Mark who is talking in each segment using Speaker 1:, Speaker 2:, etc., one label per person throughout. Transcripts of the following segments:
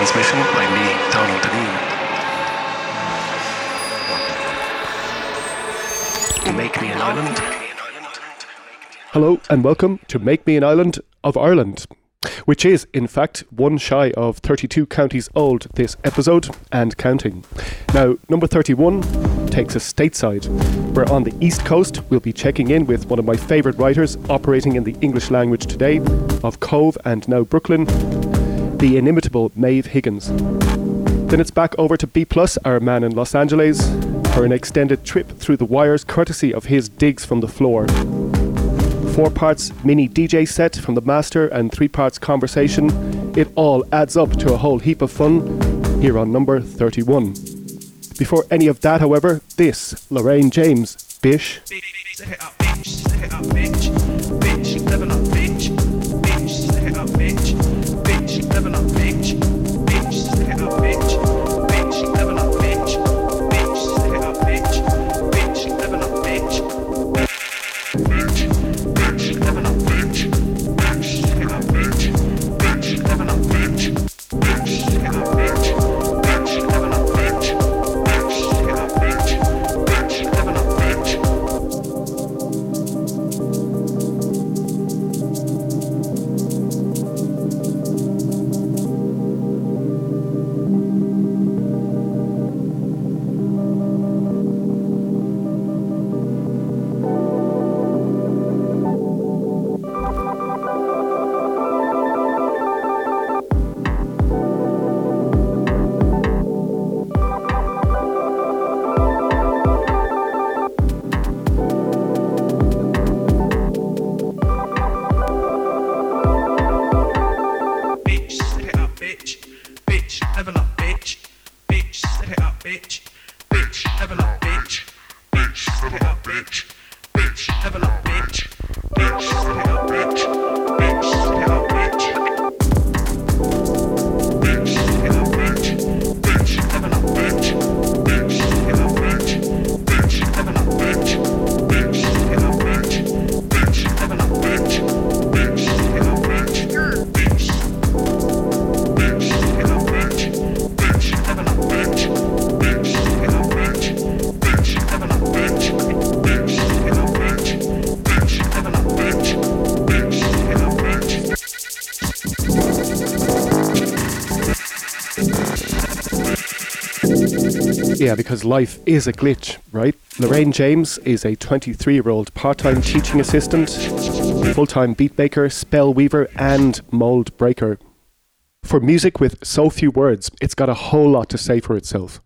Speaker 1: transmission by me, Donal Dineen. Make me an island.
Speaker 2: Hello and welcome to Make Me an Island of Ireland, which is, in fact, one shy of 32 counties old this episode and counting. Now, number 31 takes us stateside, where on the East Coast we'll be checking in with one of my favourite writers operating in the English language today, of Cobh and now Brooklyn, the inimitable Maeve Higgins. Then it's back over to B, Plus, our man in Los Angeles, for an extended trip through the wires courtesy of his digs from the floor four parts mini DJ set from the master and three parts conversation. It all adds up to a whole heap of fun here on number 31. Before any of that, however, this Lorraine James, Bish. Never know. Yeah, because life is a glitch, right? Lorraine James is a 23 year old part time teaching assistant, full time beat maker, spell weaver, and mold breaker. For music with so few words, it's got a whole lot to say for itself.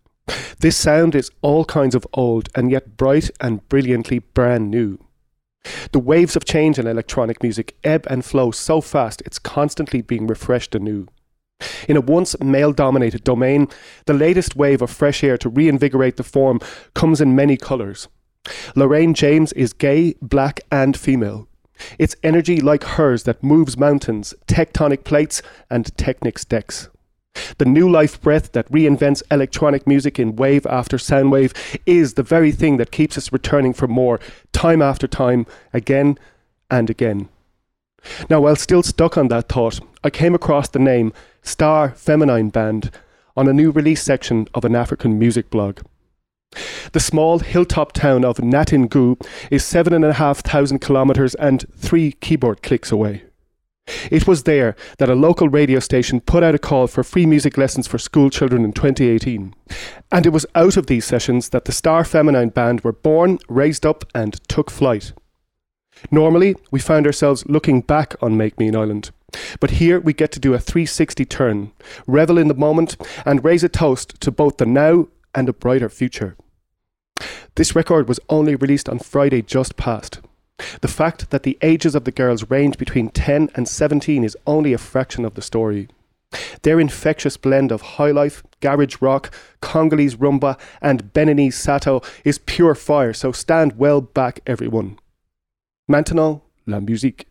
Speaker 2: This sound is all kinds of old and yet bright and brilliantly brand new. The waves of change in electronic music ebb and flow so fast it's constantly being refreshed anew. In a once male dominated domain, the latest wave of fresh air to reinvigorate the form comes in many colours. Lorraine James is gay, black, and female. It's energy like hers that moves mountains, tectonic plates, and Technics decks. The new life breath that reinvents electronic music in wave after sound wave is the very thing that keeps us returning for more, time after time, again and again. Now, while still stuck on that thought, I came across the name Star Feminine Band on a new release section of an African music blog. The small hilltop town of Natitingou is seven and a half thousand kilometres and three keyboard clicks away. It was there that a local radio station put out a call for free music lessons for school children in 2018. And it was out of these sessions that the Star Feminine Band were born, raised up, and took flight. Normally, we found ourselves looking back on Make Me an Island. But here we get to do a 360 turn, revel in the moment, and raise a toast to both the now and a brighter future. This record was only released on Friday just past. The fact that the ages of the girls range between 10 and 17 is only a fraction of the story. Their infectious blend of highlife, garage rock, Congolese rumba, and Beninese sato is pure fire, so stand well back, everyone. Maintenant, la musique.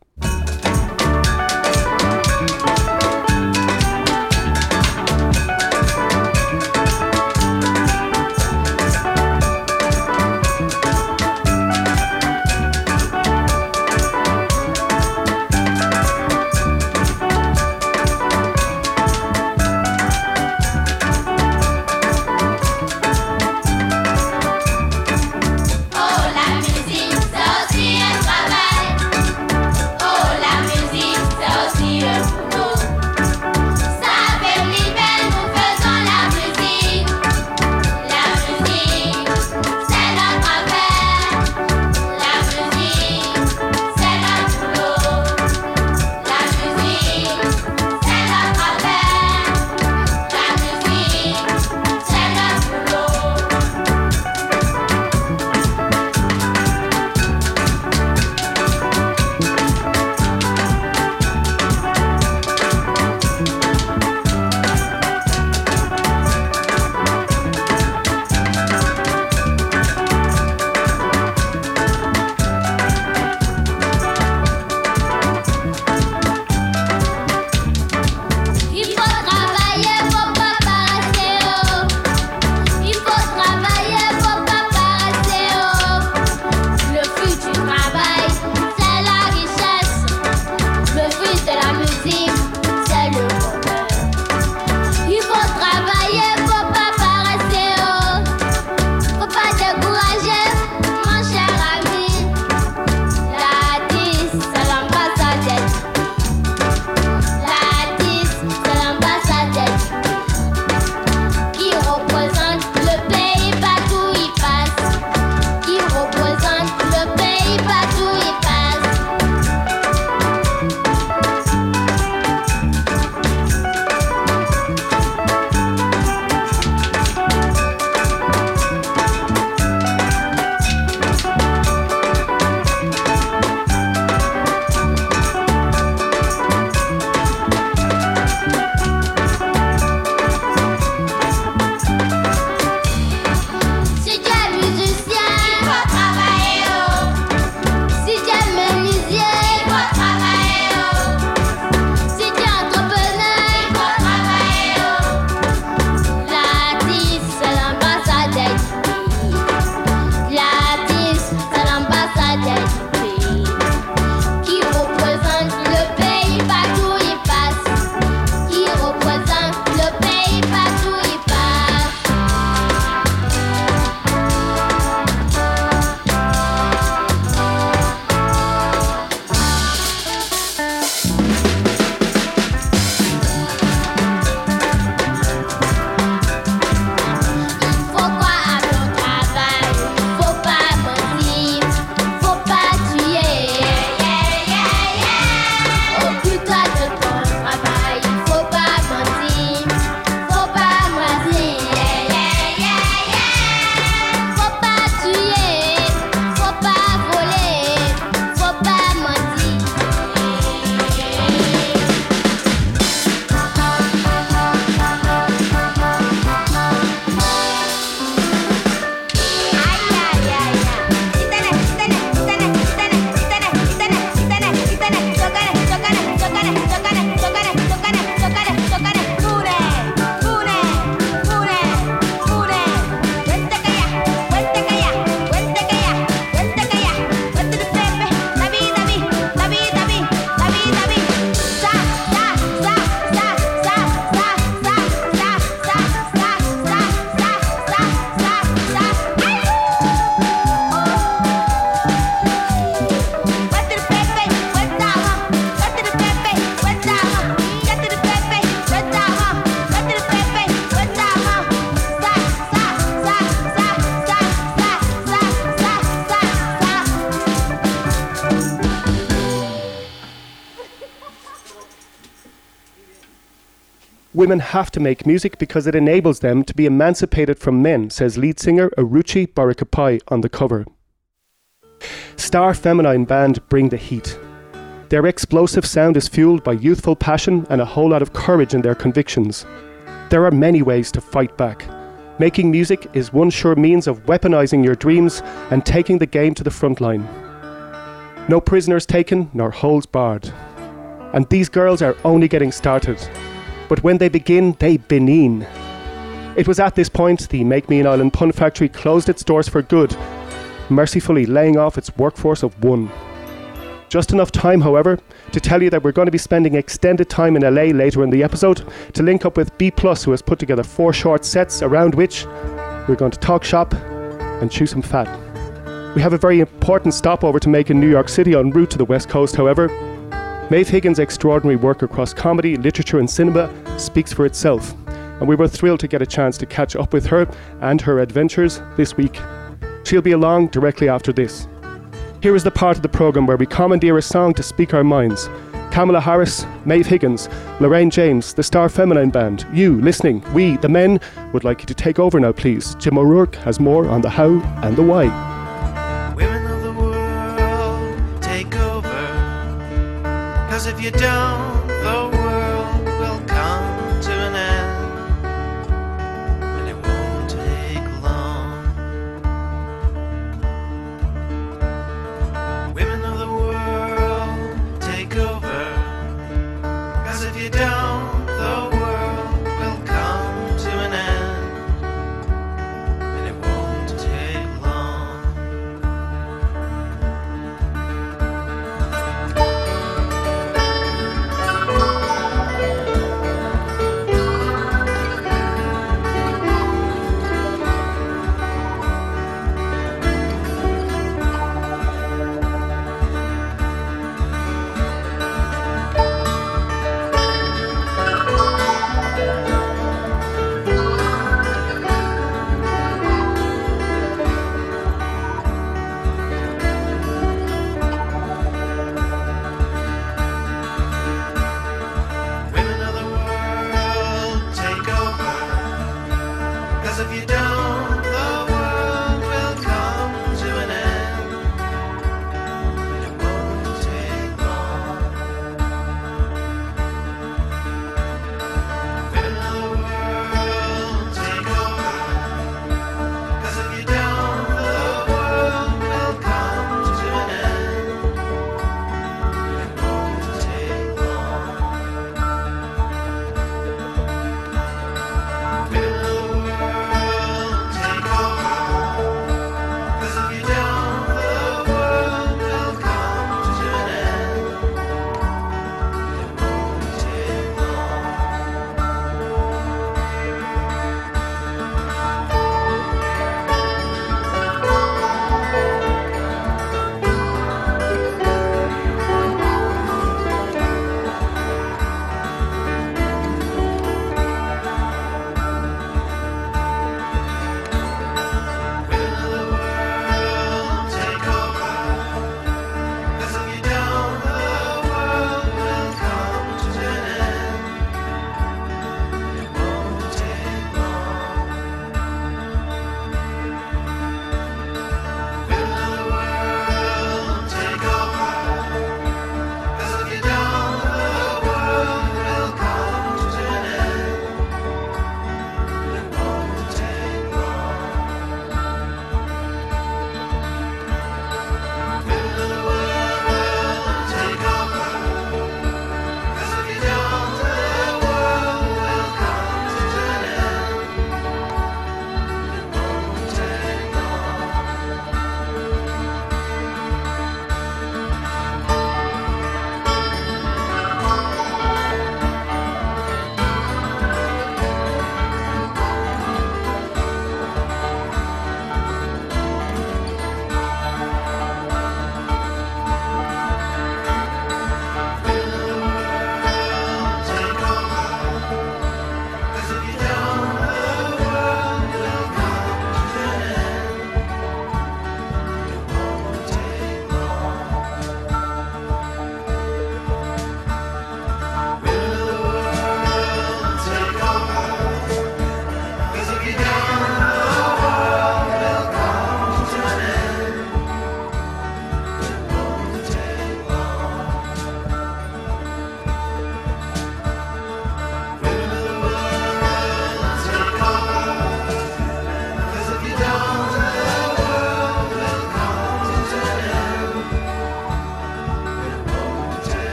Speaker 2: Women have to make music because it enables them to be emancipated from men, says lead singer Aruchi Barakapai on the cover. Star Feminine Band bring the heat. Their explosive sound is fueled by youthful passion and a whole lot of courage in their convictions. There are many ways to fight back. Making music is one sure means of weaponizing your dreams and taking the game to the front line. No prisoners taken, nor holds barred. And these girls are only getting started. But when they begin, they benin. It was at this point the Make Me an Island Pun Factory closed its doors for good, mercifully laying off its workforce of one. Just enough time, however, to tell you that we're going to be spending extended time in LA later in the episode to link up with B, who has put together four short sets around which we're going to talk shop and chew some fat. We have a very important stopover to make in New York City en route to the West Coast, however. Maeve Higgins' extraordinary work across comedy, literature, and cinema speaks for itself, and we were thrilled to get a chance to catch up with her and her adventures this week. She'll be along directly after this. Here is the part of the programme where we commandeer a song to speak our minds. Kamala Harris, Maeve Higgins, Lorraine James, the Star Feminine Band, you listening, we, the men, would like you to take over now, please. Jim O'Rourke has more on the how and the why.
Speaker 3: If you don't,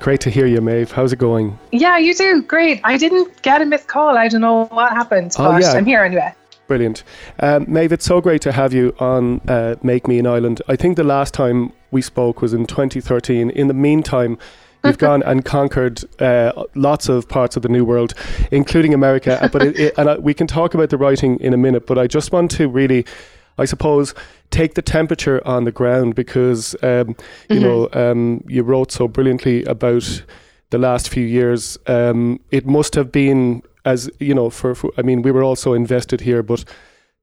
Speaker 2: Great to hear you, Maeve. How's it going?
Speaker 4: Yeah, you too. Great. I didn't get a missed call. I don't know what happened,
Speaker 2: Oh,
Speaker 4: but
Speaker 2: yeah.
Speaker 4: I'm here anyway.
Speaker 2: Brilliant. Um, Maeve, it's so great to have you on uh, Make Me an Island. I think the last time we spoke was in 2013. In the meantime, you've gone and conquered uh, lots of parts of the New World, including America. Uh, But it, it, and I, we can talk about the writing in a minute. But I just want to really, I suppose, take the temperature on the ground because um, you know um, you wrote so brilliantly about the last few years. Um, it must have been as you know for, for I mean we were also invested here, but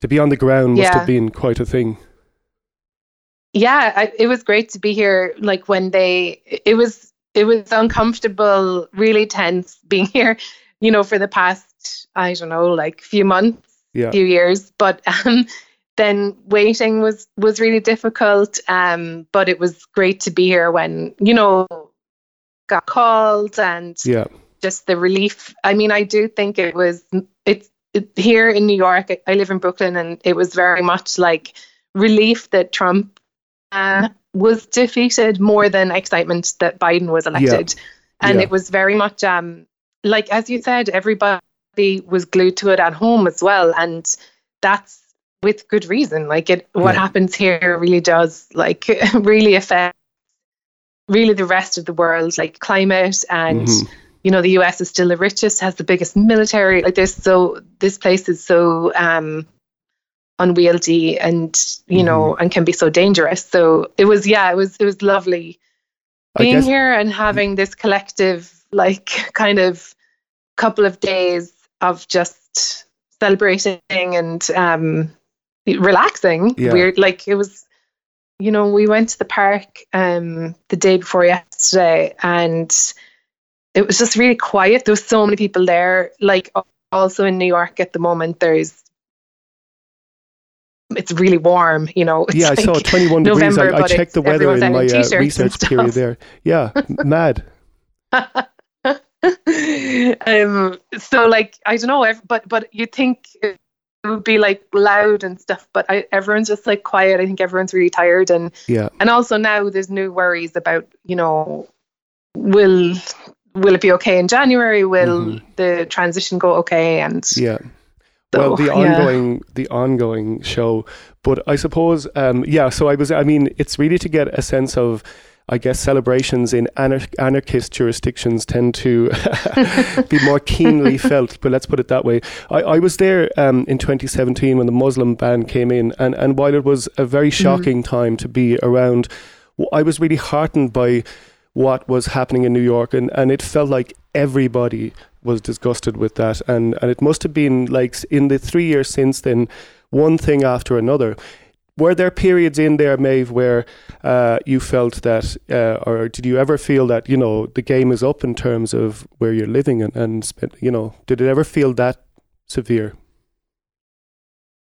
Speaker 2: to be on the ground must
Speaker 4: Yeah.
Speaker 2: have been quite a thing.
Speaker 4: Yeah, I, it was great to be here. Like when they, it was, it was uncomfortable, really tense being here. You know, for the past, I don't know, like few months,
Speaker 2: Yeah,
Speaker 4: few years. But um, then waiting was was really difficult. Um, but it was great to be here when you know got called and
Speaker 2: yeah,
Speaker 4: just the relief. I mean, I do think it was it's it, here in New York. I, I live in Brooklyn, and it was very much like relief that Trump uh, was defeated more than excitement that Biden was elected. Yeah. And
Speaker 2: Yeah.
Speaker 4: it was very much um like as you said, everybody was glued to it at home as well, and that's with good reason. Like it, what
Speaker 2: Yeah.
Speaker 4: happens here really does like really affect really the rest of the world, like climate and
Speaker 2: Mhm.
Speaker 4: you know the US is still the richest, has the biggest military. Like there's so this place is so um unwieldy and you know and can be so dangerous. So it was yeah, it was it was lovely being
Speaker 2: guess-
Speaker 4: here and having this collective like kind of couple of days of just celebrating and um relaxing
Speaker 2: Yeah.
Speaker 4: weird like it was you know we went to the park um the day before yesterday and it was just really quiet there was so many people there like also in new york at the moment there's it's really warm you know it's
Speaker 2: yeah. I saw
Speaker 4: like
Speaker 2: 21 degrees. I, I checked the weather in my uh, research period there. Yeah, mad.
Speaker 4: um so like i don't know but but you think it would be like loud and stuff but I, everyone's just like quiet i think everyone's really tired and
Speaker 2: Yeah,
Speaker 4: and also now there's new worries about you know will will it be okay in january will
Speaker 2: Mhm.
Speaker 4: the transition go okay and
Speaker 2: yeah.
Speaker 4: so,
Speaker 2: well, the
Speaker 4: yeah.
Speaker 2: ongoing the ongoing show, but I suppose um, yeah. So I was. I mean, it's really to get a sense of. I guess celebrations in anar- anarchist jurisdictions tend to be more keenly felt, but let's put it that way. I, I was there um, in 2017 when the Muslim ban came in, and, and while it was a very shocking time to be around, I was really heartened by what was happening in New York, and, and it felt like everybody was disgusted with that, and, and it must have been like in the three years since then, one thing after another. Were there periods in there, Maeve, where uh, you felt that, uh, or did you ever feel that you know the game is up in terms of where you're living and, and spend, you know, did it ever feel that severe?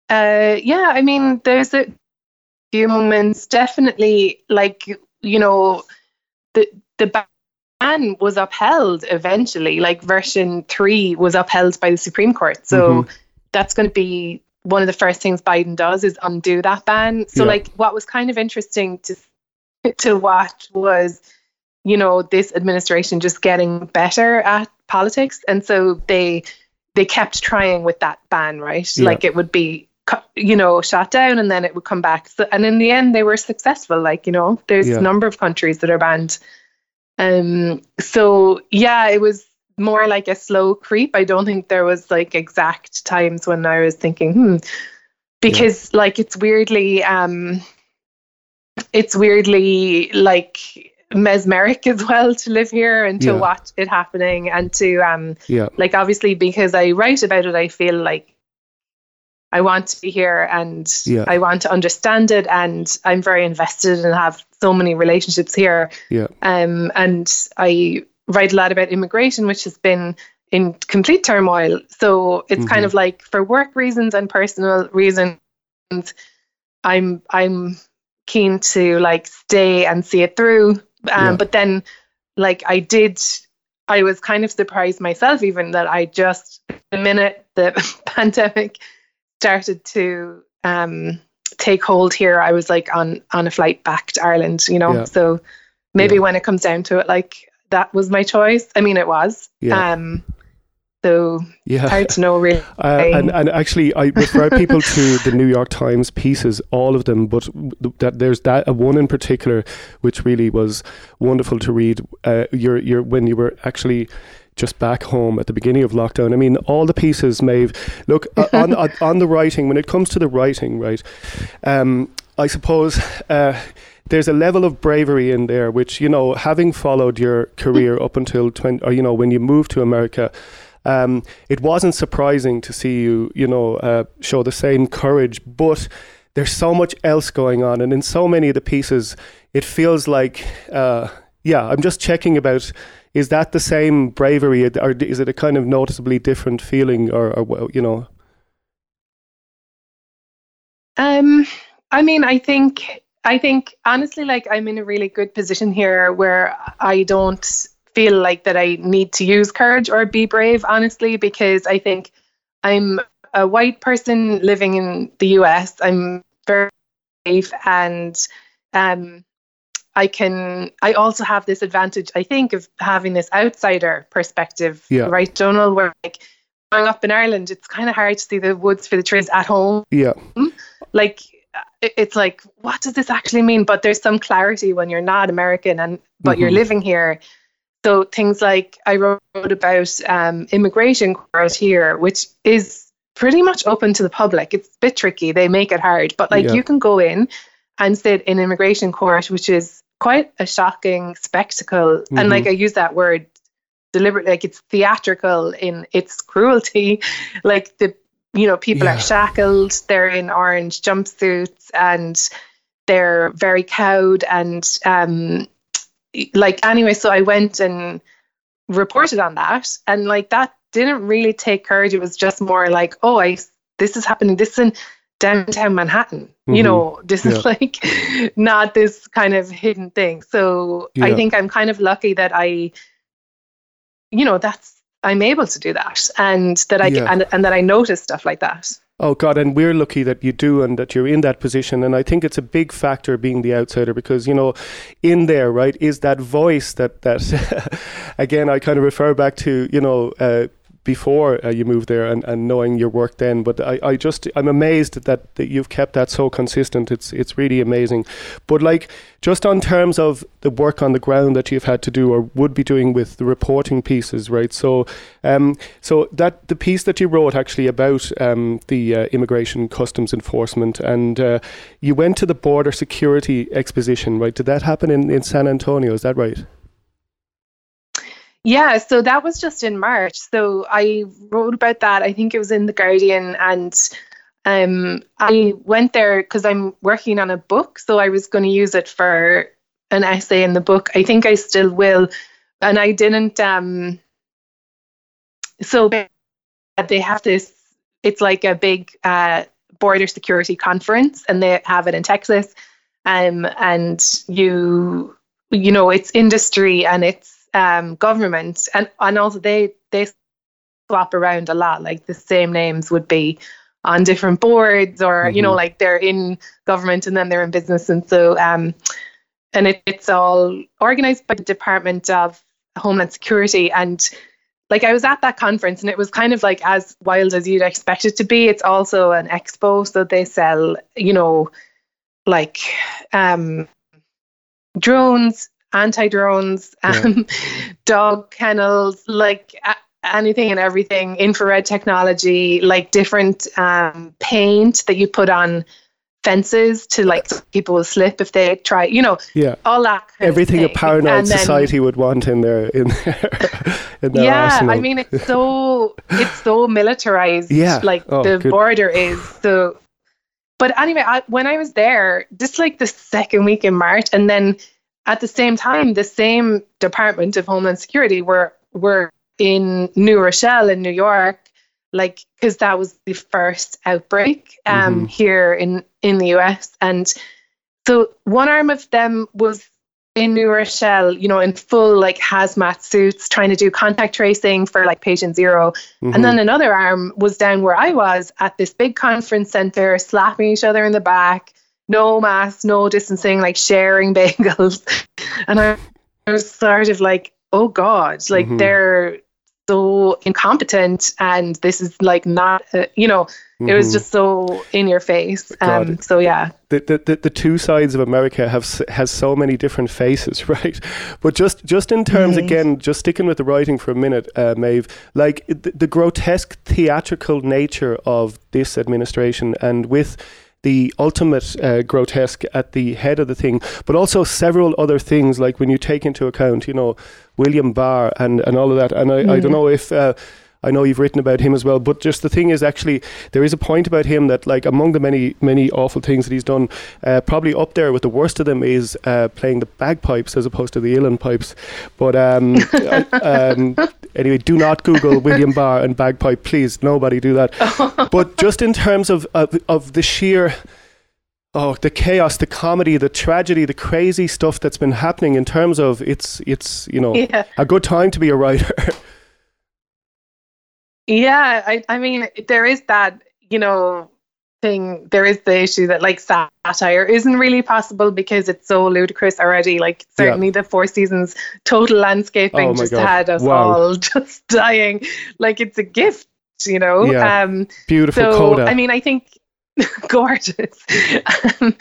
Speaker 4: Uh, yeah, I mean, there's a few moments. Definitely, like you know, the the ban was upheld eventually. Like version three was upheld by the Supreme Court. So
Speaker 2: Mhm.
Speaker 4: that's going to be one of the first things Biden does is undo that ban. So
Speaker 2: Yeah.
Speaker 4: like, what was kind of interesting to to watch was, you know, this administration just getting better at politics, and so they they kept trying with that ban, right?
Speaker 2: Yeah.
Speaker 4: Like it would be, you know, shot down and then it would come back. So, and in the end, they were successful. Like, you know, there's
Speaker 2: Yeah.
Speaker 4: a number of countries that are banned. Um, so yeah, it was more like a slow creep. I don't think there was like exact times when I was thinking, hmm, because like it's weirdly, um, it's weirdly like mesmeric as well to live here and to
Speaker 2: Yeah.
Speaker 4: watch it happening and to um
Speaker 2: Yeah,
Speaker 4: like obviously because I write about it, I feel like I want to be here and
Speaker 2: Yeah.
Speaker 4: I want to understand it, and I'm very invested and have so many relationships here.
Speaker 2: yeah,
Speaker 4: Um, and I write a lot about immigration, which has been in complete turmoil. So it's kind
Speaker 2: Mhm.
Speaker 4: of like for work reasons and personal reasons, I'm I'm keen to like stay and see it through. Um,
Speaker 2: Yeah.
Speaker 4: But then, like I did, I was kind of surprised myself even that I just the minute the pandemic started to um, take hold here, I was like on on a flight back to Ireland. You know,
Speaker 2: Yeah.
Speaker 4: so maybe
Speaker 2: Yeah.
Speaker 4: when it comes down to it, like that was my choice. I mean, it was.
Speaker 2: Yeah.
Speaker 4: Um, so
Speaker 2: Yeah.
Speaker 4: hard to know really.
Speaker 2: Uh, and, and actually, I refer people to the New York Times pieces, all of them, but th- that there's that uh, one in particular which really was wonderful to read. Uh, your your when you were actually just back home at the beginning of lockdown. I mean, all the pieces, Maeve. Look uh, on, on on the writing. When it comes to the writing, right? Um, I suppose. There's a level of bravery in there, which you know, having followed your career up until 20, or you know, when you moved to America, um, it wasn't surprising to see you, you know, uh, show the same courage. But there's so much else going on, and in so many of the pieces, it feels like, uh, yeah, I'm just checking about. Is that the same bravery, or is it a kind of noticeably different feeling, or, or you know?
Speaker 4: Um, I mean, I think I think honestly, like I'm in a really good position here where I don't feel like that I need to use courage or be brave, honestly, because I think I'm a white person living in the US. I'm very brave and um I can I also have this advantage, I think, of having this outsider perspective,
Speaker 2: Yeah.
Speaker 4: right, Donal, where like growing up in Ireland, it's kind of hard to see the woods for the trees at home
Speaker 2: Yeah,
Speaker 4: like it's like what does this actually mean? But there's some clarity when you're not american and but you're
Speaker 2: Mhm.
Speaker 4: living here. So things like i wrote about um, immigration court here which is pretty much open to the public. It's a bit tricky. They make it hard. But like
Speaker 2: Yeah.
Speaker 4: you can go in and sit in immigration court which is quite a shocking spectacle.
Speaker 2: Mhm.
Speaker 4: and like i use that word deliberately. Like it's theatrical in its cruelty. Like the you know people
Speaker 2: Yeah.
Speaker 4: are shackled they're in orange jumpsuits and they're very cowed and um like anyway so i went and reported on that and like that didn't really take courage it was just more like oh i this is happening this is in downtown manhattan
Speaker 2: Mhm.
Speaker 4: you know this is like not this kind of hidden thing so
Speaker 2: Yeah.
Speaker 4: i think i'm kind of lucky that i you know that's i'm able to do that and that i
Speaker 2: Yeah.
Speaker 4: and, and that i notice stuff like that
Speaker 2: Oh God, and we're lucky that you do and that you're in that position. And I think it's a big factor being the outsider because you know, in there, right, is that voice that that again I kind of refer back to you know. Uh, before uh, you moved there and, and knowing your work then but I, I just I'm amazed that, that you've kept that so consistent it's it's really amazing but like just on terms of the work on the ground that you've had to do or would be doing with the reporting pieces right so um so that the piece that you wrote actually about um, the uh, immigration customs enforcement, and uh, you went to the border security exposition, right? Did that happen in, in San Antonio? Is that right?
Speaker 4: Yeah, so that was just in March. So I wrote about that. I think it was in the Guardian, and um, I went there because I'm working on a book. So I was going to use it for an essay in the book. I think I still will, and I didn't. Um, so they have this. It's like a big uh, border security conference, and they have it in Texas. Um, and you, you know, it's industry and it's um, government, and and also they they swap around a lot. Like the same names would be on different boards, or you know,
Speaker 2: Mhm.
Speaker 4: like they're in government and then they're in business, and so um, and it, it's all organized by the Department of Homeland Security and. Like I was at that conference and it was kind of like as wild as you'd expect it to be. It's also an expo, so they sell, you know, like um drones, anti-drones,
Speaker 2: Yeah.
Speaker 4: um, dog kennels, like anything and everything, infrared technology, like different um, paint that you put on fences to like people will slip if they try, you know,
Speaker 2: Yeah.
Speaker 4: all that. Kind
Speaker 2: Everything a paranoid
Speaker 4: then-
Speaker 2: society would want in their in their, in their
Speaker 4: yeah,
Speaker 2: arsenal.
Speaker 4: I mean it's so it's so militarized.
Speaker 2: Yeah.
Speaker 4: like
Speaker 2: Oh,
Speaker 4: the
Speaker 2: good.
Speaker 4: border is so. But anyway, I, when I was there, just like the second week in March, and then at the same time, the same Department of Homeland Security were were in New Rochelle in New York, like because that was the first outbreak um,
Speaker 2: Mhm.
Speaker 4: here in in the US, and so one arm of them was in New Rochelle, you know, in full like hazmat suits, trying to do contact tracing for like patient 0
Speaker 2: Mhm.
Speaker 4: And then another arm was down where I was at this big conference center, slapping each other in the back. No mask, no distancing, like sharing bagels. And I, I was sort of like, oh God, like
Speaker 2: Mhm.
Speaker 4: they're so incompetent and this is like not, uh, you know, it was
Speaker 2: Mhm.
Speaker 4: just so in your face.
Speaker 2: God.
Speaker 4: Um, so yeah.
Speaker 2: the, the, the, two sides of America have has so many different faces, right? But just just in terms
Speaker 4: Mhm.
Speaker 2: again, just sticking with the writing for a minute, uh, Maeve, like the, the grotesque theatrical nature of this administration, and with the ultimate uh, grotesque at the head of the thing, but also several other things, like when you take into account, you know, William Barr and, and all of that. And I, I don't
Speaker 4: Mhm.
Speaker 2: know if. Uh, I know you've written about him as well, but just the thing is, actually, there is a point about him that, like, among the many, many awful things that he's done, uh, probably up there with the worst of them is uh, playing the bagpipes as opposed to the uilleann pipes. But um, um, anyway, do not Google William Barr and bagpipe, please. Nobody do that. but just in terms of, of of the sheer. Oh, the chaos, the comedy, the tragedy, the crazy stuff that's been happening in terms of it's it's you know
Speaker 4: Yeah.
Speaker 2: a good time to be a writer.
Speaker 4: Yeah, I, I mean, there is that, you know, thing. There is the issue that like satire isn't really possible because it's so ludicrous already. Like certainly the Four Seasons total landscaping
Speaker 2: Oh
Speaker 4: just
Speaker 2: God.
Speaker 4: had us
Speaker 2: Wow.
Speaker 4: all just dying. Like it's a gift, you know.
Speaker 2: Yeah.
Speaker 4: Um,
Speaker 2: Beautiful
Speaker 4: so
Speaker 2: coda.
Speaker 4: I mean, I think gorgeous, um,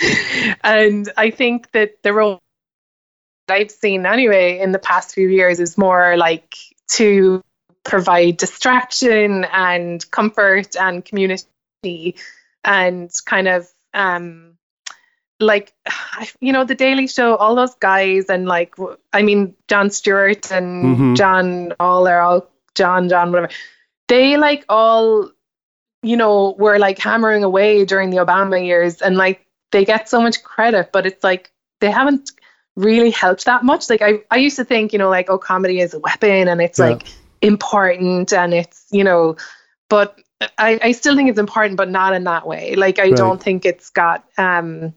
Speaker 4: and I think that the role that I've seen anyway in the past few years is more like to provide distraction and comfort and community and kind of um like you know the daily show all those guys and like i mean jon stewart and
Speaker 2: Mhm.
Speaker 4: john all are all john john whatever they like all you know were like hammering away during the obama years and like they get so much credit but it's like they haven't really helped that much like i, I used to think you know like oh comedy is a weapon and it's
Speaker 2: Yeah.
Speaker 4: like important and it's you know but I, I still think it's important but not in that way like i
Speaker 2: Right.
Speaker 4: don't think it's got um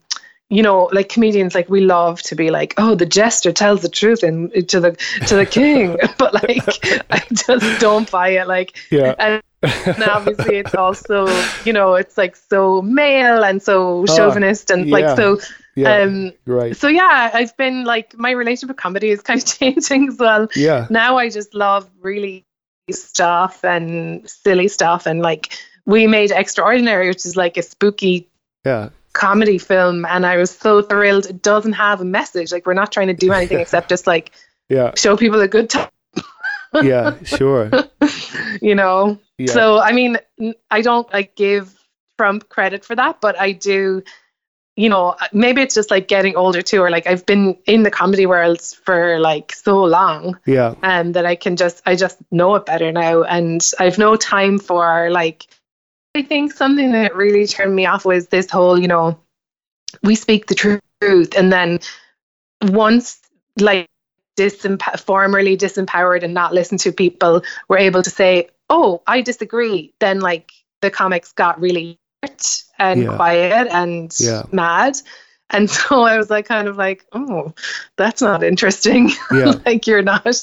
Speaker 4: you know like comedians like we love to be like oh the jester tells the truth and to the to the king but like i just don't buy it like
Speaker 2: yeah.
Speaker 4: and and obviously it's also you know it's like so male and so
Speaker 2: Oh,
Speaker 4: chauvinist and
Speaker 2: yeah.
Speaker 4: like so
Speaker 2: yeah.
Speaker 4: um
Speaker 2: right.
Speaker 4: so yeah i've been like my relationship with comedy is kind of changing as well
Speaker 2: Yeah.
Speaker 4: now I just love really stuff and silly stuff and like we made Extraordinary, which is like a spooky
Speaker 2: Yeah.
Speaker 4: comedy film, and I was so thrilled. It doesn't have a message. Like we're not trying to do anything except just like
Speaker 2: Yeah.
Speaker 4: show people a good time,
Speaker 2: Yeah. Sure.
Speaker 4: you know.
Speaker 2: Yeah.
Speaker 4: So I mean, I don't like give Trump credit for that, but I do. You know, maybe it's just like getting older too, or like I've been in the comedy world for like so long,
Speaker 2: yeah.
Speaker 4: um, that I can just I just know it better now, and I've no time for like. I think something that really turned me off was this whole, you know, we speak the truth, and then once like disemp- formerly disempowered and not listen to people were able to say, "Oh, I disagree," then like the comics got really and
Speaker 2: Yeah.
Speaker 4: quiet and
Speaker 2: Yeah.
Speaker 4: mad. And so I was like, kind of like, oh, that's not interesting.
Speaker 2: Yeah.
Speaker 4: like you're not.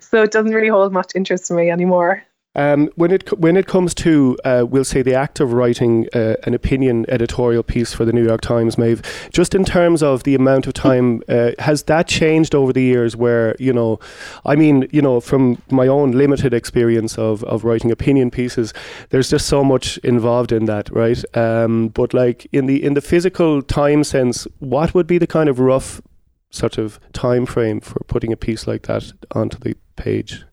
Speaker 4: So it doesn't really hold much interest in me anymore.
Speaker 2: Um, when it when it comes to uh, we'll say the act of writing uh, an opinion editorial piece for the New York Times, Maeve, just in terms of the amount of time, uh, has that changed over the years? Where you know, I mean, you know, from my own limited experience of of writing opinion pieces, there's just so much involved in that, right? Um, but like in the in the physical time sense, what would be the kind of rough sort of time frame for putting a piece like that onto the page?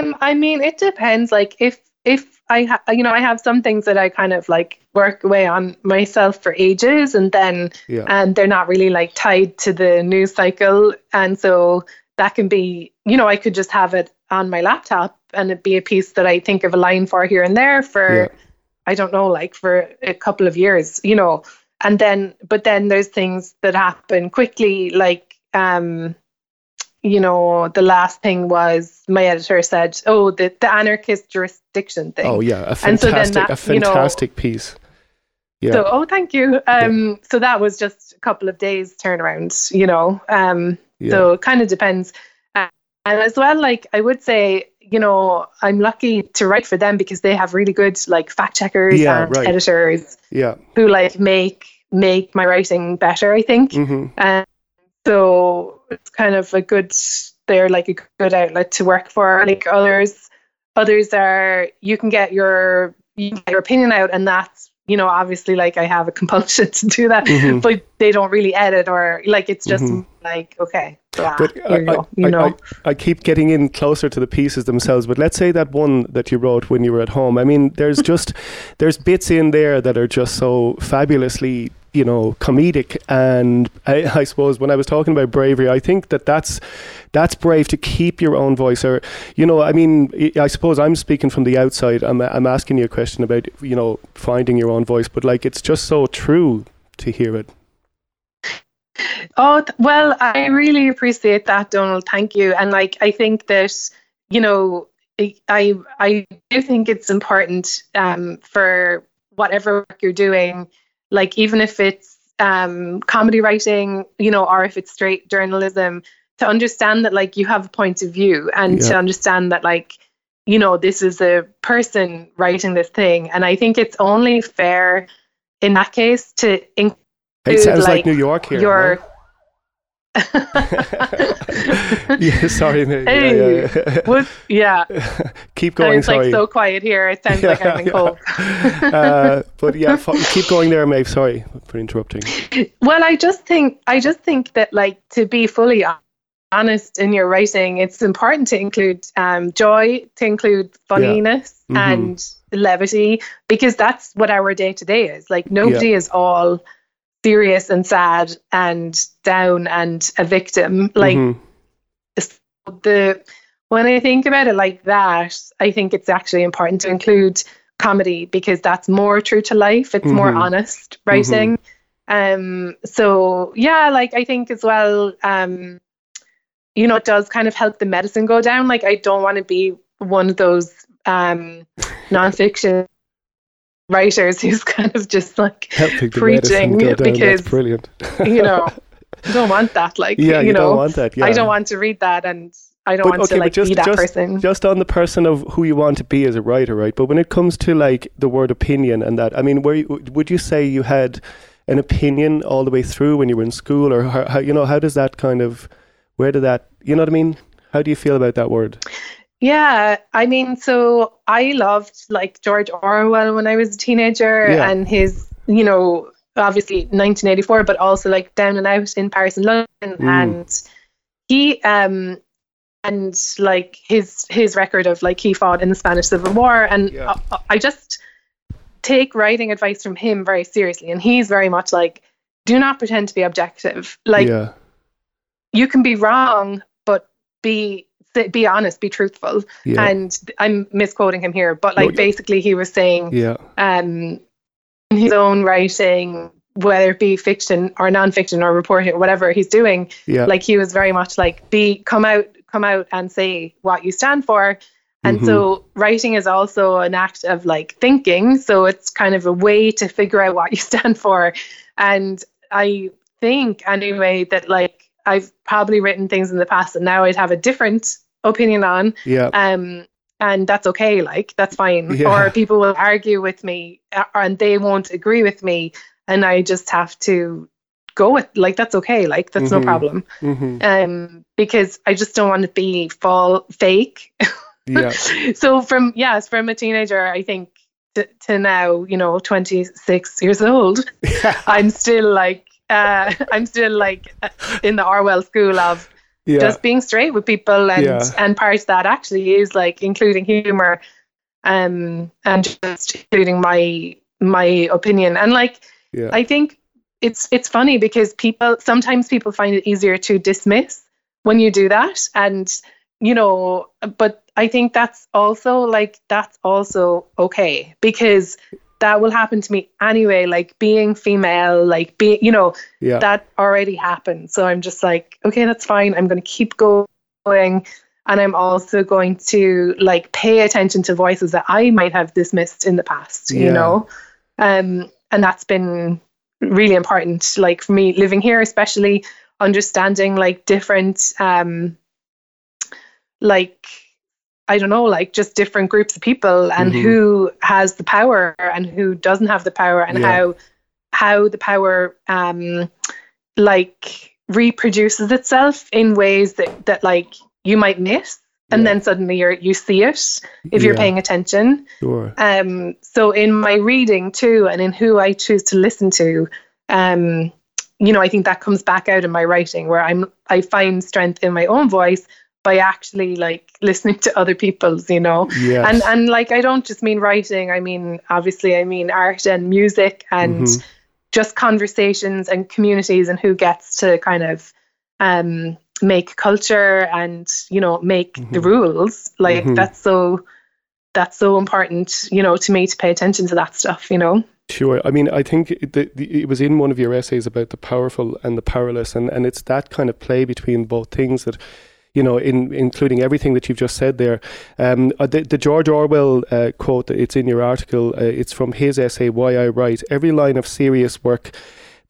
Speaker 4: Um, I mean, it depends. Like if if I ha- you know I have some things that I kind of like work away on myself for ages, and then
Speaker 2: Yeah.
Speaker 4: and they're not really like tied to the news cycle, and so that can be you know I could just have it on my laptop and it be a piece that I think of a line for here and there for
Speaker 2: Yeah.
Speaker 4: I don't know like for a couple of years, you know, and then but then there's things that happen quickly like um you know, the last thing was my editor said, "Oh, the the anarchist jurisdiction thing."
Speaker 2: Oh yeah, a
Speaker 4: And so then
Speaker 2: fantastic,
Speaker 4: that,
Speaker 2: a
Speaker 4: you know-
Speaker 2: fantastic piece. Yeah,
Speaker 4: So, oh, thank you. Um, so that was just a couple of days turnaround, you know. Um,
Speaker 2: yeah,
Speaker 4: so it kind of depends. Uh, and as well, like I would say, you know, I'm lucky to write for them because they have really good like fact checkers
Speaker 2: Yeah,
Speaker 4: and
Speaker 2: right.
Speaker 4: editors
Speaker 2: Yeah.
Speaker 4: who like make make my writing better. I think.
Speaker 2: Mm-hmm.
Speaker 4: Um, so it's kind of a good they're like a good outlet to work for like others others are you can get your you can get your opinion out and that's you know obviously like i have a compulsion to do that
Speaker 2: Mhm.
Speaker 4: but they don't really edit or like it's just
Speaker 2: Mhm.
Speaker 4: like okay blah,
Speaker 2: But I,
Speaker 4: you go
Speaker 2: I-
Speaker 4: you
Speaker 2: I-
Speaker 4: know
Speaker 2: I, I keep getting in closer to the pieces themselves. But let's say that one that you wrote when you were at home. I mean, there's just there's bits in there that are just so fabulously, you know, comedic. And I, I suppose when I was talking about bravery, I think that that's that's brave to keep your own voice. Or you know, I mean, I suppose I'm speaking from the outside. I'm I'm asking you a question about you know finding your own voice, but like it's just so true to hear it.
Speaker 4: Oh, well, I really appreciate that, Donal. Thank you. And like, I think that, you know, I I I do think it's important um, for whatever work you're doing, like even if it's um, comedy writing, you know, or if it's straight journalism, to understand that like you have a point of view and to understand that like, you know, this is a person writing this thing, and I think it's only fair in that case to include
Speaker 2: It sounds like,
Speaker 4: like,
Speaker 2: New York here.
Speaker 4: your
Speaker 2: no? yeah, sorry. no, yeah,
Speaker 4: Hey,
Speaker 2: yeah, yeah.
Speaker 4: What? Yeah,
Speaker 2: keep going.
Speaker 4: it's
Speaker 2: sorry.
Speaker 4: like so quiet here. It sounds like I'm in
Speaker 2: Yeah,
Speaker 4: Cobh.
Speaker 2: uh, but yeah, keep going there, Maeve. Sorry for interrupting.
Speaker 4: well, I just think I just think that like to be fully honest in your writing, it's important to include um, joy, to include funniness
Speaker 2: Mhm.
Speaker 4: and levity, because that's what our day to day is. Like nobody is all serious and sad and down and a victim. Like
Speaker 2: Mhm.
Speaker 4: the when I think about it like that, I think it's actually important to include comedy because that's more true to life. It's more
Speaker 2: Mhm.
Speaker 4: honest writing. Um so yeah, like I think as well, um, you know, it does kind of help the medicine go down. Like I don't want to be one of those um nonfiction writers who's kind of just like preaching
Speaker 2: medicine go down.
Speaker 4: because,
Speaker 2: brilliant.
Speaker 4: you know I don't want that like
Speaker 2: yeah,
Speaker 4: you,
Speaker 2: you,
Speaker 4: know
Speaker 2: don't want that. Yeah.
Speaker 4: I don't want to read that and I don't
Speaker 2: But,
Speaker 4: want
Speaker 2: okay,
Speaker 4: to like
Speaker 2: just-
Speaker 4: be that
Speaker 2: just-
Speaker 4: person.
Speaker 2: just on the person of who you want to be as a writer, right? But when it comes to like the word opinion and that, I mean, where you, would you say you had an opinion all the way through when you were in school, or how, how you know how does that kind of where did that you know what I mean? How do you feel about that word?
Speaker 4: Yeah, I mean, so I loved like George Orwell when I was a teenager
Speaker 2: Yeah.
Speaker 4: and his, you know, obviously 1984, but also like Down and Out in Paris and London.
Speaker 2: Mm.
Speaker 4: And he, um, and like his his record of like he fought in the Spanish Civil War, and
Speaker 2: Yeah.
Speaker 4: I, I just take writing advice from him very seriously. And he's very much like, do not pretend to be objective. Like
Speaker 2: yeah,
Speaker 4: you can be wrong, but be be honest, be truthful
Speaker 2: yeah,
Speaker 4: and I'm misquoting him here, but like
Speaker 2: yeah.
Speaker 4: basically he was saying
Speaker 2: yeah,
Speaker 4: um in his own writing, whether it be fiction or non-fiction or reporting or whatever he's doing,
Speaker 2: yeah.
Speaker 4: like he was very much like be come out come out and say what you stand for. And so writing is also an act of like thinking. So it's kind of a way to figure out what you stand for. And I think anyway that like I've probably written things in the past that now I'd have a different opinion on.
Speaker 2: Yeah,
Speaker 4: um and that's okay like that's fine.
Speaker 2: Yeah.
Speaker 4: or people will argue with me uh, and they won't agree with me and i just have to go with like that's okay like that's
Speaker 2: Mhm.
Speaker 4: no problem.
Speaker 2: Hmm
Speaker 4: um because i just don't want to be fall fake.
Speaker 2: Yeah,
Speaker 4: so from yes from a teenager i think to, to now you know 26 years old i'm still like uh i'm still like uh, in the orwell school of
Speaker 2: yeah.
Speaker 4: just being straight with people and
Speaker 2: Yeah.
Speaker 4: and part of that actually is like including humor um and just including my my opinion and like
Speaker 2: yeah.
Speaker 4: i think it's it's funny because people sometimes people find it easier to dismiss when you do that and you know but i think that's also like that's also okay because that will happen to me anyway like being female like being you know
Speaker 2: yeah.
Speaker 4: that already happened. So I'm just like, okay, that's fine. I'm going to keep going. And I'm also going to like pay attention to voices that I might have dismissed in the past,
Speaker 2: Yeah.
Speaker 4: you know? Um, and that's been really important, like for me living here, especially understanding like different, um, like, I don't know, like just different groups of people and
Speaker 2: Mhm.
Speaker 4: who has the power and who doesn't have the power and
Speaker 2: Yeah.
Speaker 4: how how the power um like reproduces itself in ways that that like you might miss and
Speaker 2: Yeah.
Speaker 4: then suddenly you're you see it if you're
Speaker 2: Yeah.
Speaker 4: paying attention
Speaker 2: Sure.
Speaker 4: um so in my reading too and in who i choose to listen to um you know i think that comes back out in my writing where i'm i find strength in my own voice by actually like listening to other people's you know
Speaker 2: Yes.
Speaker 4: and and like i don't just mean writing i mean obviously i mean art and music and
Speaker 2: Mhm.
Speaker 4: just conversations and communities and who gets to kind of um make culture and you know make the
Speaker 2: Mhm.
Speaker 4: rules like
Speaker 2: Mhm.
Speaker 4: that's so that's so important you know to me to pay attention to that stuff you know
Speaker 2: Sure. I mean, I think it, the, the, it was in one of your essays about the powerful and the powerless, and, and it's that kind of play between both things that, you know, in including everything that you've just said there. Um, uh, the, the George Orwell uh, quote, it's in your article, uh, it's from his essay, Why I Write. Every line of serious work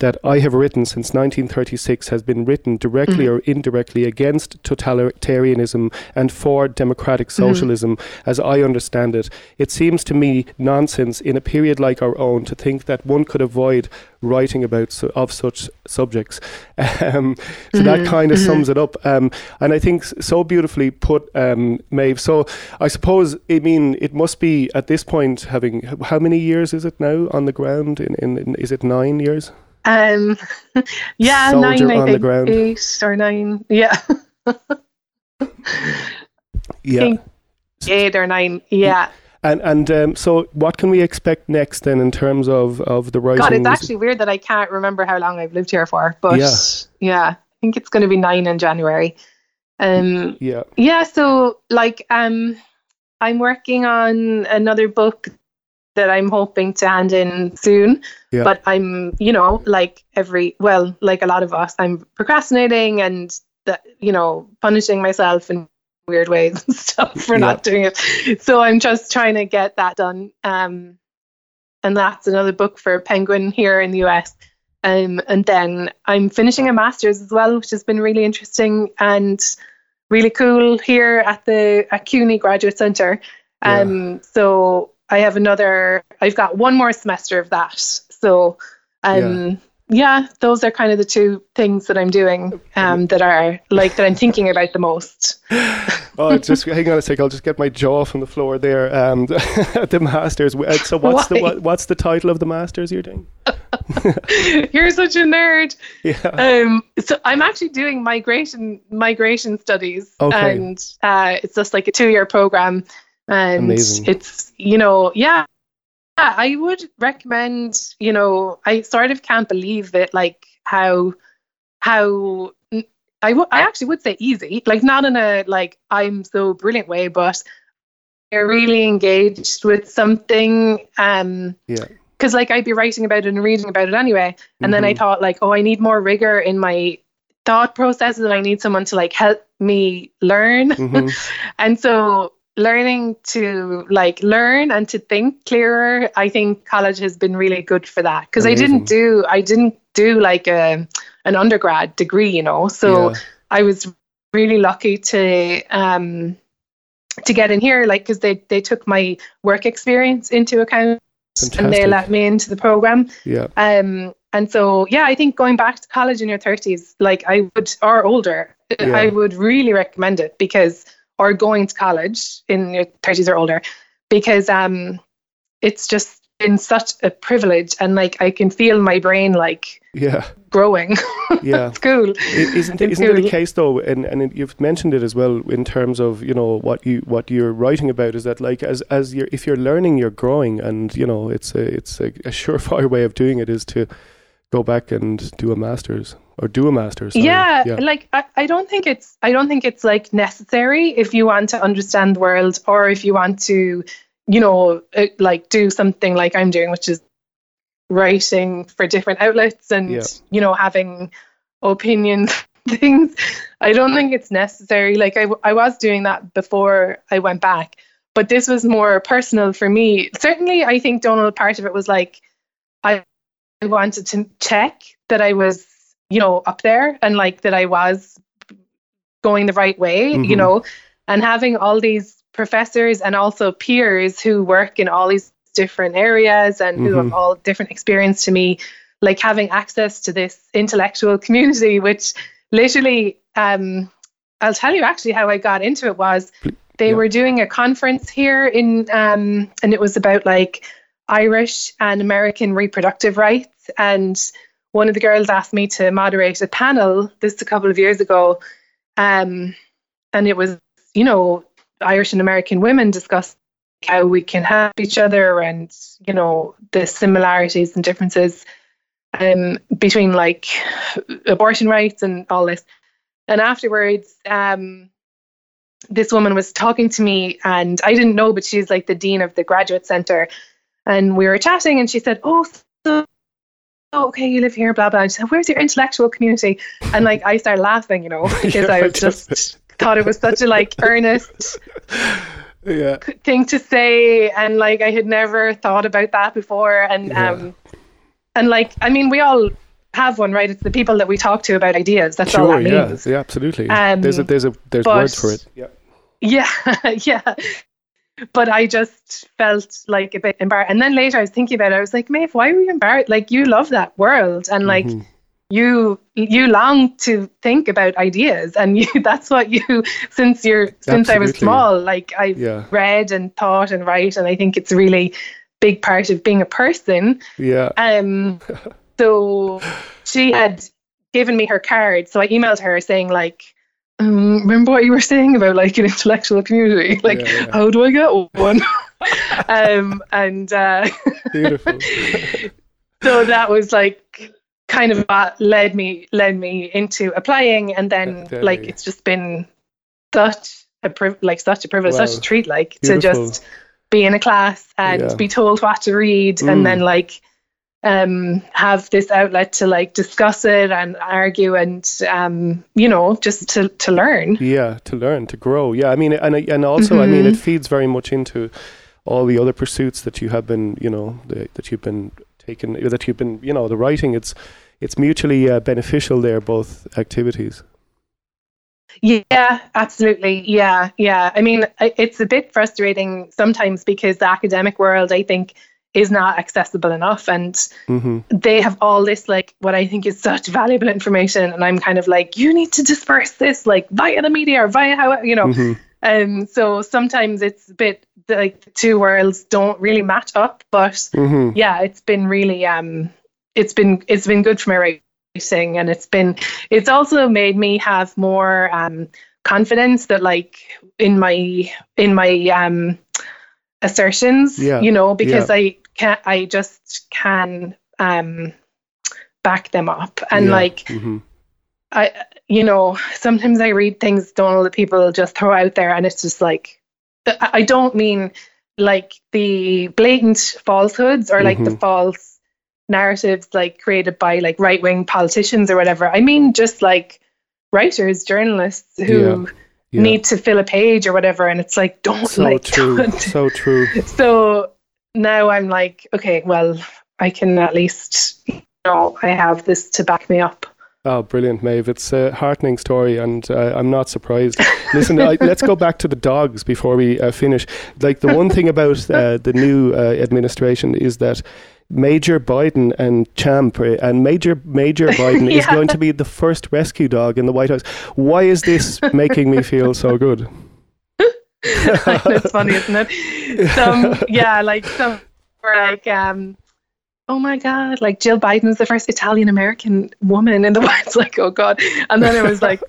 Speaker 2: that I have written since 1936 has been written directly
Speaker 4: Mhm.
Speaker 2: or indirectly against totalitarianism and for democratic socialism, as I understand it. It seems to me nonsense in a period like our own to think that one could avoid writing about of such subjects. Um, so that
Speaker 4: Mhm,
Speaker 2: kind of
Speaker 4: mhm.
Speaker 2: sums it up. Um, and I think so beautifully put, um, Maeve. So I suppose, I mean, it must be at this point having, how many years is it now on the ground? In, in, in Is it nine years?
Speaker 4: Um yeah
Speaker 2: Soldier
Speaker 4: nine i think. eight or nine. Yeah.
Speaker 2: Yeah.
Speaker 4: eight or nine. Yeah.
Speaker 2: And and um, so, what can we expect next then in terms of, of the writing?
Speaker 4: god it's actually weird that i can't remember how long i've lived here for but
Speaker 2: Yeah.
Speaker 4: yeah, i think it's going to be nine in january. Um
Speaker 2: yeah,
Speaker 4: yeah so like um i'm working on another book that i'm hoping to hand in soon
Speaker 2: Yeah.
Speaker 4: but i'm you know like every well like a lot of us i'm procrastinating and that you know punishing myself in weird ways and stuff for
Speaker 2: Yeah.
Speaker 4: not doing it so i'm just trying to get that done um and that's another book for penguin here in the us um, and then I'm finishing a master's as well, which has been really interesting and really cool here at the at CUNY Graduate Centre. Um, So I have another, I've got one more semester of that. So um, yeah. those are kind of the two things that I'm doing um, that are like that I'm thinking about the most.
Speaker 2: Oh, just hang on a sec. I'll just get my jaw from the floor there. Um, the masters. Uh, So, what's the what, what's the title of the masters you're doing?
Speaker 4: You're such a nerd.
Speaker 2: Yeah.
Speaker 4: Um, so I'm actually doing migration migration studies,
Speaker 2: Okay.
Speaker 4: and uh, it's just like a two year program, and
Speaker 2: Amazing.
Speaker 4: it's you know yeah, yeah, I would recommend you know I sort of can't believe it like how how I would I actually would say easy like not in a like I'm so brilliant way, but they're really engaged with something um
Speaker 2: Yeah.
Speaker 4: because like I'd be writing about it and reading about it anyway. And then I
Speaker 2: Mhm.
Speaker 4: thought like, oh, I need more rigor in my thought processes and I need someone to like help me learn.
Speaker 2: Mhm.
Speaker 4: And so learning to like learn and to think clearer, I think college has been really good for that. Because I didn't do I didn't do like a an undergrad degree, you know. So
Speaker 2: Yeah.
Speaker 4: I was really lucky to um to get in here, like because they they took my work experience into account and they let me into the program.
Speaker 2: Yeah.
Speaker 4: Um, and so yeah, I think going back to college in your thirties, like I would, or older,
Speaker 2: Yeah.
Speaker 4: I would really recommend it because, or going to college in your thirties or older, because um, it's just been such a privilege, and like I can feel my brain like
Speaker 2: Yeah.
Speaker 4: growing.
Speaker 2: Yeah.
Speaker 4: it's cool.
Speaker 2: I- Isn't
Speaker 4: It's
Speaker 2: isn't it a case though, and and it, you've mentioned it as well in terms of you know what you what you're writing about is that like as as you're if you're learning you're growing and you know it's a it's a, a surefire way of doing it is to go back and do a masters or do a masters.
Speaker 4: Yeah,
Speaker 2: yeah,
Speaker 4: like I, I don't think it's I don't think it's like necessary if you want to understand the world or if you want to, you know, uh, like do something like I'm doing, which is writing for different outlets and
Speaker 2: Yeah.
Speaker 4: you know having opinions things. I don't think it's necessary. Like I I was doing that before I went back, but this was more personal for me. Certainly, I think Donal part of it was like I I wanted to check that I was, you know, up there and like that I was going the right way,
Speaker 2: Mhm.
Speaker 4: you know, and having all these professors and also peers who work in all these different areas and who have
Speaker 2: Mhm.
Speaker 4: all different experience to me, like having access to this intellectual community, which literally, um, I'll tell you actually how I got into it was they
Speaker 2: yeah.
Speaker 4: were doing a conference here in, um, and it was about like Irish and American reproductive rights. And one of the girls asked me to moderate a panel this a couple of years ago. Um, and it was, you know, Irish and American women discussed how we can help each other and, you know, the similarities and differences um, between like abortion rights and all this. And afterwards, um, this woman was talking to me, and I didn't know, but she's like the dean of the graduate center. And we were chatting, and she said, "Oh, so oh, okay, you live here, blah blah." And she said, "Where's your intellectual community?" And like I started laughing, you know, because
Speaker 2: Yeah,
Speaker 4: I
Speaker 2: just-
Speaker 4: thought it was such a like earnest
Speaker 2: Yeah.
Speaker 4: thing to say and like I had never thought about that before and
Speaker 2: Yeah.
Speaker 4: um and like I mean we all have one right it's the people that we talk to about ideas that's all
Speaker 2: Sure.
Speaker 4: that
Speaker 2: Yeah.
Speaker 4: means
Speaker 2: Yeah. Absolutely.
Speaker 4: Um,
Speaker 2: there's a there's a there's
Speaker 4: but-
Speaker 2: words for it. Yeah.
Speaker 4: yeah yeah but I just felt like a bit embarrassed and then later I was thinking about it I was like Maeve why were you embarrassed like you love that world and like
Speaker 2: Mhm.
Speaker 4: you you long to think about ideas and you that's what you since you're since I was small like I've
Speaker 2: Yeah.
Speaker 4: read and thought and write and I think it's a really big part of being a person
Speaker 2: Yeah.
Speaker 4: um so she had given me her card so I emailed her saying like um, remember what you were saying about like an intellectual community like
Speaker 2: Yeah, yeah.
Speaker 4: how do I get one um and uh
Speaker 2: Beautiful.
Speaker 4: so that was like kind of what led me led me into applying and then
Speaker 2: Yeah,
Speaker 4: like it's just been such a priv- like such a privilege such a treat like
Speaker 2: Beautiful.
Speaker 4: to just be in a class and be told what to read
Speaker 2: Mm.
Speaker 4: and then like um have this outlet to like discuss it and argue and um you know just to to learn
Speaker 2: Yeah, to learn, to grow. Yeah, I mean, and and also, I mean, it feeds very much into all the other pursuits that you have been, you know, the, that you've been taken, that you've been, you know, the writing. It's it's mutually uh, beneficial there, both activities.
Speaker 4: Yeah, absolutely. Yeah, yeah. I mean, it's a bit frustrating sometimes because the academic world, I think, is not accessible enough. And
Speaker 2: hmm
Speaker 4: they have all this, like, what I think is such valuable information. And I'm kind of like, you need to disperse this, like, via the media or via how, you know.
Speaker 2: hmm
Speaker 4: Um, so sometimes it's a bit like the two worlds don't really match up. But
Speaker 2: hmm
Speaker 4: yeah, it's been really um it's been it's been good for my writing and it's been it's also made me have more um confidence that like in my in my um assertions,
Speaker 2: Yeah,
Speaker 4: you know, because I can I just can um back them up and like
Speaker 2: hmm
Speaker 4: I, you know, sometimes I read things Donal that people just throw out there, and it's just like, I don't mean like the blatant falsehoods or like the
Speaker 2: Mhm.
Speaker 4: false narratives like created by like right wing politicians or whatever. I mean, just like writers, journalists who
Speaker 2: Yeah.
Speaker 4: need to fill a page or whatever, and it's like, don't
Speaker 2: So
Speaker 4: like,
Speaker 2: true.
Speaker 4: don't.
Speaker 2: so true.
Speaker 4: So now I'm like, okay, well, I can at least, you know, I have this to back me up.
Speaker 2: Oh, brilliant, Maeve. It's a heartening story, and uh, I'm not surprised. Listen, I, let's go back to the dogs before we uh, finish. Like, the one thing about uh, the new uh, administration is that Major Biden and Champ, uh, and Major Major Biden is going to be the first rescue dog in the White House. Why is this making me feel so good?
Speaker 4: it's funny, isn't it? Some, yeah, like some were like, um, oh my god, like Jill Biden's the first Italian American woman in the White. Like, oh god, and then it was like,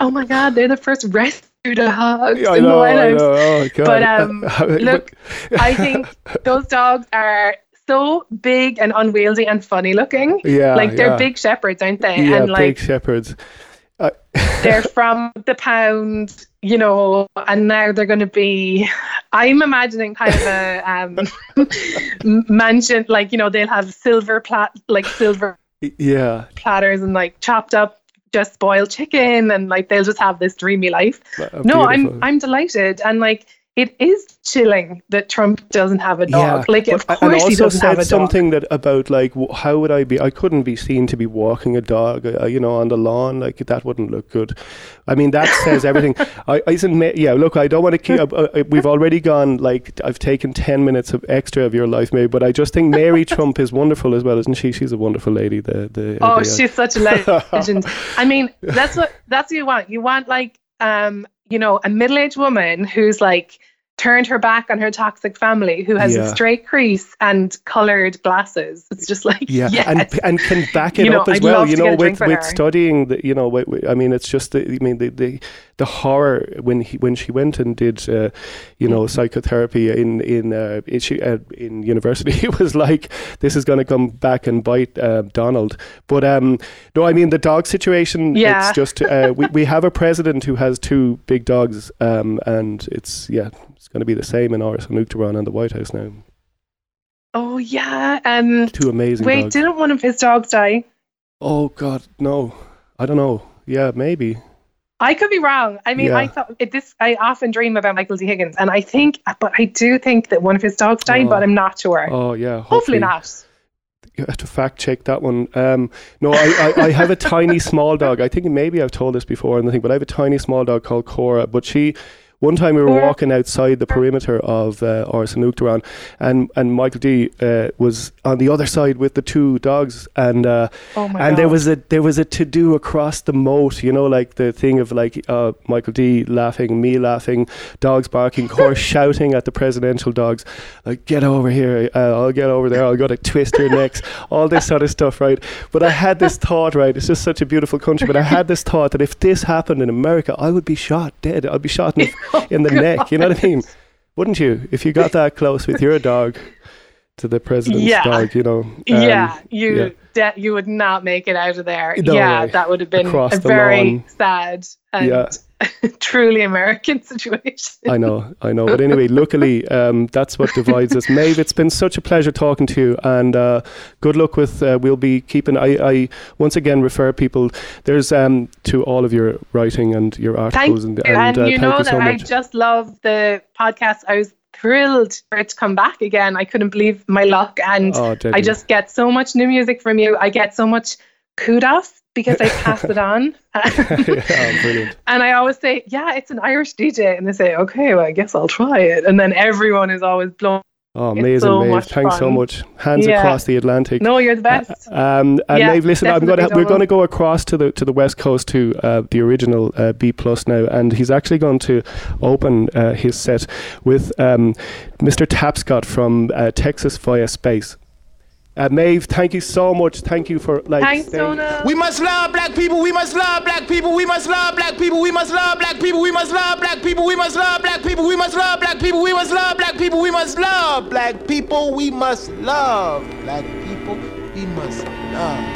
Speaker 4: oh my god, they're the first rescue dogs
Speaker 2: I
Speaker 4: in the White House.
Speaker 2: Oh,
Speaker 4: But, um, look, I think those dogs are so big and unwieldy and funny looking.
Speaker 2: yeah,
Speaker 4: like they're
Speaker 2: yeah.
Speaker 4: big shepherds, aren't they?
Speaker 2: yeah,
Speaker 4: and like
Speaker 2: big shepherds.
Speaker 4: they're from the pound, you know, and now they're going to be. I'm imagining kind of a um, mansion, like you know, they'll have silver plat, like silver
Speaker 2: Yeah,
Speaker 4: platters and like chopped up just boiled chicken, and like they'll just have this dreamy life.
Speaker 2: uh,
Speaker 4: No, I'm. I'm delighted, and like it is chilling that Trump doesn't have a dog. like, of course
Speaker 2: and
Speaker 4: he doesn't
Speaker 2: said
Speaker 4: have a dog.
Speaker 2: something that about like how would I be? I couldn't be seen to be walking a dog, uh, you know, on the lawn. Like that wouldn't look good. I mean, that says everything. I, I said, ma- yeah. Look, I don't want to keep. Uh, uh, we've already gone like I've taken ten minutes of extra of your life, maybe, but I just think Mary Trump is wonderful as well, isn't she? She's a wonderful lady. The the
Speaker 4: Oh,
Speaker 2: the, uh,
Speaker 4: she's such a legend. I mean, that's what that's what you want. You want like um, you know, a middle-aged woman who's like turned her back on her toxic family, who has
Speaker 2: Yeah.
Speaker 4: a straight crease and colored glasses. It's just like
Speaker 2: Yeah,
Speaker 4: yes.
Speaker 2: and and can back it
Speaker 4: You know,
Speaker 2: up as
Speaker 4: I'd
Speaker 2: well. You know,
Speaker 4: get a drink
Speaker 2: with
Speaker 4: with
Speaker 2: with
Speaker 4: her.
Speaker 2: studying, the, you know, wi- wi- I mean, it's just the, I mean, the the, the horror when he, when she went and did, uh, you know, psychotherapy in in uh, in, she, uh, in university, it was like this is going to come back and bite uh, Donald. But um, no, I mean the dog situation.
Speaker 4: Yeah.
Speaker 2: It's just uh, we we have a president who has two big dogs, um, and it's yeah, it's going to be the same in Áras an Uachtaráin and the White House now.
Speaker 4: oh yeah. Um,
Speaker 2: Two amazing
Speaker 4: wait,
Speaker 2: dogs.
Speaker 4: didn't one of his dogs die?
Speaker 2: Oh God, no! I don't know. Yeah, maybe.
Speaker 4: I could be wrong. I mean,
Speaker 2: Yeah.
Speaker 4: I thought it, this. I often dream about Michael D. Higgins, and I think, but I do think that one of his dogs died,
Speaker 2: Oh.
Speaker 4: but I'm not sure.
Speaker 2: Oh yeah.
Speaker 4: Hopefully not.
Speaker 2: You have to fact check that one. Um, no, I, I, I have a tiny small dog. I think maybe I've told this before and the thing, but I have a tiny small dog called Cora. But she, one time we were walking outside the perimeter of uh, Áras and and and Michael D uh, was on the other side with the two dogs, and uh,
Speaker 4: Oh
Speaker 2: and
Speaker 4: god.
Speaker 2: there was a there was a to do across the moat, you know, like the thing of like uh, Michael D laughing, me laughing, dogs barking, horse shouting at the presidential dogs, like get over here, uh, I'll get over there, I'll go to twist your necks, all this sort of stuff, right? But I had this thought, right? It's just such a beautiful country, but I had this thought that if this happened in America, I would be shot dead. I'd be shot in, in the neck. You know what I mean? Wouldn't you? If you got that close with your dog to the president's
Speaker 4: Yeah.
Speaker 2: dog, you know? Um,
Speaker 4: yeah, you
Speaker 2: yeah.
Speaker 4: De- you would not make it out of there.
Speaker 2: No
Speaker 4: yeah,
Speaker 2: way.
Speaker 4: that would have been
Speaker 2: Across
Speaker 4: a very
Speaker 2: lawn.
Speaker 4: sad and
Speaker 2: Yeah.
Speaker 4: truly American situation.
Speaker 2: I know, I know. But anyway, luckily, um, that's what divides us. Maeve, it's been such a pleasure talking to you, and uh, good luck with. Uh, we'll be keeping. I, I once again refer people. There's um, to all of your writing and your articles,
Speaker 4: you.
Speaker 2: and,
Speaker 4: And,
Speaker 2: and, uh,
Speaker 4: you
Speaker 2: thank
Speaker 4: know
Speaker 2: you
Speaker 4: that
Speaker 2: so
Speaker 4: I just love the podcast. I was thrilled for it to come back again. I couldn't believe my luck. And
Speaker 2: oh,
Speaker 4: I just get so much new music from you. I get so much kudos because I pass it on.
Speaker 2: yeah.
Speaker 4: And I always say, yeah, it's an Irish DJ. And they say, okay, well, I guess I'll try it. And then everyone is always blown.
Speaker 2: Oh, amazing,
Speaker 4: so
Speaker 2: Maeve. Thanks so much. Hands
Speaker 4: Yeah.
Speaker 2: across the Atlantic.
Speaker 4: No, you're the best.
Speaker 2: Um, and
Speaker 4: Yeah,
Speaker 2: Maeve, listen, I'm gonna we're going to go across to the to the west coast to uh, the original uh, B plus now, and he's actually going to open uh, his set with um, Mr. Tapscott from uh, Texas via space. Uh, Maeve, thank you so much. Thank you for like.
Speaker 4: Thanks, Donna.
Speaker 5: We must love black people. We must love black people. We must love black people. We must love black people. We must love black people. We must love black people. We must love black people. We must love black people. We must love black people. We must love black people. We must love.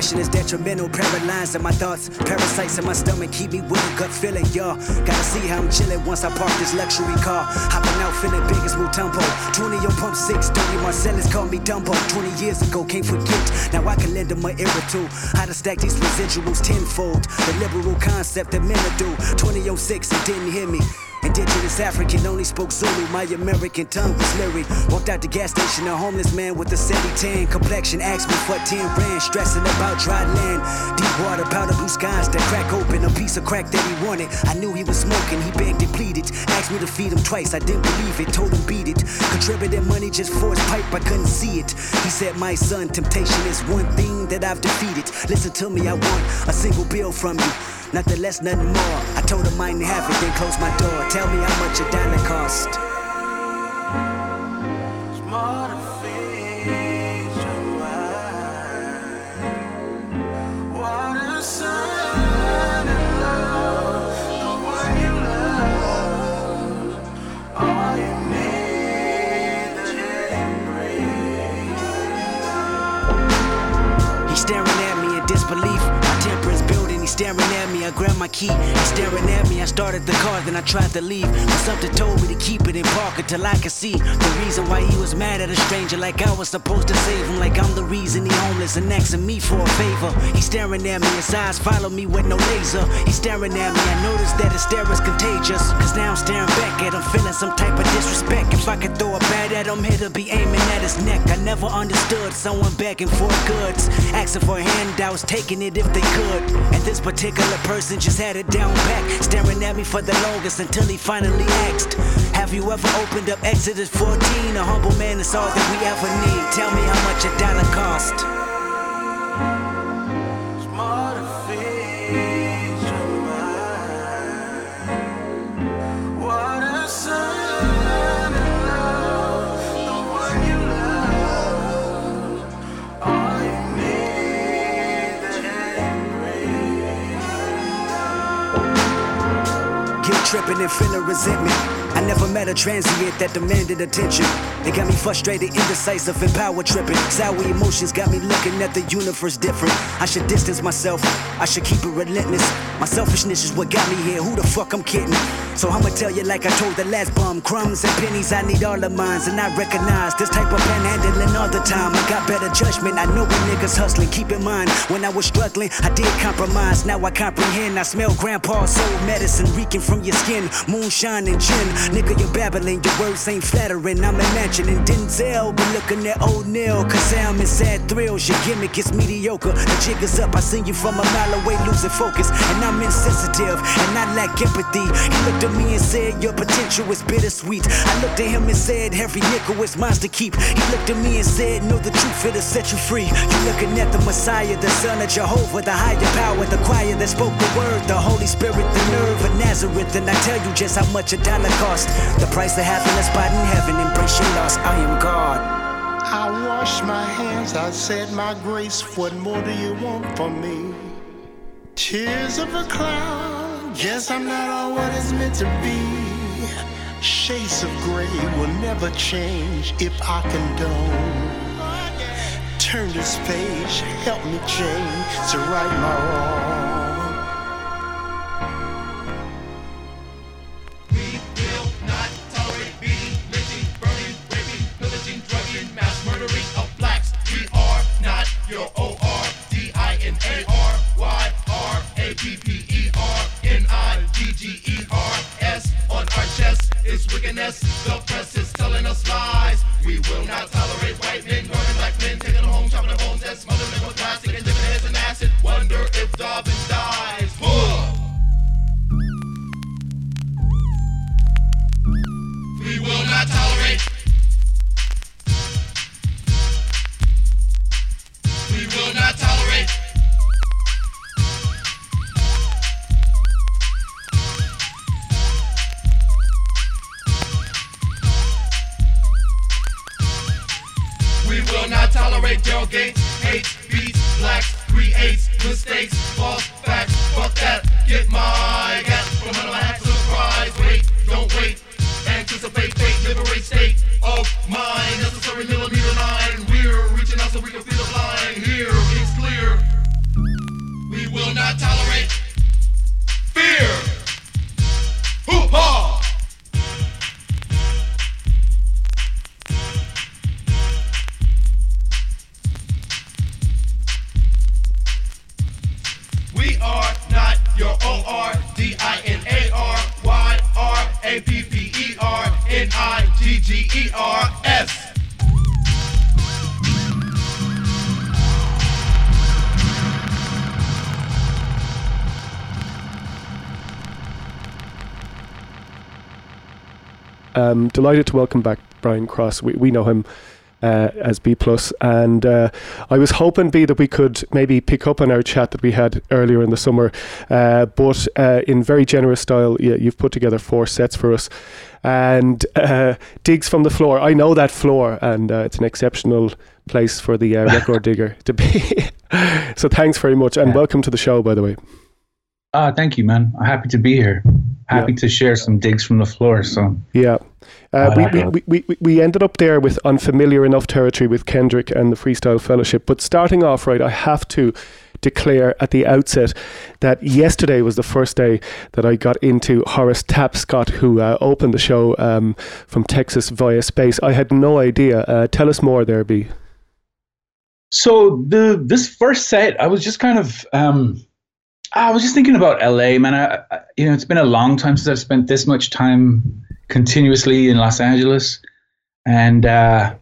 Speaker 6: Question is detrimental, paralyzed in my thoughts. Parasites in my stomach keep me with a gut feeling, y'all. Gotta see how I'm chillin' once I park this luxury car. Hopping out feeling big as Mutombo. 20 on pump 6, 30 Marcellus called me Dumbo. 20 years ago, can't forget. Now I can lend them my ear too. How to stack these residuals tenfold. The liberal concept that men do. 2006, it didn't hear me. Indigenous African only spoke Zulu. My American tongue was lyric. Walked out the gas station, a homeless man with a sandy tan complexion. Asked me for 10 rand, stressing about dry land. Deep water, powder blue skies that crack open. A piece of crack that he wanted. I knew he was smoking, he begged and pleaded. Asked me to feed him twice, I didn't believe it. Told him beat it. Contributed money just for his pipe, I couldn't see it. He said, My son, temptation is one thing that I've defeated. Listen to me, I want a single bill from you. Nothing less, nothing more. Told him I didn't have it, then closed my door. Tell me how much a dollar cost. I tried to leave. But something told me to keep it in park until I could see the reason why he was mad at a stranger. Like I was supposed to save him. Like I'm the reason he homeless and asking me for a favor. He's staring at me. His eyes follow me with no laser. He's staring at me. I noticed that his stare is contagious. Cause now I'm staring back at him, feeling some type of disrespect. If I could throw a bat at him, he'd be aiming at his neck. I never understood someone begging for goods, asking for handouts, taking it if they could. And this particular person just had it down back, staring at me for the longest until he finally asked, Have you ever opened up Exodus 14? A humble man is all that we ever need. Tell me how much a dollar cost. Resentment. I never met a transient that demanded attention. It got me frustrated, indecisive, and power tripping. Sour emotions got me looking at the universe different. I should distance myself, I should keep it relentless. My selfishness is what got me here. Who the fuck I'm kidding? So I'ma tell you like I told the last bum. Crumbs and pennies, I need all of mine. And I recognize this type of panhandling all the time. I got better judgment, I know when niggas hustling. Keep in mind, when I was struggling, I did compromise. Now I comprehend. I smell grandpa's soul medicine reeking from your skin. Moonshine and gin. Nigga, you're babbling, your words ain't flattering. I'm imagining Denzel, but looking at O'Neal. Cause I'm in sad thrills. Your gimmick is mediocre. The jig is up, I seen you from a mile away, losing focus. And I'm insensitive, and I lack empathy. At me and said, Your potential is bittersweet. I looked at him and said, Every nickel is mine to keep. He looked at me and said, Know the truth, it'll set you free. You're looking at the Messiah, the Son of Jehovah, the higher power, the choir that spoke the word, the Holy Spirit, the nerve of Nazareth. And I tell you just how much a dollar cost. The price of happiness bought in heaven, embrace your loss. I am God.
Speaker 5: I washed my hands, I said my grace. What more do you want from me? Tears of a clown, guess I'm not all what it's meant to be. Shades of gray will never change if I condone. Turn this page, help me change to right my wrong.
Speaker 7: Wickedness. The
Speaker 2: delighted to welcome back Brian Cross. We, we know him uh, as B plus, and uh, I was hoping B that we could maybe pick up on our chat that we had earlier in the summer, uh, but uh, in very generous style, yeah, you've put together four sets for us. And uh, digs from the floor. I know that floor, and uh, it's an exceptional place for the uh, record digger to be. so thanks very much, and
Speaker 8: Yeah.
Speaker 2: welcome to the show, by the way.
Speaker 8: Ah, thank you, man. I'm happy to be here. Happy to share some digs from the floor. So
Speaker 2: Yeah. Uh, we, we, we, we, we ended up there with unfamiliar enough territory with Kendrick and the Freestyle Fellowship. But starting off right, I have to declare at the outset that yesterday was the first day that I got into Horace Tapscott, who uh, opened the show um, from Texas via space. I had no idea. Uh, tell us more there, B.
Speaker 8: So the this first set, I was just kind of um, I was just thinking about LA, man. I, I, you know, it's been a long time since I've spent this much time continuously in Los Angeles, and uh,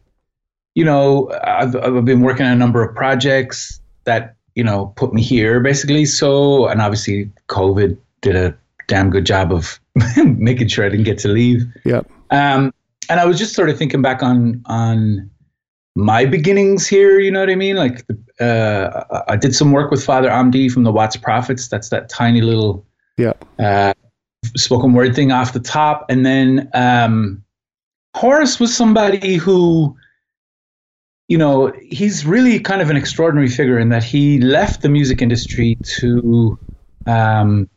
Speaker 8: you know, I've I've been working on a number of projects that you know put me here basically. So, and obviously, COVID did a damn good job of making sure I didn't get to leave.
Speaker 2: Yeah.
Speaker 8: Um, and I was just sort of thinking back on on my beginnings here. You know what I mean? Like, uh, I I did some work with Father Amde from the Watts Prophets. That's that tiny little
Speaker 2: Yeah.
Speaker 8: uh, spoken word thing off the top, and then um, Horace was somebody who, you know, he's really kind of an extraordinary figure in that he left the music industry to um,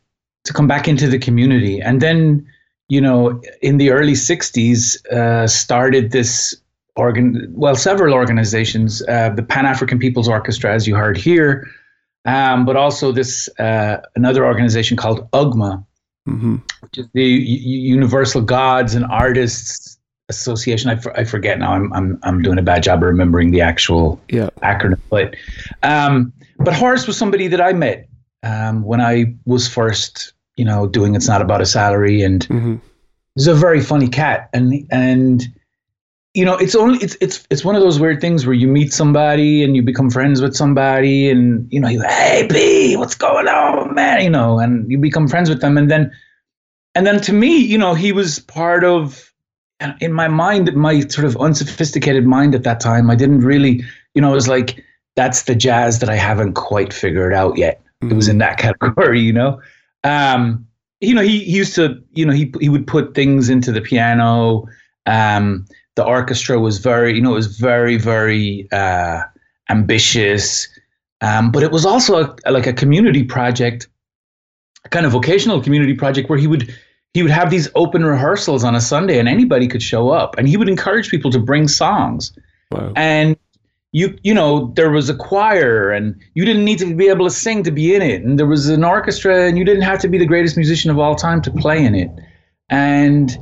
Speaker 8: to come back into the community, and then you know, in the early '60s, uh, started this organ. Well, several organizations, uh, the Pan African People's Orchestra, as you heard here, um, but also this uh, another organization called UGMA,
Speaker 2: hmm
Speaker 8: which is the Universal Gods and Artists Association. I, for, I forget now. I'm, I'm I'm doing a bad job of remembering the actual
Speaker 2: Yeah.
Speaker 8: acronym, but um, but Horace was somebody that I met um, when I was first, you know, doing It's Not About a Salary, and
Speaker 2: hmm
Speaker 8: he's a very funny cat, and and you know, it's only it's it's it's one of those weird things where you meet somebody and you become friends with somebody, and you know, you hey B, what's going on, man? You know, and you become friends with them, and then and then to me, you know, he was part of in my mind, my sort of unsophisticated mind at that time. I didn't really, you know, it was like that's the jazz that I haven't quite figured out yet. It was in that category, you know. Um, you know, he, he used to, you know, he he would put things into the piano um, the orchestra was very, you know, it was very, very uh, ambitious. Um, but it was also a, like a community project, a kind of vocational community project where he would he would have these open rehearsals on a Sunday and anybody could show up and he would encourage people to bring songs.
Speaker 2: Wow.
Speaker 8: And you you know there was a choir and you didn't need to be able to sing to be in it and there was an orchestra and you didn't have to be the greatest musician of all time to play in it. And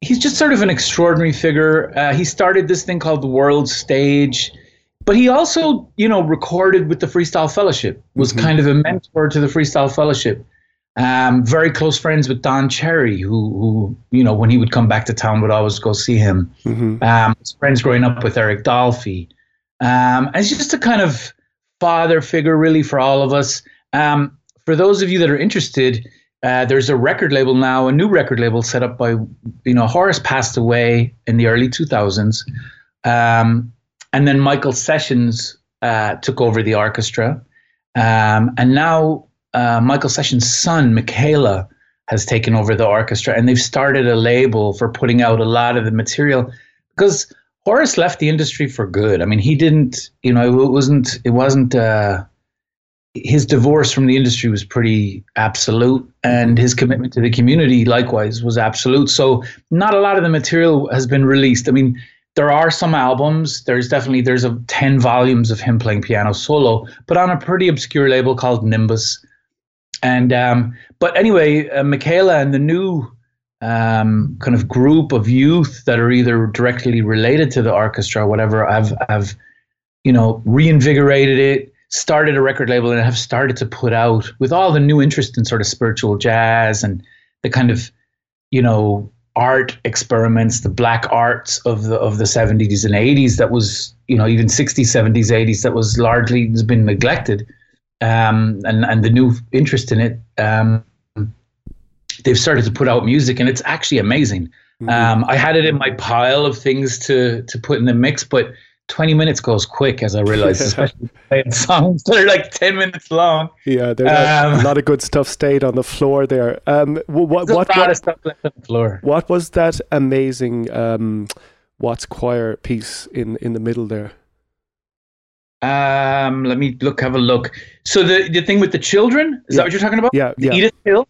Speaker 8: he's just sort of an extraordinary figure. Uh, he started this thing called the World Stage, but he also, you know, recorded with the Freestyle Fellowship. Was kind of a mentor to the Freestyle Fellowship. Um, very close friends with Don Cherry, who, who, you know, when he would come back to town, would always go see him.
Speaker 2: Mm-hmm.
Speaker 8: Um, friends growing up with Eric Dolphy. Um, and he's just a kind of father figure, really, for all of us. Um, for those of you that are interested, uh, there's a record label now, a new record label set up by, you know, Horace passed away in the early 2000s. Um, and then Michael Sessions uh, took over the orchestra. Um, and now uh, Michael Sessions' son, Mekala, has taken over the orchestra. And they've started a label for putting out a lot of the material because Horace left the industry for good. I mean, he didn't, you know, it wasn't, it wasn't, uh, his divorce from the industry was pretty absolute and his commitment to the community likewise was absolute. So not a lot of the material has been released. I mean there are some albums. There's definitely there's a 10 volumes of him playing piano solo but on a pretty obscure label called nimbus. And um, but anyway uh, Mekala and the new um, kind of group of youth that are either directly related to the orchestra or whatever have have you know reinvigorated it started a record label and have started to put out with all the new interest in sort of spiritual jazz and the kind of you know art experiments the black arts of the of the 70s and 80s that was you know even 60s 70s 80s that was largely has been neglected um, and and the new interest in it um, they've started to put out music and it's actually amazing. Um, I had it in my pile of things to to put in the mix but 20 minutes goes quick, as I realized, especially playing songs that are like 10 minutes long.
Speaker 2: Yeah, there's
Speaker 8: Um,
Speaker 2: a lot of good stuff stayed on the floor there. Um, wh- what,
Speaker 8: a
Speaker 2: what,
Speaker 8: lot
Speaker 2: what,
Speaker 8: of stuff left on the floor.
Speaker 2: what was that amazing um, Watts choir piece in, in the middle there?
Speaker 8: Um, let me look, have a look. So the, the thing with the children, is
Speaker 2: Yeah.
Speaker 8: that what you're talking about?
Speaker 2: Yeah,
Speaker 8: The
Speaker 2: yeah.
Speaker 8: Edith Hill?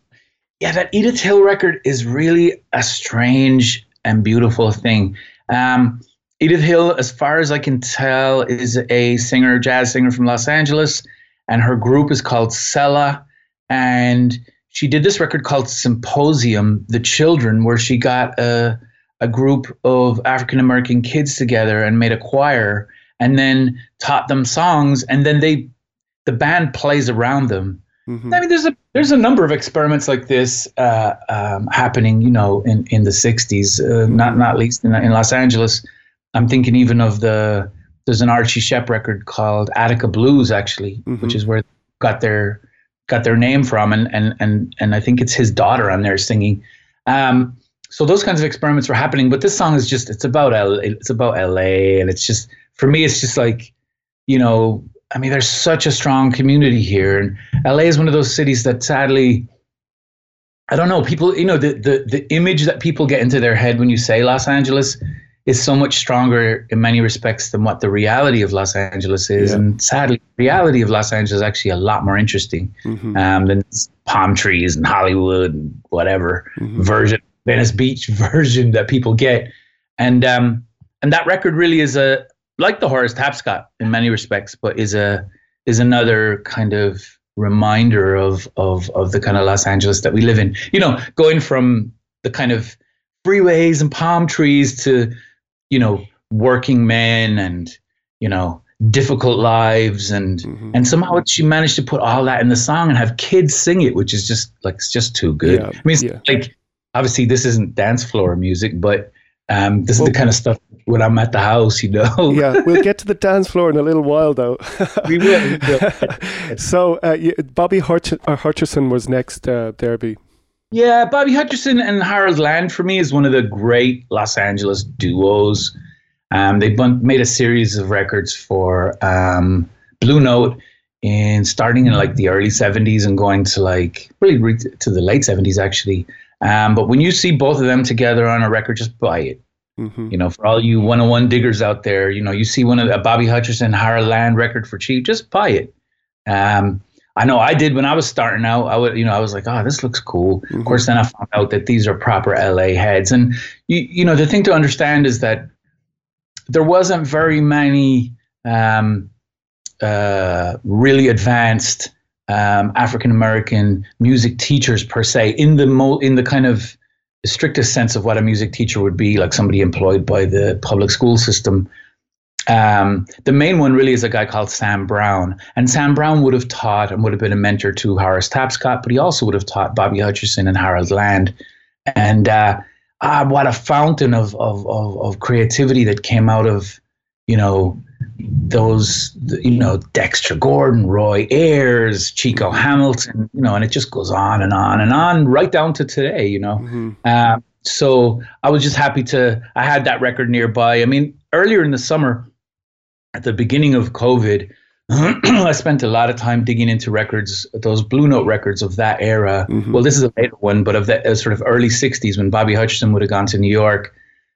Speaker 8: Yeah, that Edith Hill record is really a strange and beautiful thing. Um, Edith Hill, as far as I can tell, is a singer, jazz singer from Los Angeles, and her group is called Sella. And she did this record called Symposium, The Children, where she got a, a group of African American kids together and made a choir and then taught them songs. And then they, the band plays around them.
Speaker 2: Mhm.
Speaker 8: I mean, there's a there's a number of experiments like this uh, um, happening, you know, in, in the '60s, uh, not not least in, in Los Angeles. I'm thinking even of the there's an Archie Shepp record called Attica Blues, actually, which
Speaker 2: Mhm.
Speaker 8: is where they got their got their name from, and and and and I think it's his daughter on there singing. Um, so those kinds of experiments were happening, but this song is just it's about L, it's about L.A. and it's just for me, it's just like you know, I mean, there's such a strong community here, and LA is one of those cities that sadly, I don't know, people, you know, the the the image that people get into their head when you say Los Angeles is so much stronger in many respects than what the reality of Los Angeles is,
Speaker 2: Yeah.
Speaker 8: and sadly, the reality of Los Angeles is actually a lot more interesting
Speaker 2: Mhm.
Speaker 8: um, than palm trees and Hollywood and whatever
Speaker 2: Mhm.
Speaker 8: version, Venice Beach version that people get. And um, and that record really is a like the Horace Tapscott in many respects, but is a is another kind of reminder of of of the kind of Los Angeles that we live in. You know, going from the kind of freeways and palm trees to you know working men and you know difficult lives and
Speaker 2: Mhm.
Speaker 8: and somehow she managed to put all that in the song and have kids sing it which is just like it's just too good
Speaker 2: Yeah,
Speaker 8: i mean
Speaker 2: yeah.
Speaker 8: like obviously this isn't dance floor music but um this is the kind of stuff when i'm at the house you know
Speaker 2: yeah, we'll get to the dance floor in a little while, though.
Speaker 8: We will, we will.
Speaker 2: so, uh, Bobby Hutch- uh, Hutcherson was next, uh, Derby.
Speaker 8: Yeah, Bobby Hutcherson and Harold Land for me is one of the great Los Angeles duos. Um, they bun- made a series of records for um, Blue Note in starting in like the early 70s and going to like really re- to the late 70s actually. Um, but when you see both of them together on a record, just buy it. You know, for all you 101 diggers out there, you know, you see one of the Bobby Hutcherson Harold Land record for cheap, just buy it. Um, I know I did when I was starting out. I would, you know, I was like, oh, this looks cool. Of course, then I found out that these are proper LA heads. And you, you know, the thing to understand is that there wasn't very many um, uh, really advanced um, African American music teachers per se in the mo- in the kind of strictest sense of what a music teacher would be, like somebody employed by the public school system. Um, the main one really is a guy called Sam Brown, and Sam Brown would have taught and would have been a mentor to Horace Tapscott, but he also would have taught Bobby Hutcherson and Harold Land, and uh, ah, what a fountain of, of of of creativity that came out of you know those you know Dexter Gordon, Roy Ayers, Chico Hamilton, you know, and it just goes on and on and on right down to today, you know. Um, so I was just happy to I had that record nearby. I mean, earlier in the summer, at the beginning of COVID, I spent a lot of time digging into records, those Blue Note records of that era. Well, this is a later one, but of that uh, sort of early '60s when Bobby Hutcherson would have gone to New York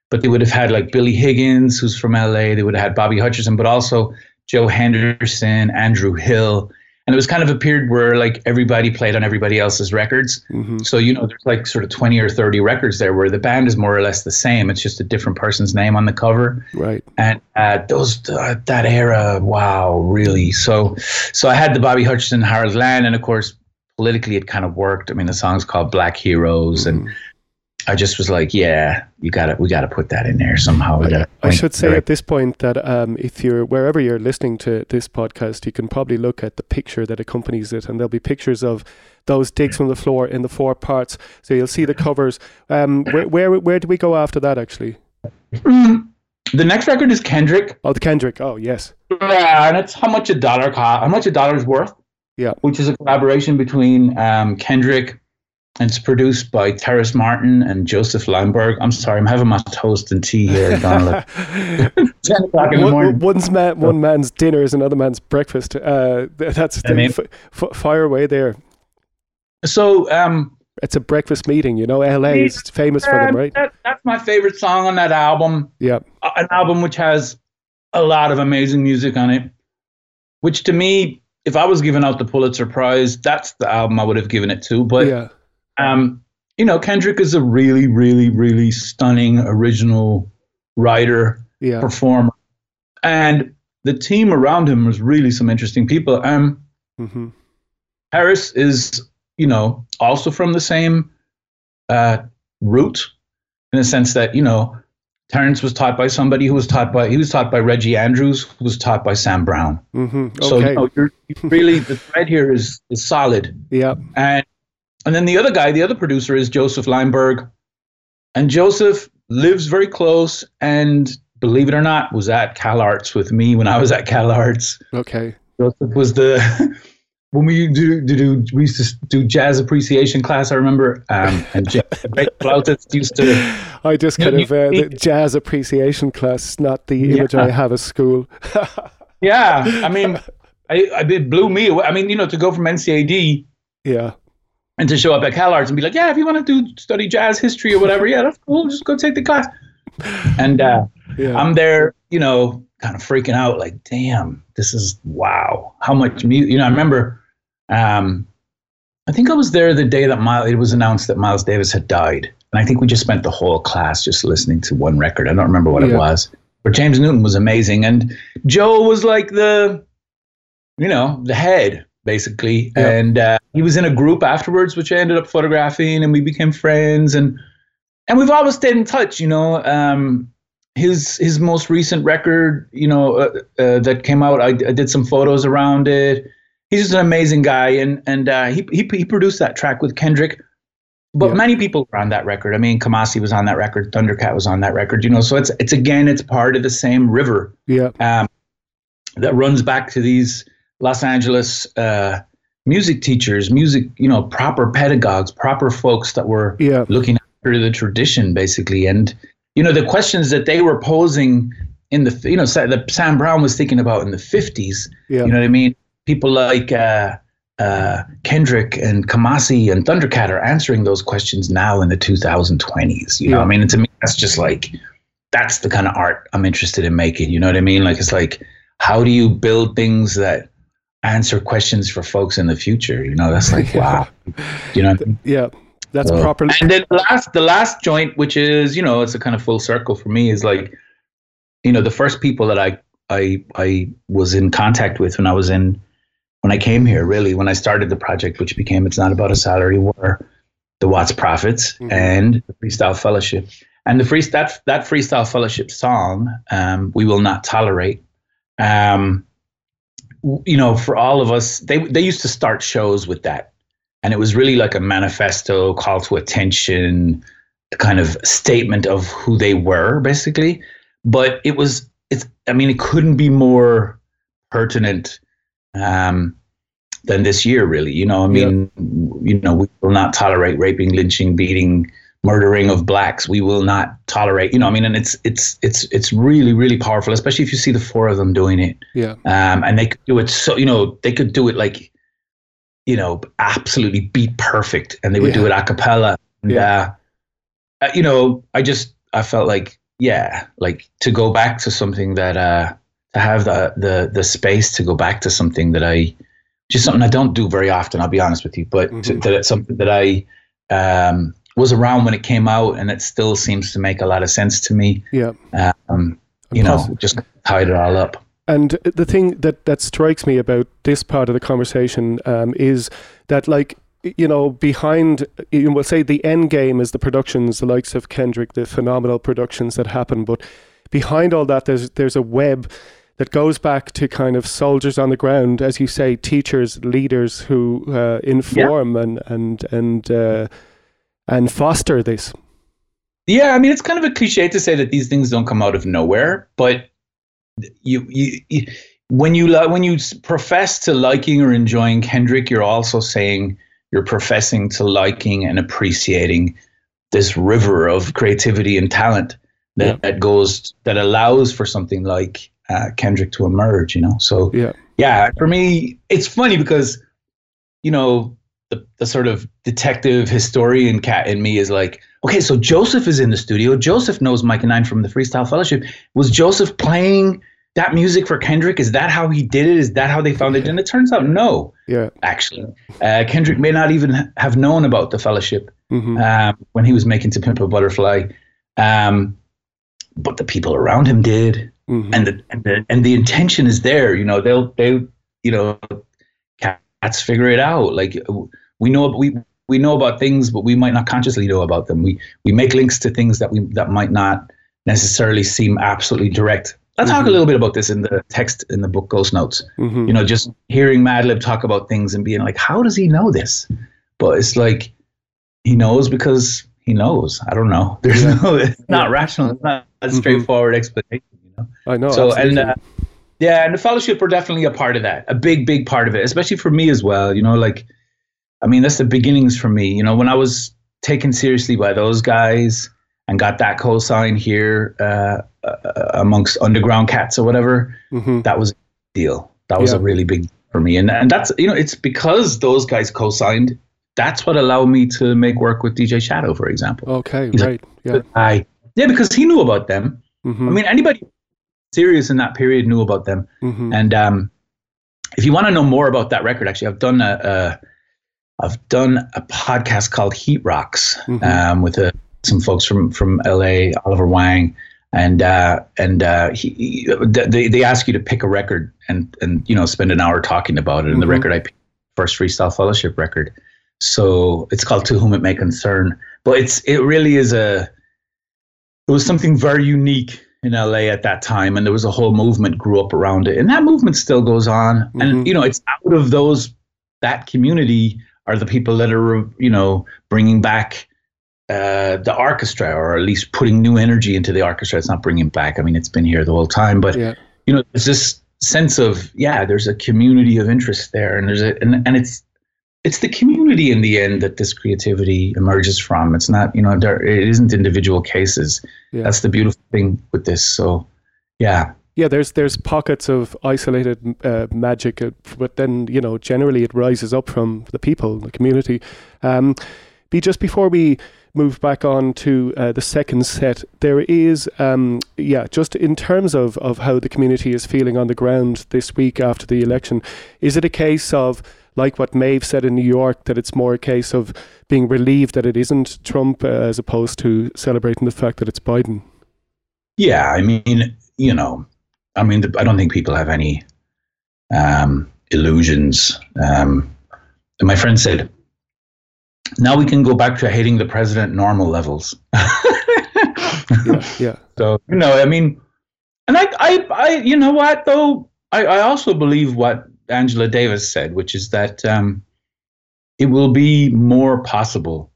Speaker 8: but they would have had like Billy Higgins, who's from LA. They would have had Bobby Hutcherson, but also Joe Henderson, Andrew Hill. And it was kind of a period where like everybody played on everybody else's records. So, you know, there's like sort of 20 or 30 records there where the band is more or less the same. It's just a different person's name on the cover.
Speaker 2: Right.
Speaker 8: And uh, those uh, that era, wow, really. So, so I had the Bobby Hutcherson, Harold Land, and of course, politically it kind of worked. I mean, the song's called Black Heroes, and I just was like, yeah, you got to, we got to put that in there somehow. We gotta
Speaker 2: I should say
Speaker 8: there.
Speaker 2: at this point that um, if you're wherever you're listening to this podcast, you can probably look at the picture that accompanies it, and there'll be pictures of those digs from the floor in the four parts. So you'll see the covers. Um, where where where do we go after that? Actually,
Speaker 8: the next record is Kendrick.
Speaker 2: oh, the Kendrick. Oh, yes.
Speaker 8: Yeah, and it's how much a dollar cost, how much a dollar is worth.
Speaker 2: Yeah.
Speaker 8: Which is a collaboration between um, Kendrick, and it's produced by Terrace Martin and Josef Leimberg. I'm sorry, I'm having my toast and tea here, Donal. Ten o'clock in the
Speaker 2: One,
Speaker 8: morning.
Speaker 2: one's man, one man's dinner is another man's breakfast. Uh, th- that's
Speaker 8: I
Speaker 2: the
Speaker 8: mean-
Speaker 2: f- f- fire away there.
Speaker 8: So, um,
Speaker 2: It's a breakfast meeting, you know. LA is famous for them,
Speaker 8: um,
Speaker 2: right?
Speaker 8: that- that's my favorite song on that album.
Speaker 2: Yeah.
Speaker 8: An album which has a lot of amazing music on it. Which to me, if I was giving out the Pulitzer Prize, that's the album I would have given it to. But
Speaker 2: yeah.
Speaker 8: Um, you know, Kendrick is a really, really, really stunning original writer,
Speaker 2: Yeah.
Speaker 8: performer, and the team around him was really some interesting people. Um,
Speaker 2: hmm
Speaker 8: Harris is, you know, also from the same uh, root, in the sense that you know, Terrace was taught by somebody who was taught by he was taught by Reggie Andrews, who was taught by Sam Brown.
Speaker 2: hmm
Speaker 8: So you know, really the thread here is is solid.
Speaker 2: yeah.
Speaker 8: And and then the other guy, the other producer is Josef Leimberg. And Joseph lives very close and believe it or not, was at Cal Arts with me when I was at Cal Arts.
Speaker 2: Okay.
Speaker 8: Joseph was the when we do, do, do we used to do jazz appreciation class, I remember. Um, and flautist used to
Speaker 2: I just kind of uh, the jazz appreciation class, not the image I have of school.
Speaker 8: Yeah. I mean I, I it blew me away. I mean, you know, to go from NCAD
Speaker 2: yeah.
Speaker 8: And to show up at Cal Arts and be like, yeah, if you want to do study jazz history or whatever, yeah, that's cool. Just go take the class. And uh,
Speaker 2: Yeah.
Speaker 8: I'm there, you know, kind of freaking out, like, damn, this is wow, how much music. You know, I remember, um, I think I was there the day that Miles, it was announced that Miles Davis had died, and I think we just spent the whole class just listening to one record. I don't remember what
Speaker 2: Yeah.
Speaker 8: it was, but James Newton was amazing, and Joe was like the, you know, the head basically,
Speaker 2: Yeah.
Speaker 8: and uh, he was in a group afterwards, which I ended up photographing, and we became friends, and and we've always stayed in touch. You know, um, his his most recent record, you know, uh, uh, that came out, I, I did some photos around it. He's just an amazing guy, and and uh, he, he he produced that track with Kendrick. But many people were on that record. I mean, Kamasi was on that record, Thundercat was on that record. You know, so it's it's again, it's part of the same river
Speaker 2: Yeah.
Speaker 8: um, that runs back to these Los Angeles uh, music teachers, music, you know, proper pedagogues, proper folks that were
Speaker 2: Yeah.
Speaker 8: looking after the tradition, basically. And you know, the questions that they were posing in the, you know, that Sam Brown was thinking about in the fifties.
Speaker 2: Yeah.
Speaker 8: You know what I mean? People like uh, uh, Kendrick and Kamasi and Thundercat are answering those questions now in the 2020s. You know,
Speaker 2: Yeah.
Speaker 8: I mean, and to me, that's just like that's the kind of art I'm interested in making. You know what I mean? Like it's like how do you build things that answer questions for folks in the future? You know, that's like wow. You know. I mean?
Speaker 2: Yeah, that's
Speaker 8: So-
Speaker 2: properly.
Speaker 8: And then the last, the last joint, which is you know, it's a kind of full circle for me, is like, you know, the first people that I I I was in contact with when I was in when I came here, really, when I started the project, which became it's not about a salary, were the Watts Prophets
Speaker 2: Mhm.
Speaker 8: and the Freestyle Fellowship. And the free that that Freestyle Fellowship song, um, "We Will Not Tolerate," um, w- you know, for all of us, they they used to start shows with that, and it was really like a manifesto, call to attention, kind of statement of who they were, basically. But it was, it's, I mean, it couldn't be more pertinent um, than this year, really. You know, I mean, you know, we will not tolerate raping, lynching, beating, murdering of blacks. We will not tolerate. You know, I mean, and it's it's it's it's really really powerful, especially if you see the four of them doing it
Speaker 2: yeah,
Speaker 8: um, and they could do it so you know they could do it like you know absolutely beat perfect and they would do it a cappella and
Speaker 2: Yeah.
Speaker 8: uh, uh, you know i just i felt like yeah like to go back to something that uh to have the the the space to go back to something that i just something i don't do very often i'll be honest with you but to,
Speaker 2: Mhm.
Speaker 8: that it's something that i um was around when it came out and it still seems to make a lot of sense to me
Speaker 2: yeah.
Speaker 8: um you know just tied it all up
Speaker 2: And the thing that, that strikes me about this part of the conversation um, is that, like, you know, behind, you will say the end game is the productions, the likes of Kendrick, the phenomenal productions that happen. But behind all that, there's there's a web that goes back to kind of soldiers on the ground, as you say, teachers, leaders who uh, inform and and and uh, and foster this.
Speaker 8: Yeah, I mean, it's kind of a cliche to say that these things don't come out of nowhere, but you, you, you when you li- when you profess to liking or enjoying Kendrick, you're also saying you're professing to liking and appreciating this river of creativity and talent that,
Speaker 2: Yeah.
Speaker 8: that goes that allows for something like uh, Kendrick to emerge. You know, so
Speaker 2: Yeah,
Speaker 8: yeah, for me, it's funny because, you know, the, the sort of detective historian cat in me is like, okay, so Josef is in the studio. Josef knows Mikah Nine from the Freestyle Fellowship. Was Josef playing that music for Kendrick? Is that how he did it? Is that how they found it? And it turns out, no,
Speaker 2: yeah,
Speaker 8: actually. Uh, Kendrick may not even have known about the fellowship
Speaker 2: hmm
Speaker 8: um, when he was making To Pimp a Butterfly. Um, but the people around him did
Speaker 2: hmm
Speaker 8: and the and the and the intention is there. You know, they'll they you know cats figure it out. Like we know we we know about things, but we might not consciously know about them. We we make links to things that we that might not necessarily seem absolutely direct. I'll talk a
Speaker 2: Mhm.
Speaker 8: little bit about this in the text in the book Ghost Notes.
Speaker 2: hmm
Speaker 8: You know, just hearing Madlib talk about things and being like, how does he know this? But it's like he knows because he knows. I don't know. There's
Speaker 2: Yeah.
Speaker 8: no. It's not rational. It's not a
Speaker 2: Mhm.
Speaker 8: straightforward explanation. You know
Speaker 2: I know.
Speaker 8: so and uh, yeah and the fellowship were definitely a part of that a big big part of it especially for me as well you know like i mean that's the beginnings for me you know when i was taken seriously by those guys and got that cosign here uh, uh, amongst underground cats or whatever
Speaker 2: Mhm.
Speaker 8: that was a deal that was
Speaker 2: Yeah.
Speaker 8: a really big for me and and that's you know it's because those guys co-signed that's what allowed me to make work with dj shadow for example
Speaker 2: Okay,
Speaker 8: He's
Speaker 2: right. Yeah.
Speaker 8: I, yeah because he knew about them
Speaker 2: hmm
Speaker 8: i mean anybody serious in that period knew about them
Speaker 2: hmm
Speaker 8: and um, if you want to know more about that record, actually, I've done a, a I've done a podcast called Heat Rocks
Speaker 2: Mhm.
Speaker 8: um, with uh some folks from from LA, Oliver Wang, and uh, and uh, he, he- they they ask you to pick a record and and you know spend an hour talking about it. And the
Speaker 2: Mhm.
Speaker 8: record I picked, first Freestyle Fellowship record, so it's called To Whom It May Concern. But it's it really is a it was something very unique in LA at that time, and there was a whole movement grew up around it, and that movement still goes on.
Speaker 2: Mhm.
Speaker 8: And you know, it's out of those that community are the people that are you know bringing back uh, the orchestra, or at least putting new energy into the orchestra. It's not bringing back. I mean, it's been here the whole time, but
Speaker 2: Yeah.
Speaker 8: you know, there's this sense of yeah, there's a community of interest there, and there's a and, and it's it's the community in the end that this creativity emerges from. It's not, you know, there, it isn't individual cases.
Speaker 2: Yeah.
Speaker 8: That's the beautiful thing with this. So, yeah,
Speaker 2: Yeah, there's there's pockets of isolated uh, magic, uh, but then you know generally it rises up from the people, the community. Um, be just before we move back on to uh, the second set, there is, um, yeah, just in terms of, of how the community is feeling on the ground this week after the election, is it a case of, like what Maeve said in New York, that it's more a case of being relieved that it isn't Trump uh, as opposed to celebrating the fact that it's Biden?
Speaker 8: Yeah, I mean, you know, I mean, I don't think people have any um, illusions. Um, my friend said, now we can go back to hating the president normal levels.
Speaker 2: Yeah, yeah.
Speaker 8: So you know, I mean, and I, I, I, you know what though, I, I also believe what Angela Davis said, which is that um, it will be more possible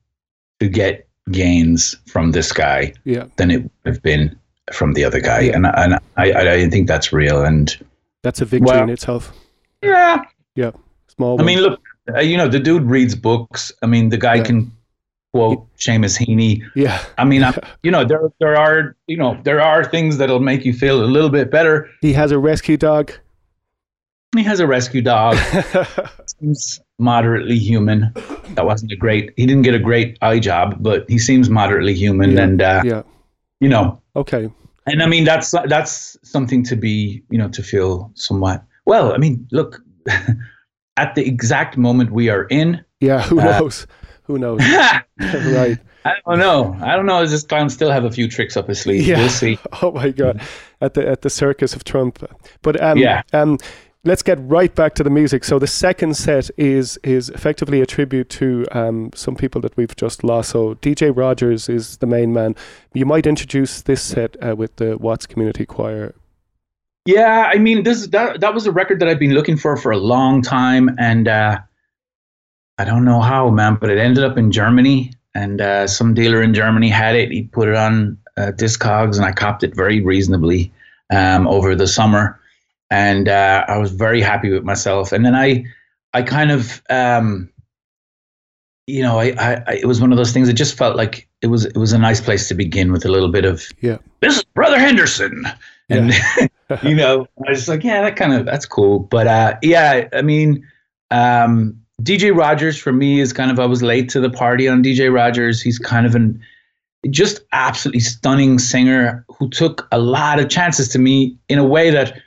Speaker 8: to get gains from this guy
Speaker 2: Yeah.
Speaker 8: than it would have been from the other guy,
Speaker 2: Yeah.
Speaker 8: and and I, I, I think that's real. And
Speaker 2: That's a victory
Speaker 8: Well-
Speaker 2: in itself.
Speaker 8: yeah,
Speaker 2: Yeah. Small
Speaker 8: I
Speaker 2: one.
Speaker 8: mean, look, uh, you know, the dude reads books. I mean, the guy
Speaker 2: Yeah.
Speaker 8: can quote Seamus Heaney.
Speaker 2: yeah.
Speaker 8: I mean, I, you know, there there are you know there are things that'll make you feel a little bit better.
Speaker 2: He has a rescue dog.
Speaker 8: He has a rescue dog. seems moderately human. That wasn't a great. He didn't get a great eye job, but he seems moderately human,
Speaker 2: Yeah,
Speaker 8: and uh,
Speaker 2: yeah.
Speaker 8: you know,
Speaker 2: Okay.
Speaker 8: And I mean that's that's something to be you know to feel somewhat well. I mean, look, at the exact moment we are in,
Speaker 2: Yeah. Who
Speaker 8: Uh,
Speaker 2: knows? Who knows? Right.
Speaker 8: I don't know. I don't know. Does this clown still have a few tricks up his sleeve?
Speaker 2: Yeah.
Speaker 8: We'll see.
Speaker 2: Oh my God. At the at the circus of Trump. But um,
Speaker 8: Yeah.
Speaker 2: um, let's get right back to the music. So the second set is is effectively a tribute to um, some people that we've just lost. So DJ Rogers is the main man. You might introduce this set uh, with the Watts Community Choir.
Speaker 8: Yeah, I mean, this that that was a record that I've been looking for for a long time, and uh, I don't know how, man, but it ended up in Germany, and uh, some dealer in Germany had it. He put it on uh, Discogs, and I copped it very reasonably um, over the summer, and uh, I was very happy with myself. And then I, I kind of, um, you know, I, I, I, it was one of those things. It just felt like it was it was a nice place to begin with a little bit of
Speaker 2: Yeah.
Speaker 8: this is Brother Henderson, and you know, I was like, yeah, that kind of that's cool. But uh, yeah, I mean, um, DJ Rogers for me is kind of I was late to the party on DJ Rogers. He's kind of an just absolutely stunning singer who took a lot of chances to me in a way that,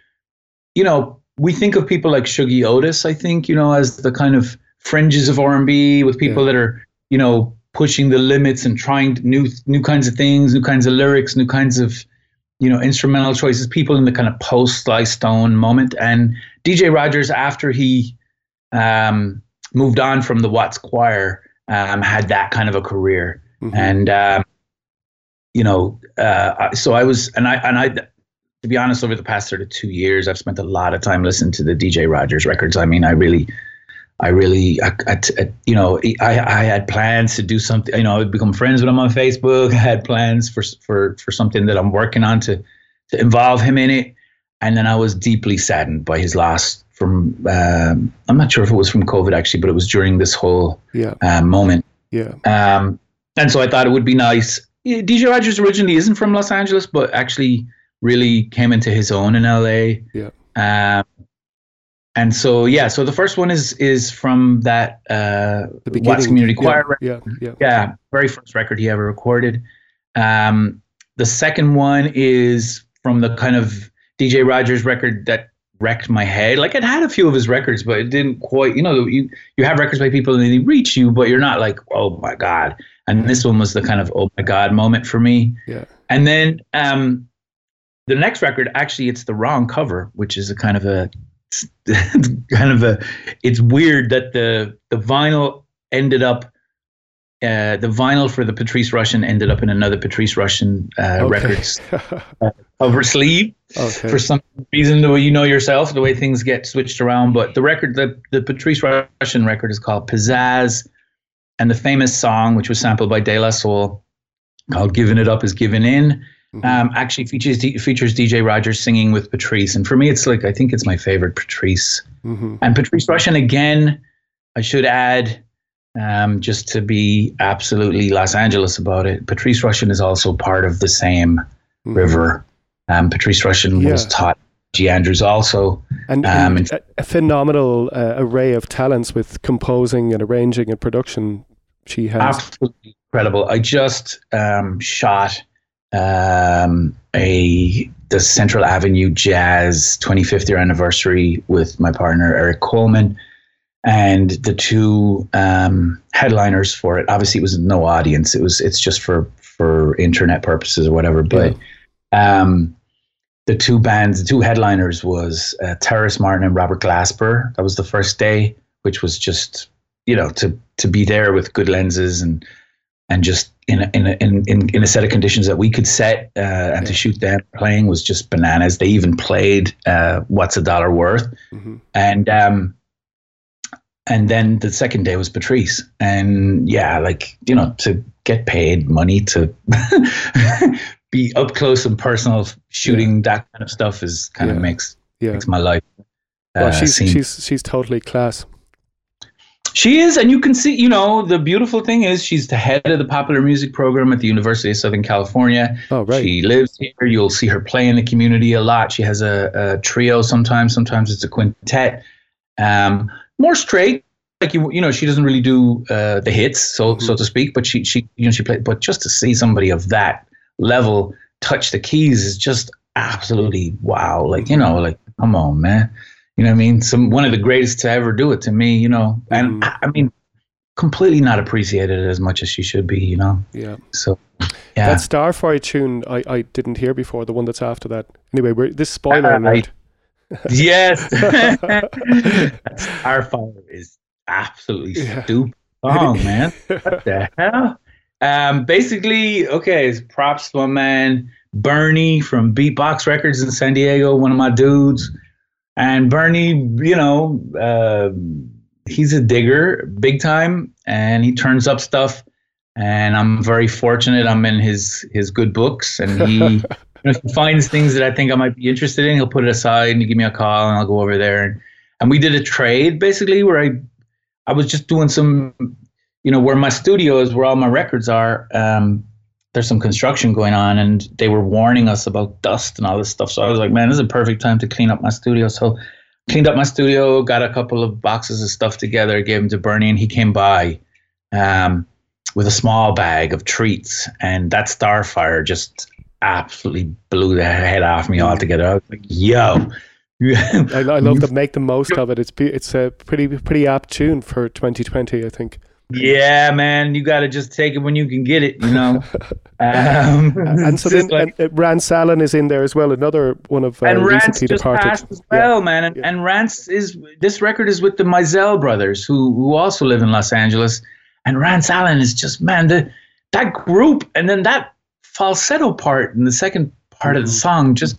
Speaker 8: you know, we think of people like Shuggie Otis, I think, you know, as the kind of fringes of R&B with people
Speaker 2: Yeah.
Speaker 8: that are, you know, pushing the limits and trying new new kinds of things, new kinds of lyrics, new kinds of, you know, instrumental choices, people in the kind of post Sly Stone moment. And DJ Rogers, after he um, moved on from the Watts Choir, um, had that kind of a career.
Speaker 2: Mhm.
Speaker 8: And um, you know, uh, so I was, and I, and I, to be honest, over the past sort of two years, I've spent a lot of time listening to the DJ Rogers records. I mean, I really, I really, I, I, you know, I, I had plans to do something. You know, I would become friends with him on Facebook. I had plans for for for something that I'm working on to to involve him in it. And then I was deeply saddened by his loss from. Um, I'm not sure if it was from COVID actually, but it was during this whole
Speaker 2: Yeah.
Speaker 8: um, moment.
Speaker 2: Yeah.
Speaker 8: Um, and so I thought it would be nice. DJ Rogers originally isn't from Los Angeles, but actually really came into his own in LA.
Speaker 2: Yeah.
Speaker 8: Um, and so yeah, so the first one is is from that uh,
Speaker 2: The.
Speaker 8: Watts Community
Speaker 2: yeah,
Speaker 8: Choir. record.
Speaker 2: Yeah. Yeah.
Speaker 8: Yeah, very first record he ever recorded. Um, the second one is from the kind of DJ Rogers record that wrecked my head. Like I'd had a few of his records, but it didn't quite. You know, you you have records by people and they reach you, but you're not like, oh my god. And this one was the kind of oh my god moment for me.
Speaker 2: Yeah.
Speaker 8: And then um, the next record, actually, it's the wrong cover, which is a kind of a kind of a. It's weird that the the vinyl ended up. Uh, the vinyl for the Patrice Rushen ended up in another Patrice Rushen uh,
Speaker 2: Okay.
Speaker 8: records cover sleeve
Speaker 2: okay.
Speaker 8: for some reason. The way you know yourself, the way things get switched around. But the record, the the Patrice Rushen record, is called Pizzazz, and the famous song, which was sampled by De La Soul, called "Giving It Up Is Giving In."
Speaker 2: Mhm.
Speaker 8: Um, actually features D- features DJ Rogers singing with Patrice, and for me, it's like I think it's my favorite Patrice.
Speaker 2: Mhm.
Speaker 8: And Patrice Rushen again, I should add, um, just to be absolutely Los Angeles about it. Patrice Rushen is also part of the same
Speaker 2: Mhm.
Speaker 8: river. Um, Patrice Rushen was taught G. Andrews also.
Speaker 2: And,
Speaker 8: Um,
Speaker 2: and a, a phenomenal uh, array of talents with composing and arranging and production. She has.
Speaker 8: Absolutely incredible. I just um, shot um, a the Central Avenue Jazz 25th year anniversary with my partner Eric Coleman, and the two um, headliners for it. Obviously, it was no audience. It was it's just for for internet purposes or whatever. But um, the two bands, the two headliners was uh, Terrace Martin and Robert Glasper. That was the first day, which was just you know to to be there with good lenses and and just in a, in, a, in in a set of conditions that we could set uh, and to shoot them playing was just bananas. They even played uh, "What's a Dollar Worth,"
Speaker 2: Mhm.
Speaker 8: and um, and then the second day was Patrice, and yeah, like you know, to get paid money to be up close and personal shooting that kind of stuff is kind
Speaker 2: Yeah.
Speaker 8: of makes
Speaker 2: Yeah.
Speaker 8: makes my life.
Speaker 2: Well,
Speaker 8: uh,
Speaker 2: she's
Speaker 8: seem-
Speaker 2: she's she's totally class.
Speaker 8: She is, and you can see, you know, the beautiful thing is she's the head of the popular music program at the University of Southern California.
Speaker 2: Oh, right.
Speaker 8: She lives here. You'll see her play in the community a lot. She has a, a trio sometimes. Sometimes it's a quintet. Um, more straight, like you, you know, she doesn't really do uh, the hits, so
Speaker 2: Mm-hmm.
Speaker 8: so to speak. But she, she, you know, she played. But just to see somebody of that level touch the keys is just absolutely wow. Like you know, like come on, man. You know what I mean? Some one of the greatest to ever do it to me, you know. And I, I mean, completely not appreciated as much as she should be, you know.
Speaker 2: Yeah.
Speaker 8: So, yeah.
Speaker 2: That Starfire tune I, I didn't hear before. The one that's after that. Anyway, we're, this spoiler
Speaker 8: Uh,
Speaker 2: alert.
Speaker 8: yes. Starfire is absolutely
Speaker 2: Yeah.
Speaker 8: stupid Oh man. What the hell? Um, basically, okay, it's props to my man Bernie from Beatbox Records in San Diego, one of my dudes. And Bernie, you know, uh, he's a digger big time and he turns up stuff. And I'm very fortunate. I'm in his his good books, and he you know, if he finds things that I think I might be interested in, he'll put it aside and give me a call, and I'll go over there. And, and we did a trade basically where I I was just doing some, you know, where my studio is, where all my records are. Um, there's some construction going on, and they were warning us about dust and all this stuff. So I was like, man, this is a perfect time to clean up my studio. So cleaned up my studio, got a couple of boxes of stuff together, gave them to Bernie, and he came by um, with a small bag of treats, and that Starfire just absolutely blew the head off me altogether. I was like, yo.
Speaker 2: I, I love to make the most of it. It's it's a pretty pretty apt tune for 2020, I think.
Speaker 8: Yeah, man, you got to just take it when you can get it, you know. um,
Speaker 2: and so
Speaker 8: it's
Speaker 2: then
Speaker 8: like-
Speaker 2: and, uh, Rance Allen is in there as well, another one of uh,
Speaker 8: and Rance
Speaker 2: recently
Speaker 8: just
Speaker 2: departed.
Speaker 8: passed as well, man. And, and Rance is this record is with the Mizell brothers, who who also live in Los Angeles. And Rance Allen is just man, the that group, and then that falsetto part in the second part of the song, just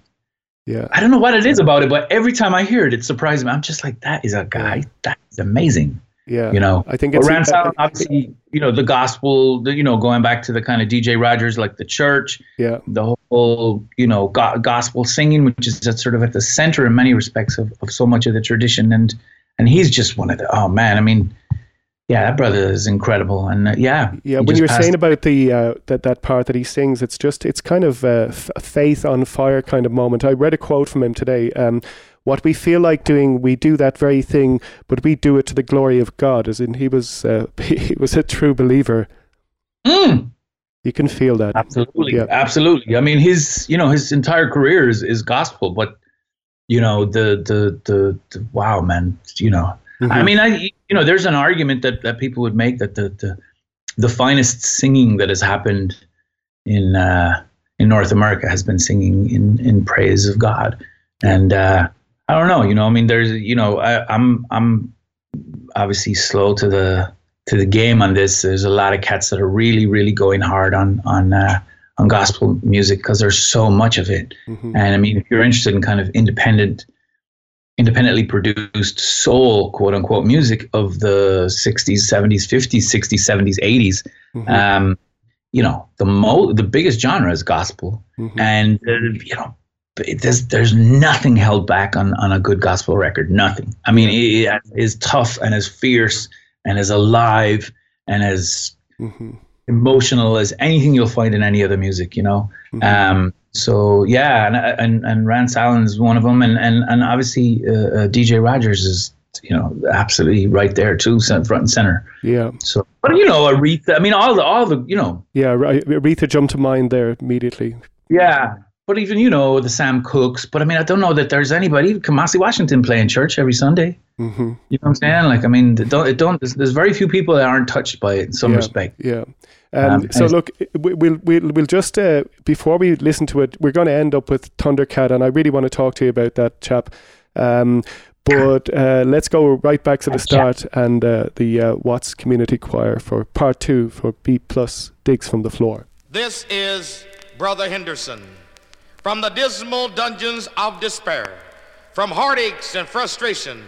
Speaker 2: Yeah,
Speaker 8: I don't know what it is about it, but every time I hear it, it surprises me. I'm just like, that is a guy, that is amazing.
Speaker 2: Yeah.
Speaker 8: You know,
Speaker 2: I think it's
Speaker 8: Rance
Speaker 2: uh,
Speaker 8: obviously, you know, the gospel, the, you know, going back to the kind of DJ Rogers, like the church,
Speaker 2: yeah,
Speaker 8: the whole, you know, go- gospel singing, which is at sort of at the center in many respects of, of so much of the tradition. And and he's just one of the, oh man, I mean, yeah, that brother is incredible. And uh, yeah.
Speaker 2: yeah. When you were saying about the uh, that that part that he sings, it's just it's kind of a f- faith on fire kind of moment. I read a quote from him today. Um, what we feel like doing, we do that very thing, but we do it to the glory of God. As in, he was uh, he was a true believer.
Speaker 8: Mm.
Speaker 2: You can feel that.
Speaker 8: Absolutely,
Speaker 2: Yeah.
Speaker 8: absolutely. I mean, his you know his entire career is, is gospel, but you know the the the, the wow, man, you know. I
Speaker 2: Mhm.
Speaker 8: mean, I you know, there's an argument that, that people would make that the, the the finest singing that has happened in uh, in North America has been singing in in praise of God, and uh, I don't know, you know, I mean, there's you know, I, I'm I'm obviously slow to the to the game on this. There's a lot of cats that are really, really going hard on on uh, on gospel music because there's so much of it.
Speaker 2: Mhm.
Speaker 8: And I mean, if you're interested in kind of independent, independently produced soul, quote unquote, music of the 60s, 70s, 50s, 60s, 70s, 80s,
Speaker 2: Mhm.
Speaker 8: um, you know, the mo the biggest genre is gospel,
Speaker 2: Mhm.
Speaker 8: and uh, you know. There's there's nothing held back on, on a good gospel record. Nothing. I mean, it, is tough and as fierce and as alive and as
Speaker 2: Mhm.
Speaker 8: emotional as anything you'll find in any other music, you know.
Speaker 2: Mhm.
Speaker 8: Um, so yeah, and and and Rance Allen is one of them, and and and obviously uh, uh, DJ Rogers is you know, absolutely right there too, front and center.
Speaker 2: Yeah.
Speaker 8: So, but you know, Aretha. I mean, all the all the you know,
Speaker 2: Yeah. Aretha jumped to mind there immediately.
Speaker 8: yeah. But even you know the Sam Cookes. But I mean, I don't know that there's anybody. Kamasi Washington playing church every Sunday.
Speaker 2: hmm
Speaker 8: You know what I'm saying? Like, I mean, it don't it don't. There's, there's very few people that aren't touched by it in some
Speaker 2: yeah,
Speaker 8: respect.
Speaker 2: Yeah. Um,
Speaker 8: Um,
Speaker 2: so look, we- we'll we'll we'll just uh, before we listen to it, we're going to end up with Thundercat, and I really want to talk to you about that chap. Um, but uh, let's go right back to the start and uh, the uh, Watts Community Choir for part two for B plus digs from the floor.
Speaker 9: This is Brother Henderson from the dismal dungeons of despair, from heartaches and frustration.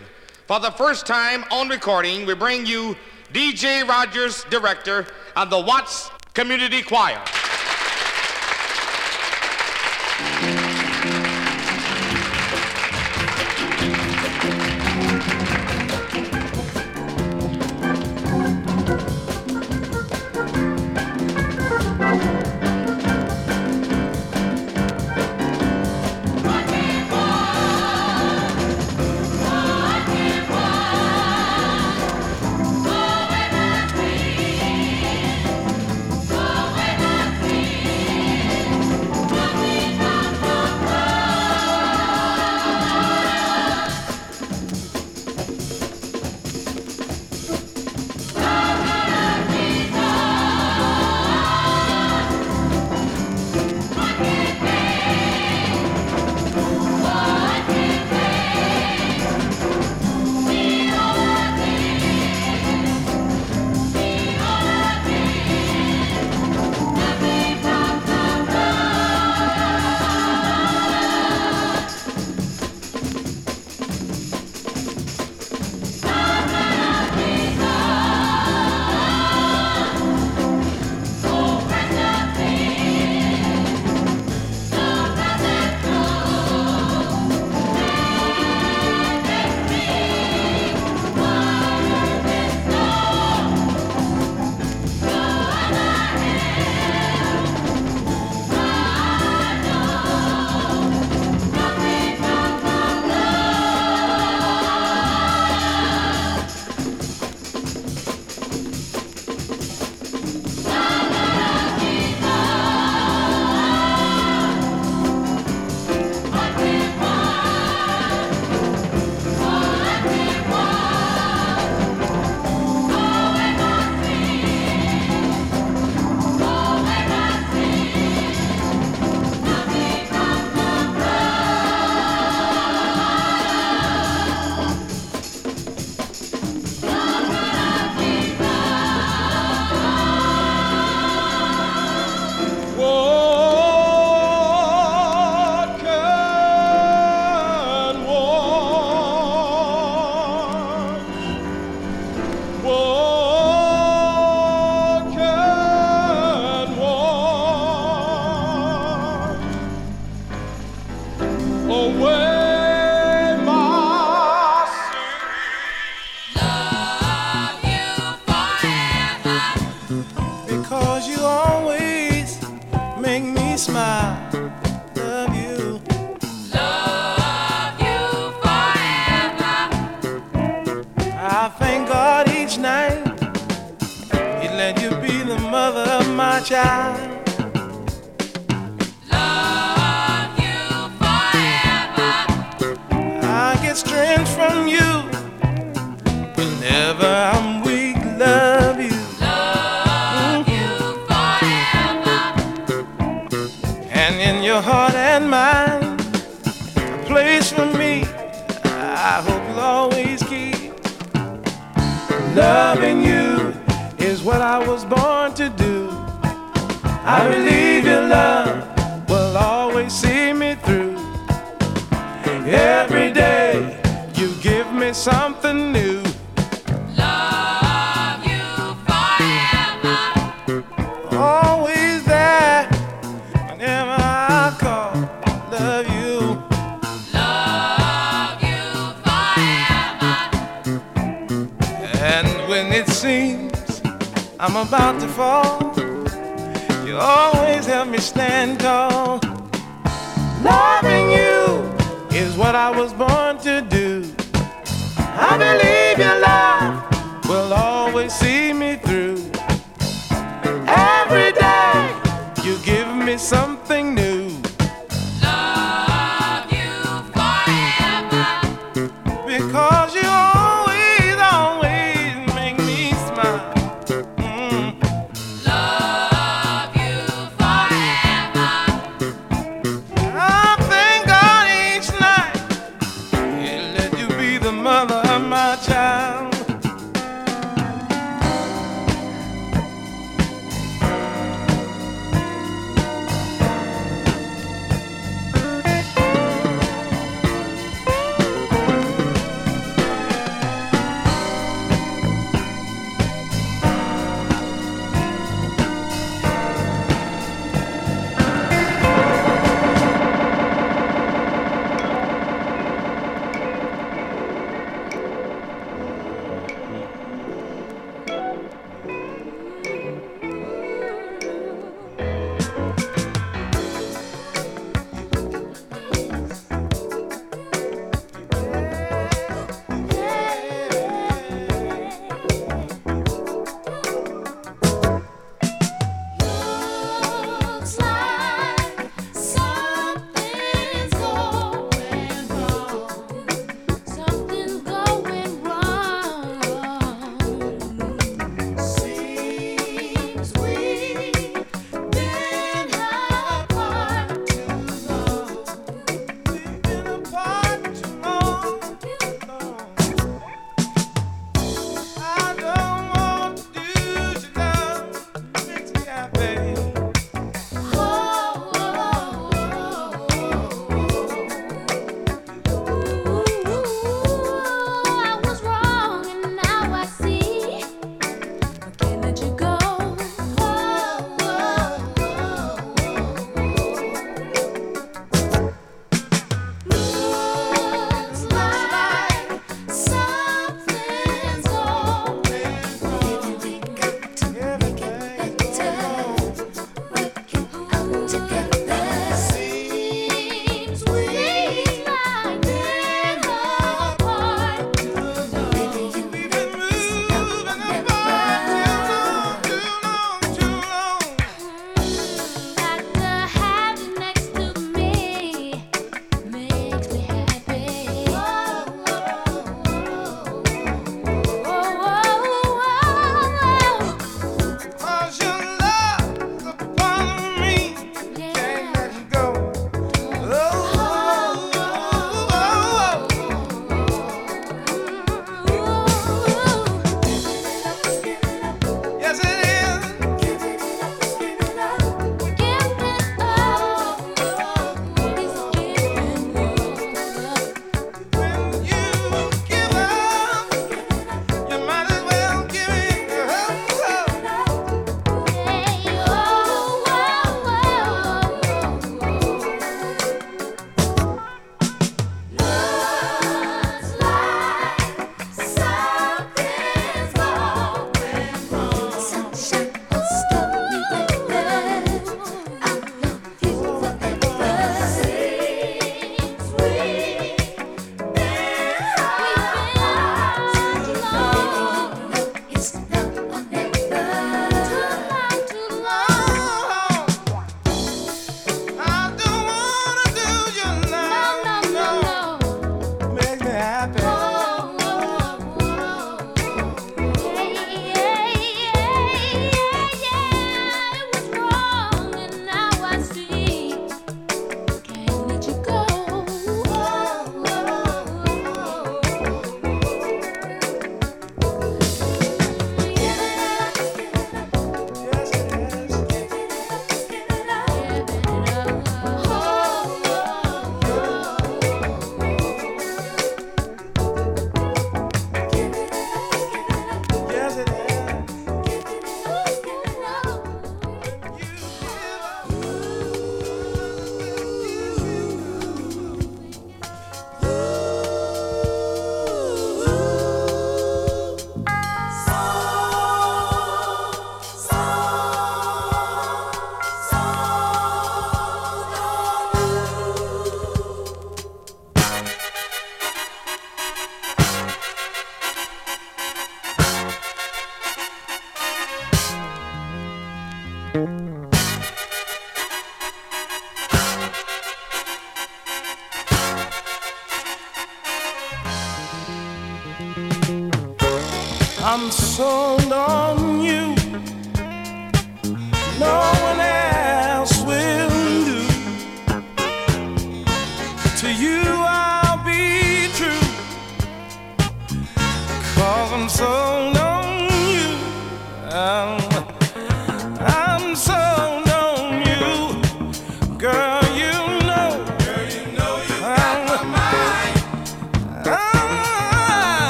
Speaker 9: For the first time on recording, we bring you DJ Rogers, director of the Watts Community Choir.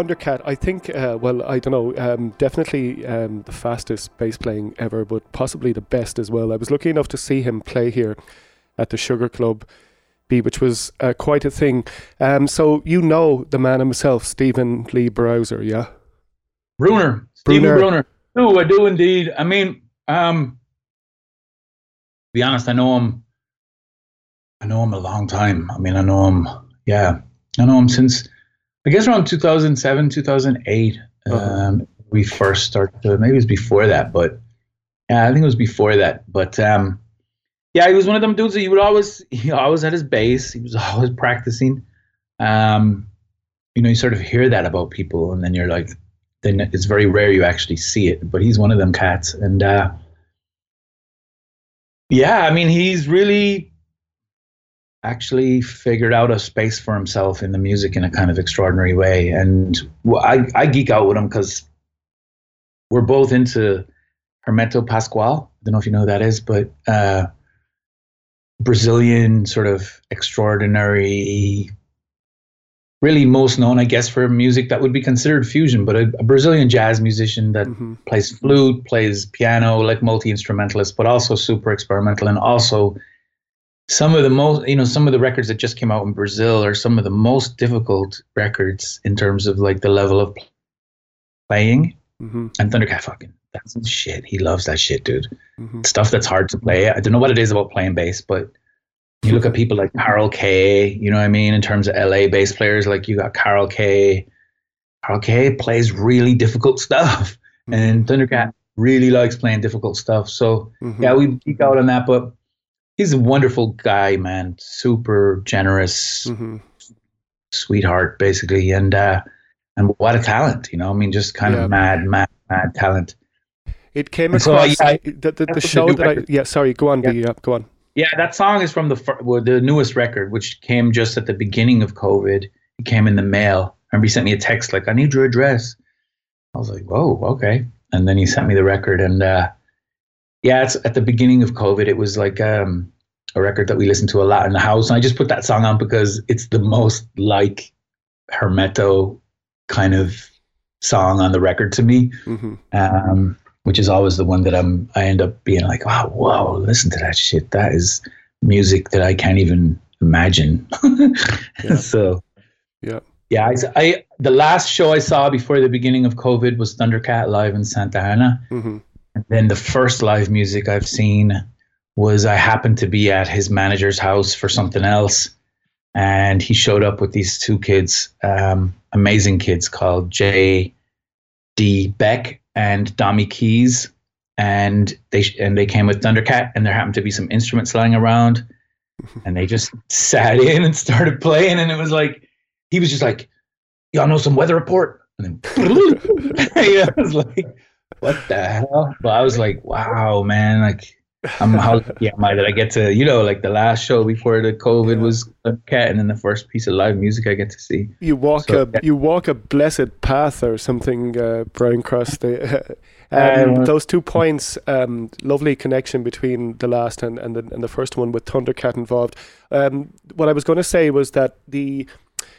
Speaker 2: Thundercat, I think, uh, well, I don't know, um, definitely um, the fastest bass playing ever, but possibly the best as well. I was lucky enough to see him play here at the Sugar Club B, which was uh, quite a thing. Um, so you know the man himself, Stephen Lee Browser, yeah?
Speaker 8: Bruner, Stephen
Speaker 2: Bruner.
Speaker 8: Bruner. Do I do indeed? I mean, um, to be honest, I know him. I know him a long time. I mean, I know him. Yeah, I know him since I guess around 2007, 2008. Um, we first started. To, maybe it was before that, but yeah, I think it was before that. But um, yeah, he was one of them dudes that you would always he always had his bass. He was always practicing. Um, you know, you sort of hear that about people, and then you're like, then it's very rare you actually see it. But he's one of them cats, and uh, yeah, I mean, he's really actually figured out a space for himself in the music in a kind of extraordinary way. And I I geek out with him because we're both into Hermeto Pascoal. I don't know if you know who that is, but uh, Brazilian sort of extraordinary, really most known, I guess, for music that would be considered fusion, but a, a Brazilian jazz musician that plays flute, plays piano, like multi instrumentalist, but also super experimental, and also some of the most, you know, some of the records that just came out in Brazil are some of the most difficult records in terms of like the level of playing.
Speaker 2: Mm-hmm.
Speaker 8: And Thundercat fucking that's some shit. He loves that shit, dude. Stuff that's hard to play. I don't know what it is about playing bass, but you look at people like Carol Kaye, you know what I mean, in terms of LA bass players, like you got Carol Kaye. Carol Kaye plays really difficult stuff. And Thundercat really likes playing difficult stuff. So
Speaker 2: Mhm.
Speaker 8: yeah, we geek out on that, but he's a wonderful guy, man. Super generous,
Speaker 2: Mm-hmm.
Speaker 8: sweetheart, basically. And uh and what a talent, you know. I mean, just kind
Speaker 2: Yeah.
Speaker 8: of mad, mad, mad talent.
Speaker 2: It came
Speaker 8: And so,
Speaker 2: across
Speaker 8: yeah,
Speaker 2: the, the, the
Speaker 8: the
Speaker 2: show
Speaker 8: new
Speaker 2: that I. Yeah, sorry, go on,
Speaker 8: Yeah.
Speaker 2: B, go on.
Speaker 8: Yeah, that song is from the well, the newest record, which came just at the beginning of COVID. It came in the mail. Remember, he sent me a text like, "I need your address." I was like, "Whoa, okay." And then he sent me the record, and uh, yeah, it's at the beginning of COVID. It was like um, a record that we listened to a lot in the house, and I just put that song on because it's the most like Hermeto kind of song on the record to me
Speaker 2: Mm-hmm.
Speaker 8: um, which is always the one that I'm. I end up being like, wow, whoa, listen to that shit. That is music that I can't even imagine. so
Speaker 2: Yeah.
Speaker 8: yeah, I, I the last show I saw before the beginning of COVID was Thundercat live in Santa Ana.
Speaker 2: Mm-hmm.
Speaker 8: Then the first live music I've seen was I happened to be at his manager's house for something else. And he showed up with these two kids, um, amazing kids called J. D. Beck and Domi Keys. And they and they came with Thundercat, and there happened to be some instruments lying around, and they just sat in and started playing, and it was like he was just like, "Y'all know some weather report," and then yeah, I was like, what the hell? But I was like, wow, man, like I'm how lucky am I that I get to, you know, like the last show before the COVID was a cat, and then the first piece of live music I get to see.
Speaker 2: You walk
Speaker 8: So,
Speaker 2: a
Speaker 8: yeah.
Speaker 2: you walk a blessed path or something, uh, Brian Cross. The, um, those two points, um, lovely connection between the last and, and the and the first one with Thundercat involved. Um, what I was going to say was that the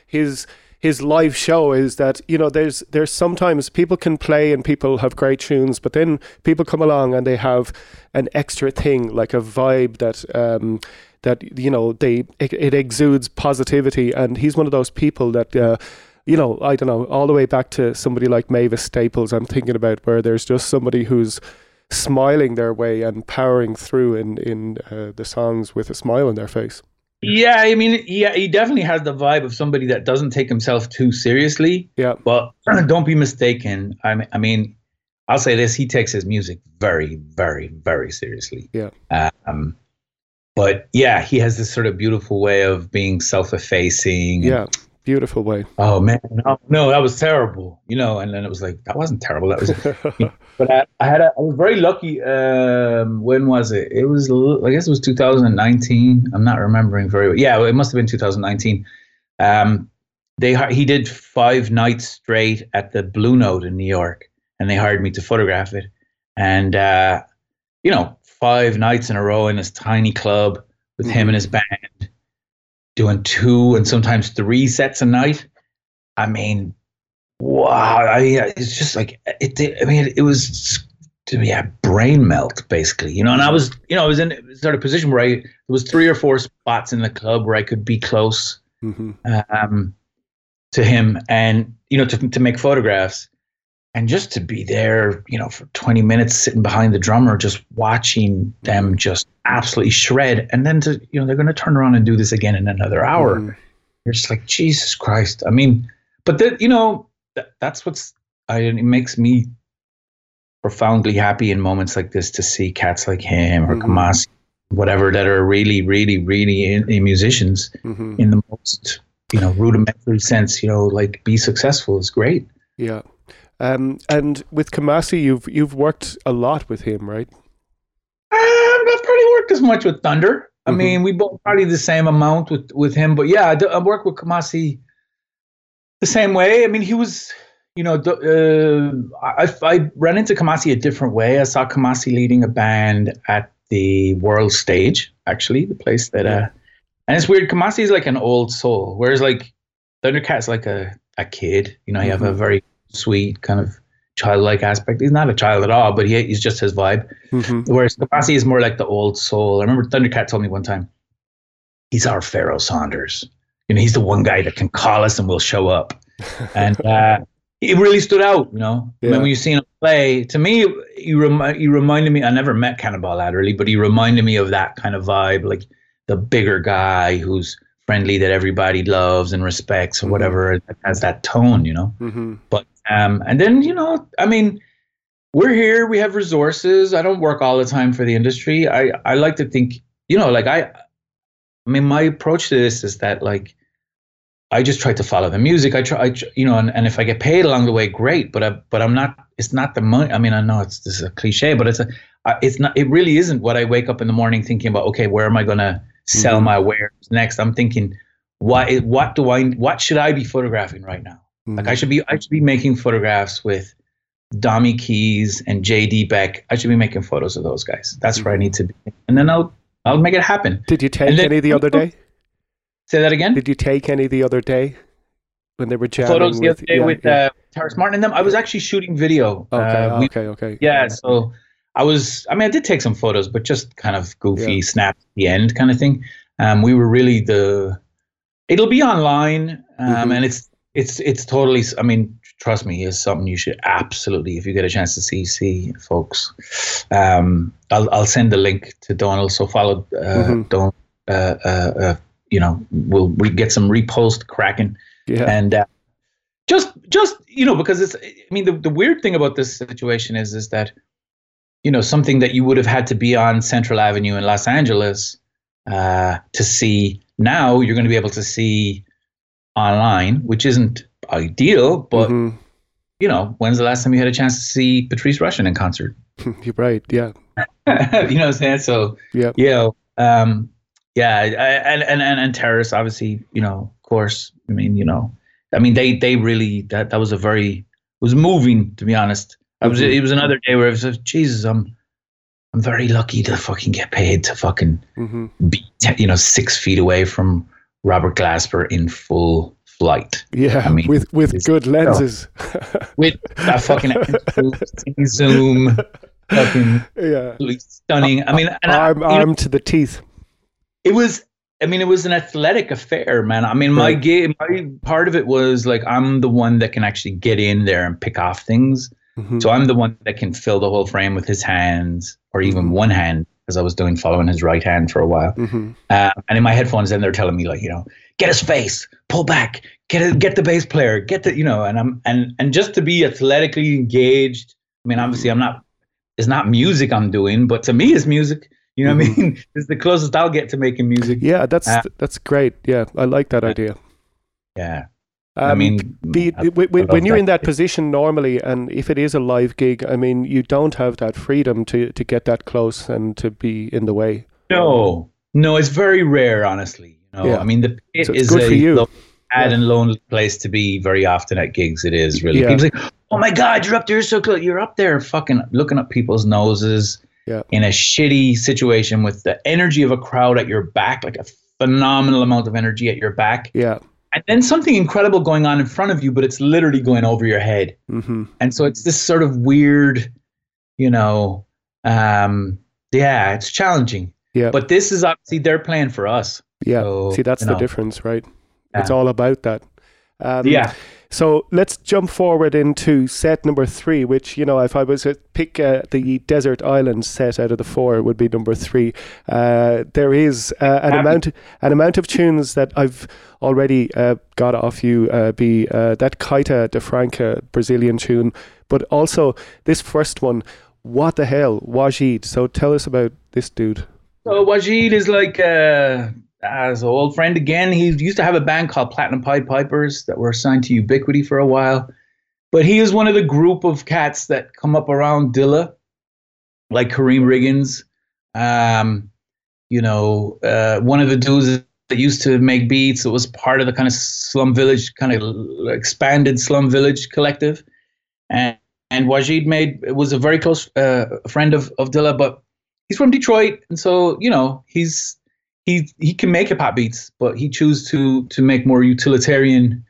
Speaker 2: his his live show is that you know there's there's sometimes people can play and people have great tunes, but then people come along and they have an extra thing like a vibe that. Um, that you know they it, it exudes positivity and he's one of those people that uh, you know I don't know all the way back to somebody like Mavis Staples I'm thinking about where there's just somebody who's smiling their way and powering through in in uh, the songs with a smile on their face
Speaker 8: Yeah, I mean, yeah, he definitely has the vibe of somebody that doesn't take himself too seriously.
Speaker 2: Yeah.
Speaker 8: But don't be mistaken. I mean, I mean, I'll say this: he takes his music very, very, very seriously.
Speaker 2: Yeah.
Speaker 8: Um, but yeah, he has this sort of beautiful way of being self-effacing.
Speaker 2: yeah beautiful way
Speaker 8: Oh man, no, no, that was terrible. You know, and then it was like that wasn't terrible. That was. but I, I had a, I was very lucky. Um, when was it? It was I guess it was 2019. I'm not remembering very well. Yeah, it must have been 2019. Um, they he did five nights straight at the Blue Note in New York, and they hired me to photograph it. And uh, you know, five nights in a row in this tiny club with him and his band, doing two and sometimes three sets a night. I mean, wow. I mean, it's just like it. did- I mean, it was to me a brain melt basically, you know. And I was, you know, I was in a sort of position where I there was three or four spots in the club where I could be close
Speaker 2: mm-hmm.
Speaker 8: um, to him and you know to to make photographs and just to be there you know for 20 minutes sitting behind the drummer just watching them just absolutely shred and then to you know they're going to turn around and do this again in another hour
Speaker 2: Mhm.
Speaker 8: you're just like jesus christ i mean but that you know that, that's what's I, it makes me profoundly happy in moments like this to see cats like him or
Speaker 2: Mhm.
Speaker 8: Kamasi, whatever that are really really really in, in musicians
Speaker 2: hmm
Speaker 8: in the most you know rudimentary sense you know like be successful is great
Speaker 2: Yeah. Um, and with Kamasi, you've you've worked a lot with him, right?
Speaker 8: um, i've probably worked as much with thunder i
Speaker 2: Mhm.
Speaker 8: mean we both probably the same amount with with him but yeah i, do- I worked with kamasi the same way i mean he was you know the, uh, I, I ran into kamasi a different way i saw kamasi leading a band at the world stage actually the place that uh and it's weird kamasi is like an old soul whereas like thundercat's like a, a kid you know you have a
Speaker 2: Mhm.
Speaker 8: very sweet kind of childlike aspect he's not a child at all but he, he's just his vibe
Speaker 2: hmm
Speaker 8: Whereas Kamasi is more like the old soul. I remember Thundercat told me one time, he's our Pharoah Sanders. You know, he's the one guy that can call us and we'll show up. And uh, it really stood out, you know. I mean, when you seen him play, to me, he, remi- he reminded me, I never met Cannonball Adderley, but he reminded me of that kind of vibe, like the bigger guy who's friendly that everybody loves and respects or
Speaker 2: Mhm.
Speaker 8: whatever, has that tone, you know.
Speaker 2: hmm
Speaker 8: But um, and then you know, I mean, we're here. We have resources. I don't work all the time for the industry. I I like to think, you know, like I, I mean, my approach to this is that like, I just try to follow the music. I try, I, you know, and, and if I get paid along the way, great. But I, but I'm not. It's not the money. I mean, I know it's this is a cliche, but it's a, It's not. It really isn't what I wake up in the morning thinking about. Okay, where am I gonna sell
Speaker 2: Mhm.
Speaker 8: my wares next? I'm thinking, what? What do I? What should I be photographing right now? Like I should be I should be making photographs with Domi Keys and JD Beck. I should be making photos of those guys. That's where I need to be. And then I'll I'll make it happen.
Speaker 2: Did you take
Speaker 8: then-
Speaker 2: any the other day?
Speaker 8: Say that again?
Speaker 2: Did you take any the other day when they were jamming
Speaker 8: photos the
Speaker 2: with,
Speaker 8: other day
Speaker 2: yeah,
Speaker 8: with
Speaker 2: yeah.
Speaker 8: uh Terrace Martin and them. I was actually shooting video.
Speaker 2: Okay,
Speaker 8: Uh, we-
Speaker 2: okay, okay.
Speaker 8: yeah, so I was I mean I did take some photos, but just kind of goofy
Speaker 2: Yeah.
Speaker 8: snap at the end kind of thing. Um we were really the it'll be online um
Speaker 2: Mhm.
Speaker 8: and it's it's it's totally i mean trust me it's something you should absolutely if you get a chance to see see folks um i'll, I'll send the link to donal so follow uh
Speaker 2: Mhm.
Speaker 8: don't uh, uh uh you know we'll we get some repost cracking
Speaker 2: Yeah.
Speaker 8: and uh, just just you know because it's i mean the, the weird thing about this situation is is that you know something that you would have had to be on central avenue in los angeles uh, to see now you're going to be able to see online which isn't ideal but
Speaker 2: Mhm.
Speaker 8: you know when's the last time you had a chance to see patrice rushen in concert
Speaker 2: You're right. Yeah.
Speaker 8: you know what i'm saying so
Speaker 2: Yeah.
Speaker 8: you know um yeah I, and and and, and terrace obviously you know of course i mean you know i mean they they really that that was a very it was moving to be honest i was
Speaker 2: Mhm.
Speaker 8: it was another day where i was like jesus i'm i'm very lucky to fucking get paid to fucking
Speaker 2: hmm
Speaker 8: be you know six feet away from robert glasper in full flight
Speaker 2: Yeah.
Speaker 8: I mean,
Speaker 2: with with good lenses.
Speaker 8: with a fucking zoom fucking
Speaker 2: yeah.
Speaker 8: stunning i mean and I-
Speaker 2: Arm
Speaker 8: know,
Speaker 2: arm to the teeth.
Speaker 8: it was i mean it was an athletic affair man i mean my
Speaker 2: Right.
Speaker 8: game my part of it was like i'm the one that can actually get in there and pick off things
Speaker 2: Mhm.
Speaker 8: so i'm the one that can fill the whole frame with his hands or even
Speaker 2: Mhm.
Speaker 8: one hand because i was doing following his right hand for a while
Speaker 2: Mhm.
Speaker 8: uh, and in my headphones then they're telling me like you know get his face pull back get it, get the bass player get the you know and i'm and and just to be athletically engaged i mean obviously i'm not it's not music i'm doing but to me it's music you know what i mean it's the closest i'll get to making music
Speaker 2: Yeah, that's
Speaker 8: Uh,
Speaker 2: that's great. Yeah, I like that idea.
Speaker 8: yeah I
Speaker 2: Um,
Speaker 8: mean,
Speaker 2: be,
Speaker 8: I-
Speaker 2: when,
Speaker 8: I love
Speaker 2: when you're in
Speaker 8: that.
Speaker 2: that position normally, and if it is a live gig, I mean, you don't have that freedom to, to get that close and to be in the way.
Speaker 8: No, no, it's very rare, honestly. You know,
Speaker 2: Yeah.
Speaker 8: I mean, the pit
Speaker 2: So
Speaker 8: is
Speaker 2: good
Speaker 8: a
Speaker 2: for you.
Speaker 8: lo- sad and lonely place to be very often at gigs. It is really.
Speaker 2: Yeah.
Speaker 8: People say, "Oh my God, you're up there so close. You're up there, fucking looking up people's noses
Speaker 2: Yeah.
Speaker 8: in a shitty situation with the energy of a crowd at your back, like a phenomenal amount of energy at your back,
Speaker 2: Yeah.
Speaker 8: And then something incredible going on in front of you, but it's literally going over your head.
Speaker 2: Mm-hmm.
Speaker 8: And so it's this sort of weird, you know, um, yeah, it's challenging.
Speaker 2: Yeah.
Speaker 8: But this is obviously they're playing for us.
Speaker 2: Yeah.
Speaker 8: So,
Speaker 2: See, that's the
Speaker 8: know,
Speaker 2: difference, right? It's all about that. Um,
Speaker 8: Yeah.
Speaker 2: So let's jump forward into set number three, which, you know, if I was to pick uh, the desert island set out of the four, it would be number three. Uh, there is uh, an
Speaker 8: Happy.
Speaker 2: amount an amount of tunes that I've already uh, got off you, uh, be uh, that Katia de Franca Brazilian tune, but also this first one, What the Hell, Waajeed. So tell us about this dude.
Speaker 8: So Waajeed is like uh, as an old friend again. He used to have a band called Platinum Pied Pipers that were assigned to Ubiquity for a while. But he is one of the group of cats that come up around Dilla, like Karriem Riggins. Um, you know, uh, one of the dudes that used to make beats. It was part of the kind of Slum Village, kind of expanded Slum Village collective. And and Waajeed made was a very close uh, friend of of Dilla, but he's from Detroit, and so you know he's he he can make hip hop beats, but he chose to to make more utilitarian,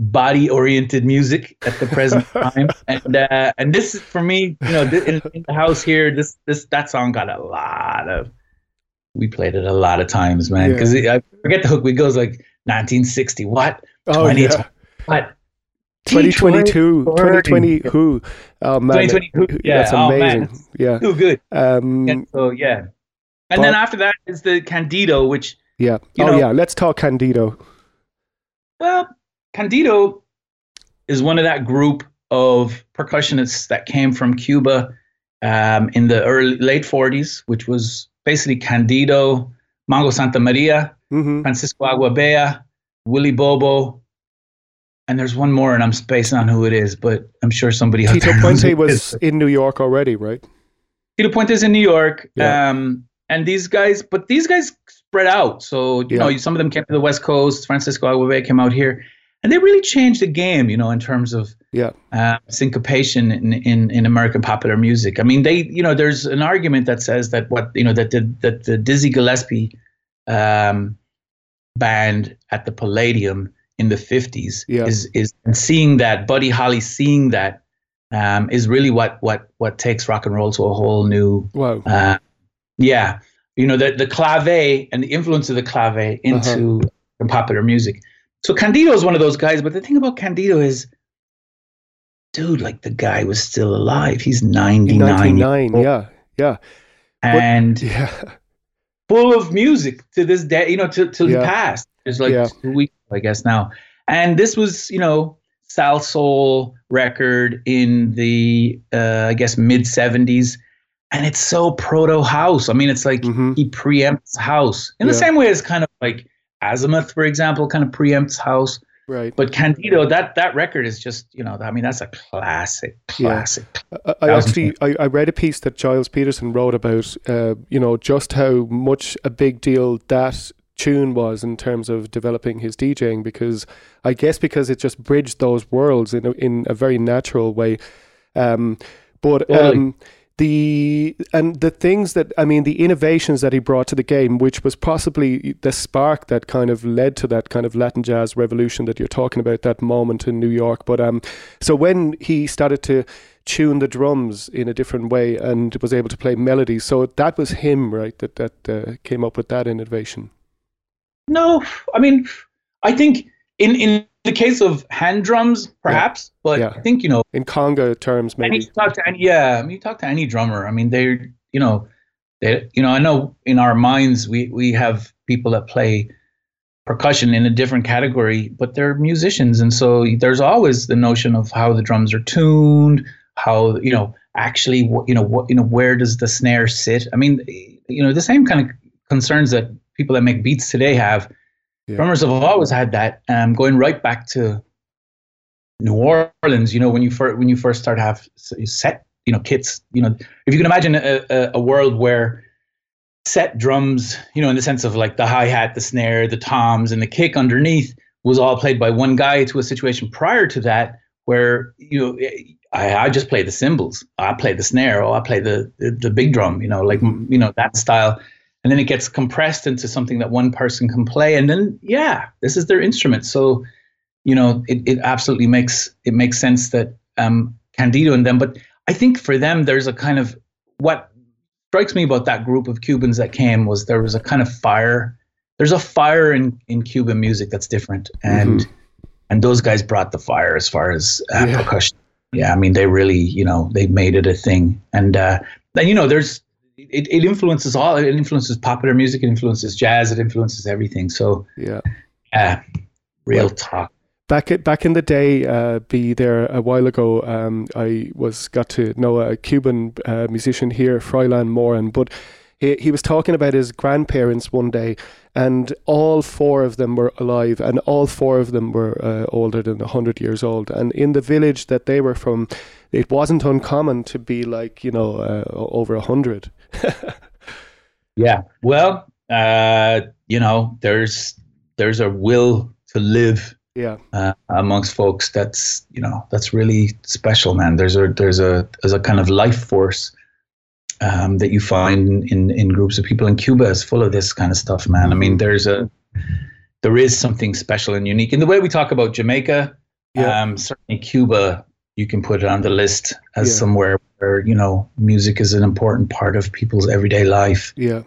Speaker 8: body oriented music at the present time. And uh, and this is for me, you know, in, in the house here, this this that song got a lot of. We played it a lot of times, man,
Speaker 2: Yeah.
Speaker 8: because I forget the hook. It goes like 1960, what?
Speaker 2: Oh,
Speaker 8: 20,
Speaker 2: yeah.
Speaker 8: what?
Speaker 2: 2022, 2020 who? Oh, man.
Speaker 8: 2020 who? Yeah,
Speaker 2: That's
Speaker 8: oh,
Speaker 2: amazing.
Speaker 8: man.
Speaker 2: Yeah.
Speaker 8: Too good.
Speaker 2: Um,
Speaker 8: And so yeah, and
Speaker 2: But-
Speaker 8: then after that is the Candido, which
Speaker 2: yeah.
Speaker 8: you
Speaker 2: oh,
Speaker 8: know-
Speaker 2: yeah. Let's talk Candido.
Speaker 8: well, Candido is one of that group of percussionists that came from Cuba um, in the early late 40s, which was basically Candido, Mongo Santa Maria,
Speaker 2: Mm-hmm.
Speaker 8: Francisco Aguabella, Willie Bobo, and there's one more, and I'm spacing on who it is, but I'm sure somebody
Speaker 2: Tito Puente was in New York already, right?
Speaker 8: Tito Puente's in New York.
Speaker 2: Yeah.
Speaker 8: Um, and these guys, but these guys spread out. So, you
Speaker 2: Yeah.
Speaker 8: know, some of them came to the West Coast. Francisco Aguabella came out here. And they really changed the game, you know, in terms of
Speaker 2: Yeah.
Speaker 8: uh, syncopation in, in, in American popular music. I mean, they, you know, there's an argument that says that what, you know, that the, that the Dizzy Gillespie um, band at the Palladium in the 50s
Speaker 2: Yeah.
Speaker 8: is, is and seeing that, Buddy Holly seeing that um, is really what, what, what takes rock and roll to a whole new
Speaker 2: Wow.
Speaker 8: uh, yeah, you know the the clave and the influence of the clave into
Speaker 2: Uh-huh.
Speaker 8: popular music. So Candido is one of those guys, but the thing about Candido is, dude, like the guy was still alive. He's ninety
Speaker 2: In
Speaker 8: nine,
Speaker 2: 99. Yeah. Yeah.
Speaker 8: and
Speaker 2: Yeah.
Speaker 8: full of music to this day. You know, till till
Speaker 2: Yeah.
Speaker 8: he passed. It's like
Speaker 2: Yeah.
Speaker 8: two weeks, I guess now. And this was, you know, Salsoul record in the uh, I guess mid seventies. And it's so proto house. I mean, it's like
Speaker 2: Mhm.
Speaker 8: he preempts house in the same way as kind of like Azimuth, for example, kind of preempts house.
Speaker 2: Right.
Speaker 8: But Candido, that that record is just, you know, I mean, that's a classic,
Speaker 2: Yeah.
Speaker 8: classic.
Speaker 2: I, I actually I, I read a piece that Gilles Peterson wrote about uh, you know just how much a big deal that tune was in terms of developing his DJing because I guess because it just bridged those worlds in a, in a very natural way. Um, but
Speaker 8: Totally.
Speaker 2: The and the things that I mean the innovations that he brought to the game, which was possibly the spark that kind of led to that kind of Latin jazz revolution that you're talking about that moment in New York. But um, so when he started to tune the drums in a different way and was able to play melodies, so that was him, right? That that uh, came up with that innovation.
Speaker 8: No, I mean, I think in in the case of hand drums, perhaps, but
Speaker 2: Yeah.
Speaker 8: I think you know,
Speaker 2: In conga terms,
Speaker 8: any
Speaker 2: maybe.
Speaker 8: talk to any, yeah, I mean, you talk to any drummer. I mean, they're you know, they you know, I know in our minds we we have people that play percussion in a different category, but they're musicians, and so there's always the notion of how the drums are tuned, how you know actually what you know what you know where does the snare sit. I mean, you know, the same kind of concerns that people that make beats today have.
Speaker 2: Yeah.
Speaker 8: Drummers have always had that, um, going right back to New Orleans. You know, when you first when you first start have set, you know, kits. You know, if you can imagine a, a, a world where set drums, you know, in the sense of like the hi hat, the snare, the toms, and the kick underneath was all played by one guy. To a situation prior to that where you know. I, I just play the cymbals. I play the snare, or I play the, the the big drum. You know, like you know that style. And then it gets compressed into something that one person can play, and then yeah, this is their instrument. So, you know, it, it absolutely makes it makes sense that um, Candido and them. But I think for them, there's a kind of what strikes me about that group of Cubans that came was there was a kind of fire. There's a fire in in Cuban music that's different, and and those guys brought the fire as far as uh,
Speaker 2: Yeah.
Speaker 8: percussion. Yeah, I mean, they really, you know, they made it a thing, and uh, then you know, there's it, it influences all. It influences popular music. It influences jazz. It influences everything. So
Speaker 2: Yeah.
Speaker 8: yeah, real talk.
Speaker 2: Back at, back in the day, uh, be there a while ago. Um, I was got to know a Cuban uh, musician here, Froilan Moran, but he he was talking about his grandparents one day, and all four of them were alive, and all four of them were uh, older than hundred years old. And in the village that they were from, it wasn't uncommon to be like you know uh, over a hundred.
Speaker 8: Yeah. Well, uh, you know, there's there's a will to live
Speaker 2: Yeah.
Speaker 8: uh, amongst folks that's you know that's really special man there's a there's a there's a kind of life force um, that you find in in groups of people in cuba is full of this kind of stuff man i mean there's a there is something special and unique in the way we talk about jamaica
Speaker 2: Yeah.
Speaker 8: um, certainly cuba you can put it on the list as
Speaker 2: Yeah.
Speaker 8: somewhere where you know music is an important part of people's everyday life
Speaker 2: Yeah.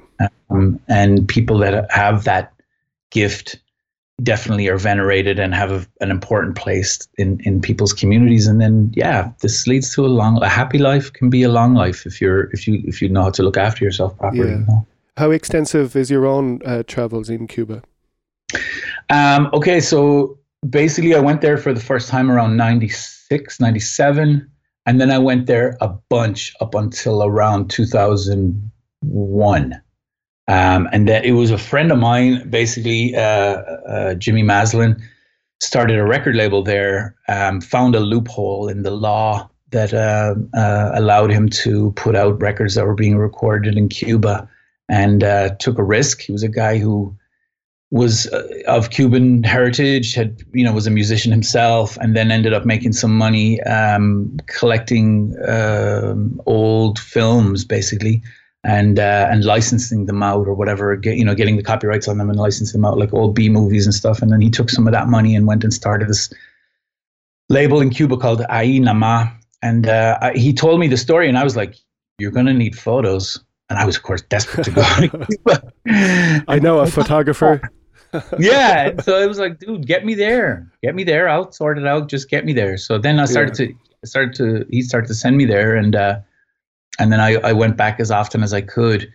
Speaker 8: um, and people that have that gift definitely are venerated and have a, an important place in, in people's communities and then yeah this leads to a long a happy life can be a long life if you're if you if you know how to look after yourself properly
Speaker 2: Yeah.
Speaker 8: you know?
Speaker 2: How extensive is your own uh, travels in Cuba?
Speaker 8: Um, okay, so basically, I went there for the first time around 96, 97, and then I went there a bunch up until around 2001. Um, and that it was a friend of mine, basically, uh, uh, Jimmy Maslin, started a record label there, um, found a loophole in the law that uh, uh, allowed him to put out records that were being recorded in Cuba and uh, took a risk. He was a guy who was uh, of Cuban heritage, had you know was a musician himself, and then ended up making some money um, collecting um, old films, basically, and uh, and licensing them out or whatever. Get, you know, getting the copyrights on them and licensing them out like old B movies and stuff. And then he took some of that money and went and started this label in Cuba called Ahí Nama. And uh, I, he told me the story, and I was like, "You're gonna need photos." And I was, of course, desperate to go.
Speaker 2: I know a photographer.
Speaker 8: Yeah. So it was like, dude, get me there. Get me there. I'll sort it out. Just get me there. So then I started to I started to he started to send me there and uh and then I, I went back as often as I could.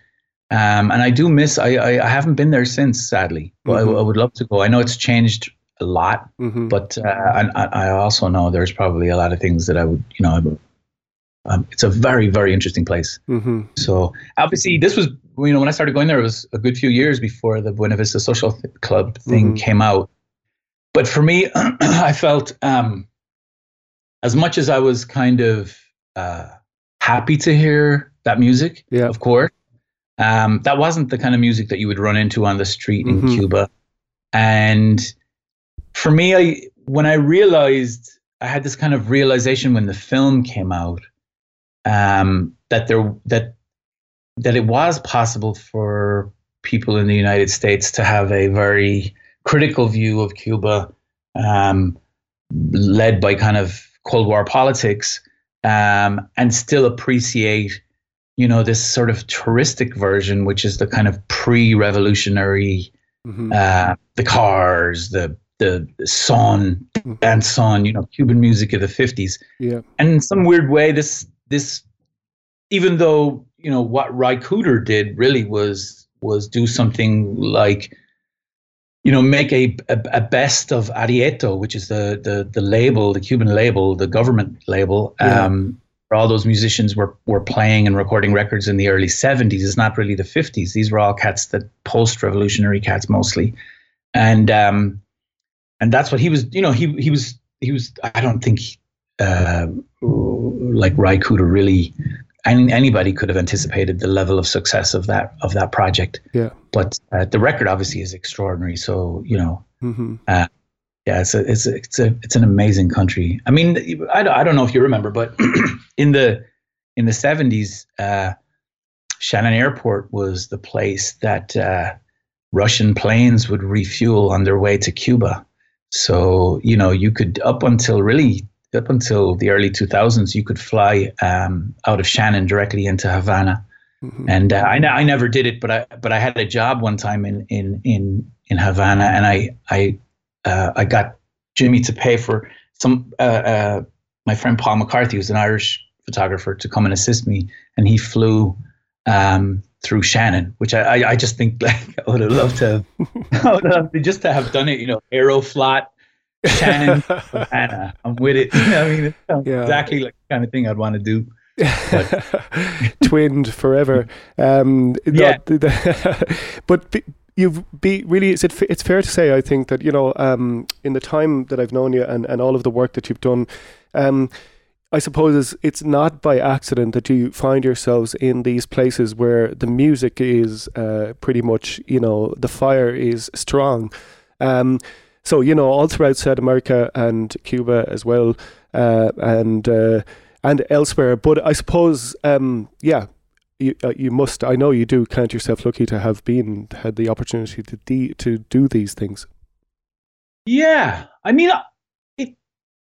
Speaker 8: Um and I do miss I I, I haven't been there since, sadly. But I,
Speaker 2: Mhm.
Speaker 8: I would love to go. I know it's changed a lot,
Speaker 2: Mhm.
Speaker 8: but uh, and I, I also know there's probably a lot of things that I would, you know, would, um, it's a very, very interesting place.
Speaker 2: hmm
Speaker 8: So obviously, this was you know when I started going there, it was a good few years before the Buena Vista Social Th- Club thing
Speaker 2: Mhm.
Speaker 8: came out. But for me, I felt um, as much as I was kind of uh, happy to hear that music,
Speaker 2: Yeah.
Speaker 8: of course, um, that wasn't the kind of music that you would run into on the street in
Speaker 2: Mhm.
Speaker 8: Cuba. And for me, I when I realized I had this kind of realization when the film came out um, that there that that it was possible for people in the United States to have a very critical view of Cuba, um, led by kind of Cold War politics, um, and still appreciate, you know, this sort of touristic version, which is the kind of pre-revolutionary,
Speaker 2: hmm
Speaker 8: uh, the cars, the the son and son, you know, Cuban music of the fifties.
Speaker 2: Yeah.
Speaker 8: and in some weird way this this even though you know what Ry Cooder did really was was do something like you know make a, a, a best of Areito which is the, the the label the Cuban label the government label.
Speaker 2: Yeah.
Speaker 8: um where all those musicians were were playing and recording records in the early 70s it's not really the 50s these were all cats that post revolutionary cats mostly. And um and that's what he was you know he he was he was i don't think uh, like Ry Cooder really any, anybody could have anticipated the level of success of that of that project
Speaker 2: Yeah.
Speaker 8: but uh, the record obviously is extraordinary so you know
Speaker 2: hmm
Speaker 8: uh, yeah it's a, it's a, it's a it's an amazing country i mean I don't, I don't know if you remember but in the in the 70s uh, Shannon Airport was the place that uh, Russian planes would refuel on their way to Cuba. So you know, you could up until really up until the early 2000s, you could fly um, out of Shannon directly into Havana. And uh, I, I never did it, but I but I had a job one time in in in in Havana, and I I uh, I got Jimmy to pay for some uh, uh, my friend Paul McCarthy, who's an Irish photographer, to come and assist me, and he flew um, through Shannon, which I, I I just think like I would have loved to have, I would have loved just to have done it, you know, Aeroflot, Shannon, Havana. I'm with it. I mean, it sounds
Speaker 2: Yeah.
Speaker 8: exactly like the kind of thing I'd want to do.
Speaker 2: twinned forever. Um,
Speaker 8: Yeah.
Speaker 2: not- the- but be, you've be really. Is it? It's fair to say, I think that you know, um, in the time that I've known you and, and all of the work that you've done, um, I suppose it's, it's not by accident that you find yourselves in these places where the music is uh, pretty much, you know, the fire is strong. Um, so you know, all throughout South America and Cuba as well, uh, and uh, and elsewhere. But I suppose, um, yeah, you uh, you must. I know you do count yourself lucky to have been had the opportunity to de- to do these things.
Speaker 8: Yeah, I mean, uh, it.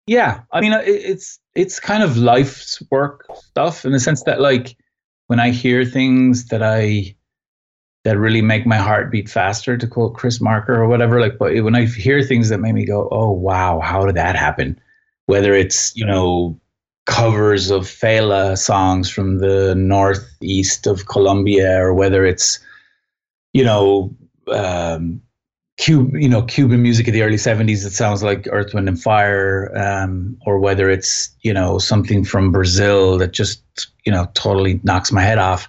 Speaker 8: Yeah, I mean, uh, it, it's it's kind of life's work stuff in the sense that, like, when I hear things that I that really make my heart beat faster, to quote Chris Marker or whatever, like, but when I hear things that make me go, "Oh wow, how did that happen?" Whether it's you know covers of Fela songs from the northeast of Colombia, or whether it's you know um, Cuba, you know, Cuban music of the early '70s that sounds like Earth, Wind, and Fire, um, or whether it's you know something from Brazil that just you know totally knocks my head off.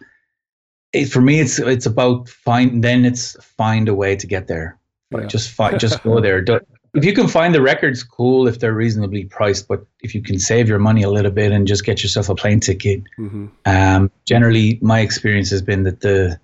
Speaker 8: It, for me, it's it's about find. Then it's find a way to get there.
Speaker 2: Yeah.
Speaker 8: Just find, just go there. Don't- If you can find the records, cool. If they're reasonably priced, but if you can save your money a little bit and just get yourself a plane ticket,
Speaker 2: Mm-hmm.
Speaker 8: um, generally, my experience has been that the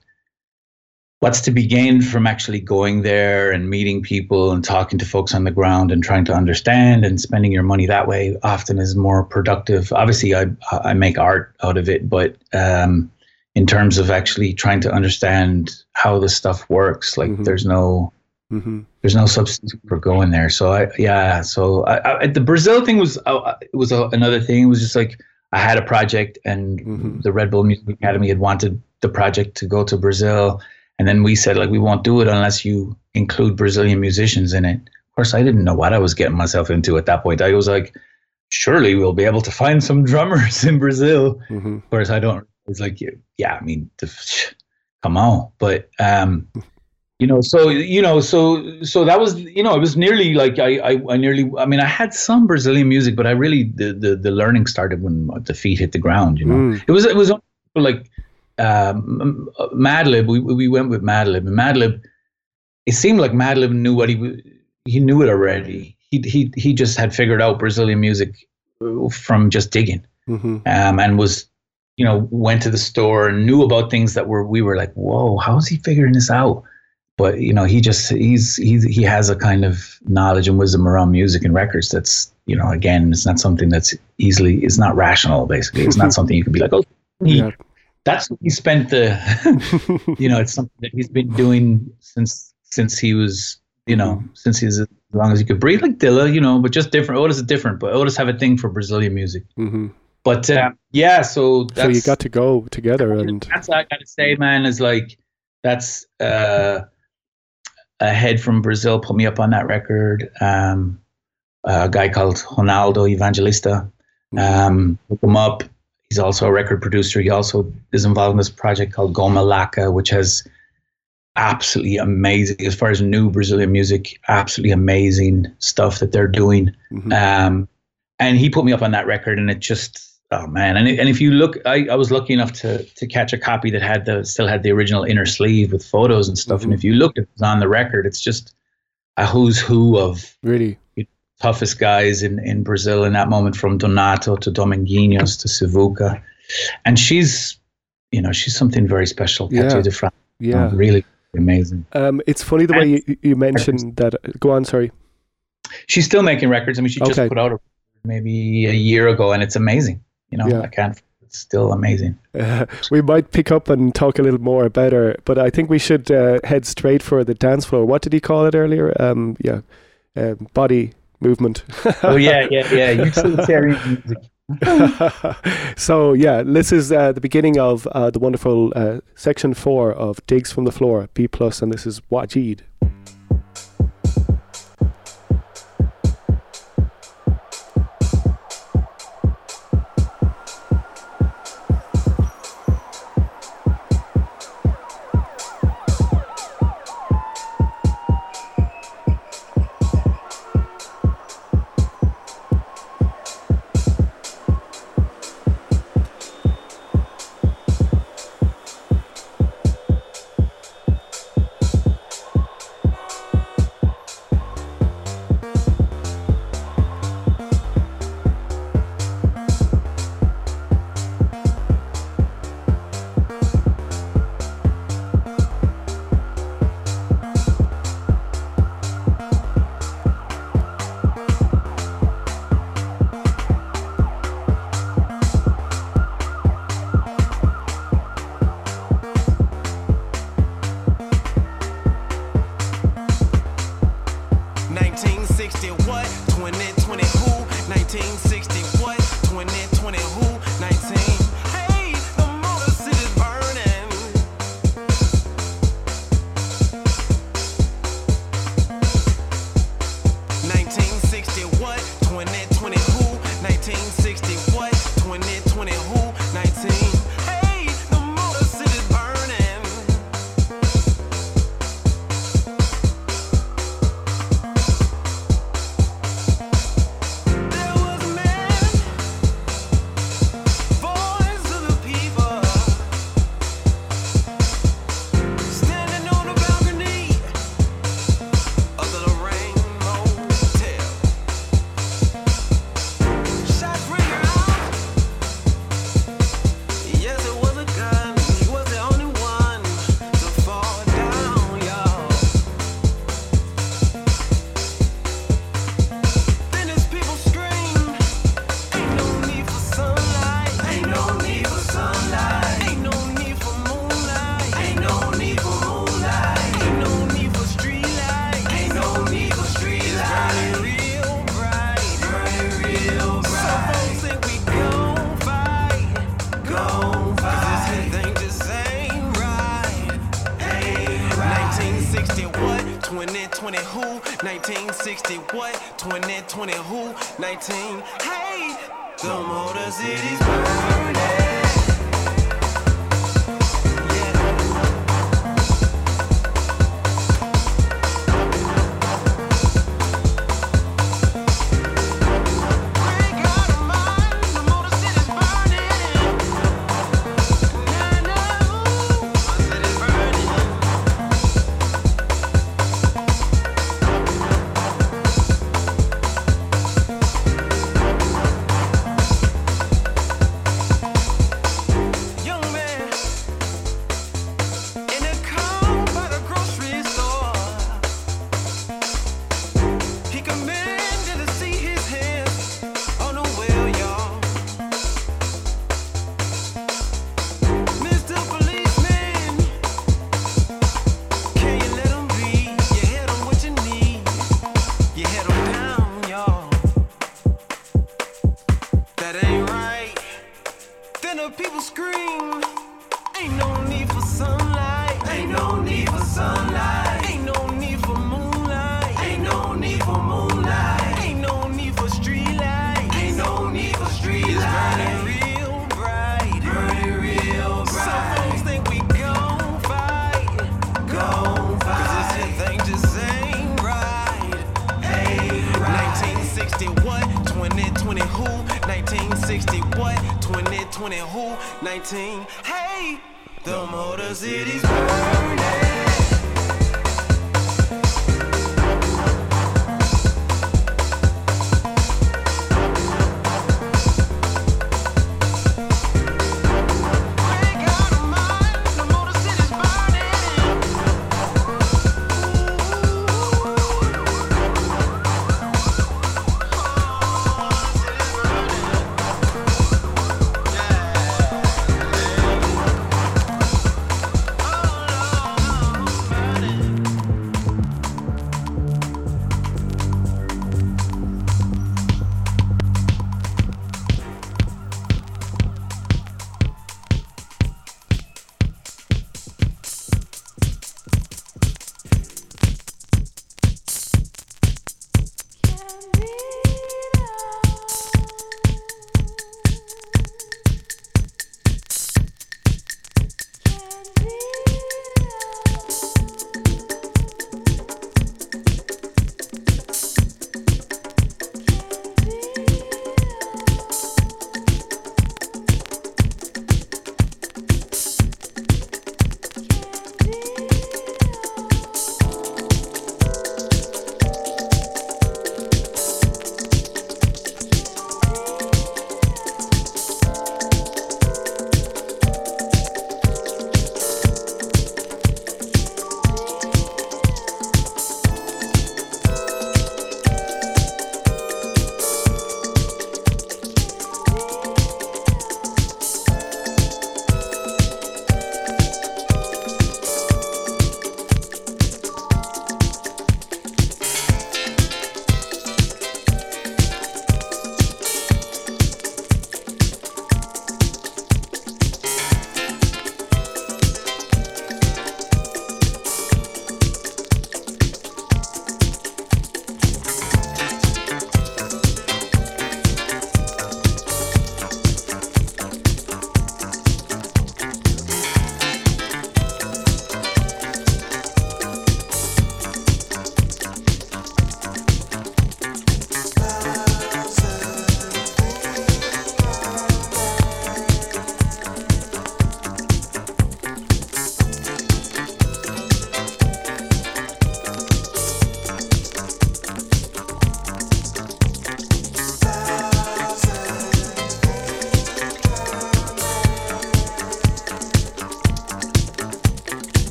Speaker 8: what's to be gained from actually going there and meeting people and talking to folks on the ground and trying to understand and spending your money that way often is more productive. Obviously, I I make art out of it, but um, in terms of actually trying to understand how this stuff works, like
Speaker 2: Mhm.
Speaker 8: there's no
Speaker 2: Mm-hmm.
Speaker 8: there's no substitute for going there. So I yeah. So I, I, the Brazil thing was uh, it was a, another thing. It was just like I had a project, and
Speaker 2: Mhm.
Speaker 8: the Red Bull Music Academy had wanted the project to go to Brazil, and then we said like we won't do it unless you include Brazilian musicians in it. Of course, I didn't know what I was getting myself into at that point. I was like, surely we'll be able to find some drummers in Brazil.
Speaker 2: Mm-hmm.
Speaker 8: Of course, I don't. It's like, yeah, I mean, come on, but um, you know, so you know, so so that was, you know, it was nearly like I, I, I nearly. I mean, I had some Brazilian music, but I really the the, the learning started when the feet hit the ground. You know,
Speaker 2: Mm.
Speaker 8: it was it was like um, Madlib. We we went with Madlib, and Madlib. It seemed like Madlib knew what he he knew it already. He he he just had figured out Brazilian music from just digging
Speaker 2: Mm-hmm.
Speaker 8: um, and was you know went to the store and knew about things that were we were like whoa how is he figuring this out but you know he just he's he's he has a kind of knowledge and wisdom around music and records that's you know again it's not something that's easily it's not rational basically it's not something you can be like oh he,
Speaker 2: Yeah.
Speaker 8: that's he spent the you know it's something that he's been doing since since he was you know since he's as long as he could breathe like Dilla you know but just different Otis is different but Otis have a thing for Brazilian music
Speaker 2: Mm-hmm.
Speaker 8: But uh, yeah, so that's
Speaker 2: So you got to go together, and
Speaker 8: that's what I gotta say, man. Is like that's uh, a head from Brazil put me up on that record. Um, a guy called Ronaldo Evangelista um, put him up. He's also a record producer. He also is involved in this project called Goma Laca, which has absolutely amazing as far as new Brazilian music. Absolutely amazing stuff that they're doing.
Speaker 2: Mhm.
Speaker 8: Um, and he put me up on that record, and it just oh man! And and if you look, I, I was lucky enough to to catch a copy that had the still had the original inner sleeve with photos and stuff. And if you looked at it was on the record, it's just a who's who of
Speaker 2: really
Speaker 8: toughest guys in, in Brazil in that moment, from Donato to Dominguinhos to Sivuca. And she's, you know, she's something very special.
Speaker 2: Yeah.
Speaker 8: Katia de Fra-
Speaker 2: yeah.
Speaker 8: really amazing.
Speaker 2: Um, it's funny the way you, you mentioned that. Go on, sorry.
Speaker 8: She's still making records. I mean, she just put out a, maybe a year ago, and it's amazing. You know,
Speaker 2: Yeah.
Speaker 8: I can't it's still amazing.
Speaker 2: Uh, we might pick up and talk a little more about her, but I think we should uh, head straight for the dance floor. What did he call it earlier? Um, yeah, um, body movement.
Speaker 8: oh yeah, yeah, yeah. Utilitarian music.
Speaker 2: so yeah, this is uh, the beginning of uh, the wonderful uh, section four of Digs from the Floor B plus, and this is
Speaker 3: Waajeed.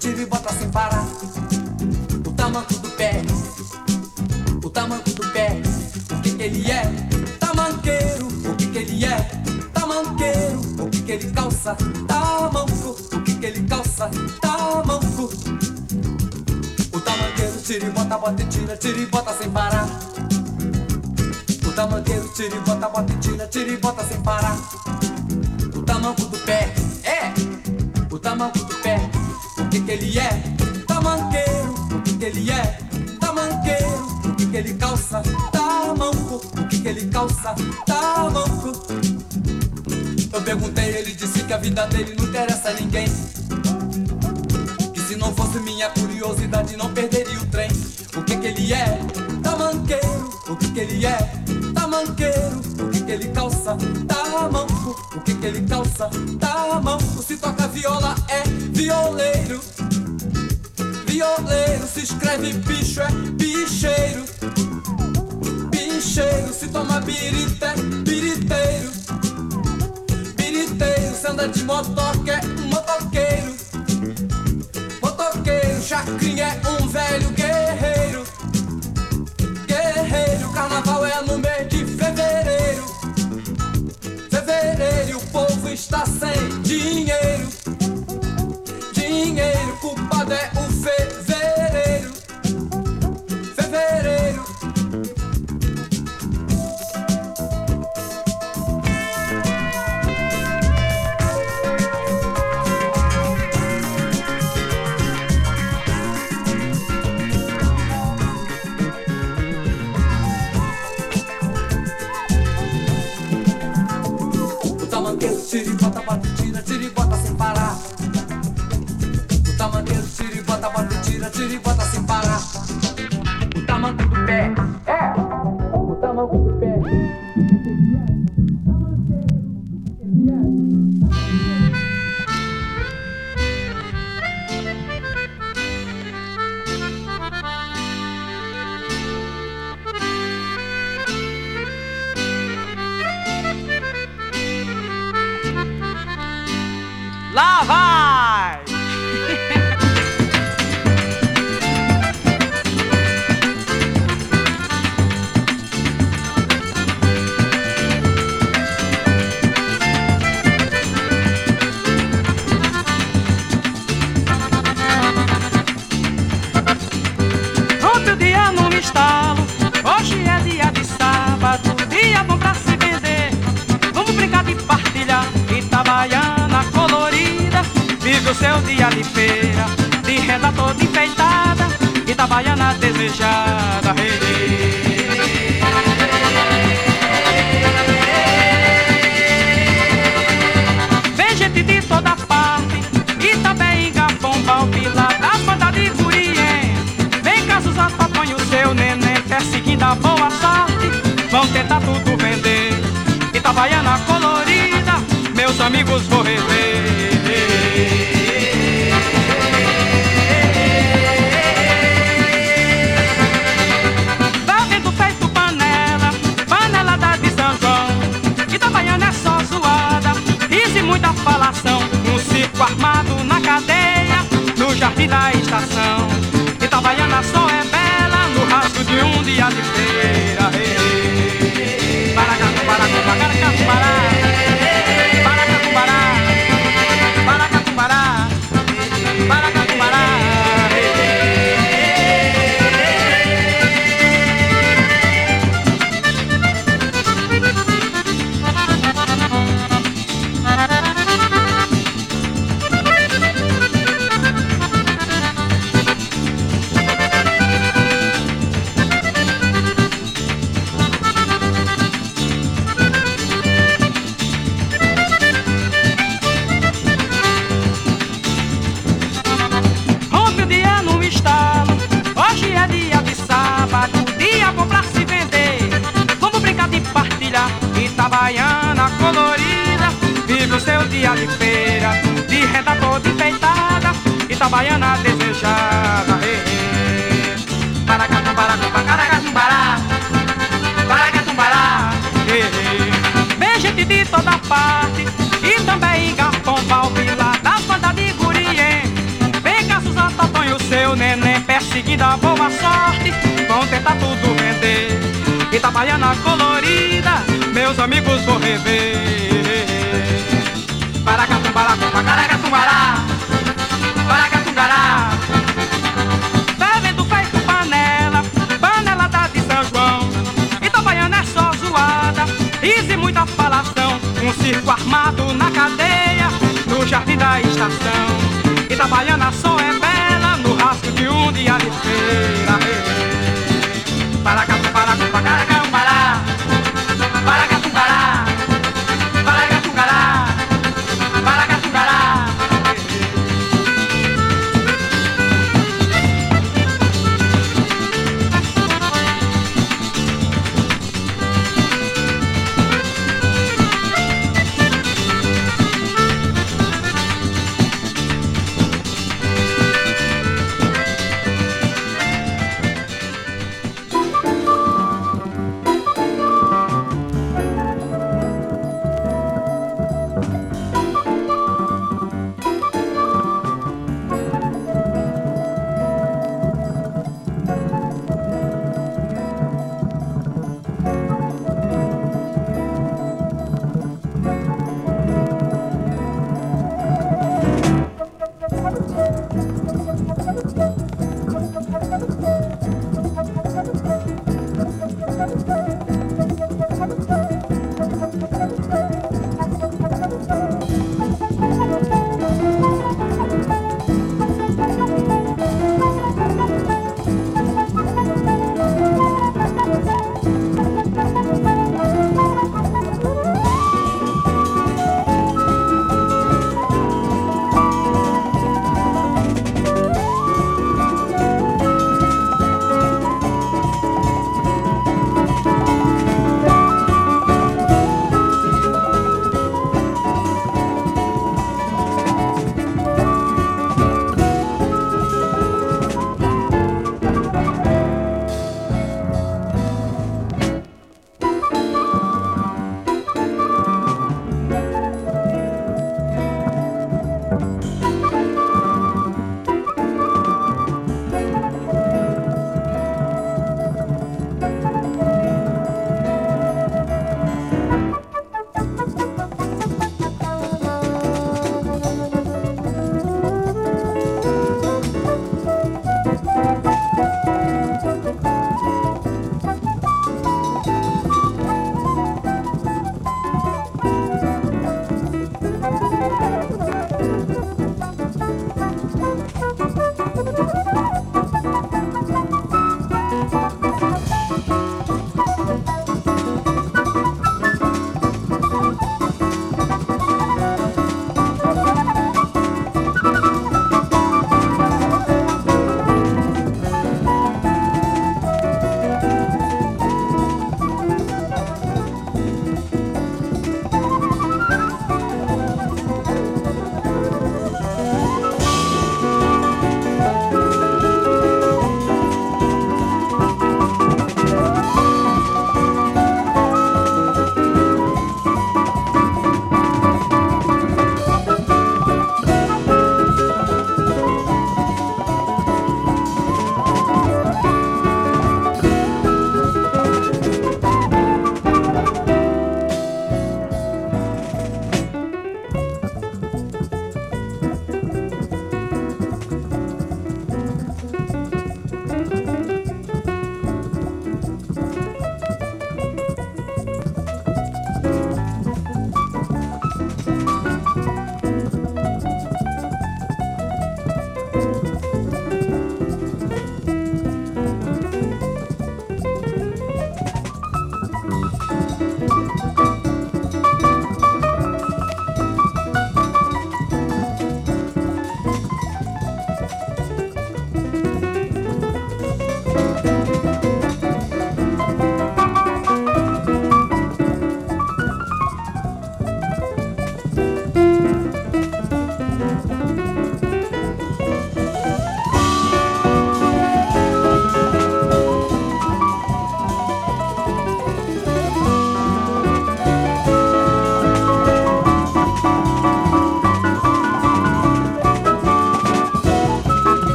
Speaker 10: tiro e bota sem parar. O tamanco do pé, o tamanco do pé, o que, que ele é? Tamanqueiro, o que, que ele é? Tamanqueiro, o que, que ele calça? Tamanco, o que, que ele calça? Tamanco. O tamanqueiro tira e bota, bota e tira, tira
Speaker 11: e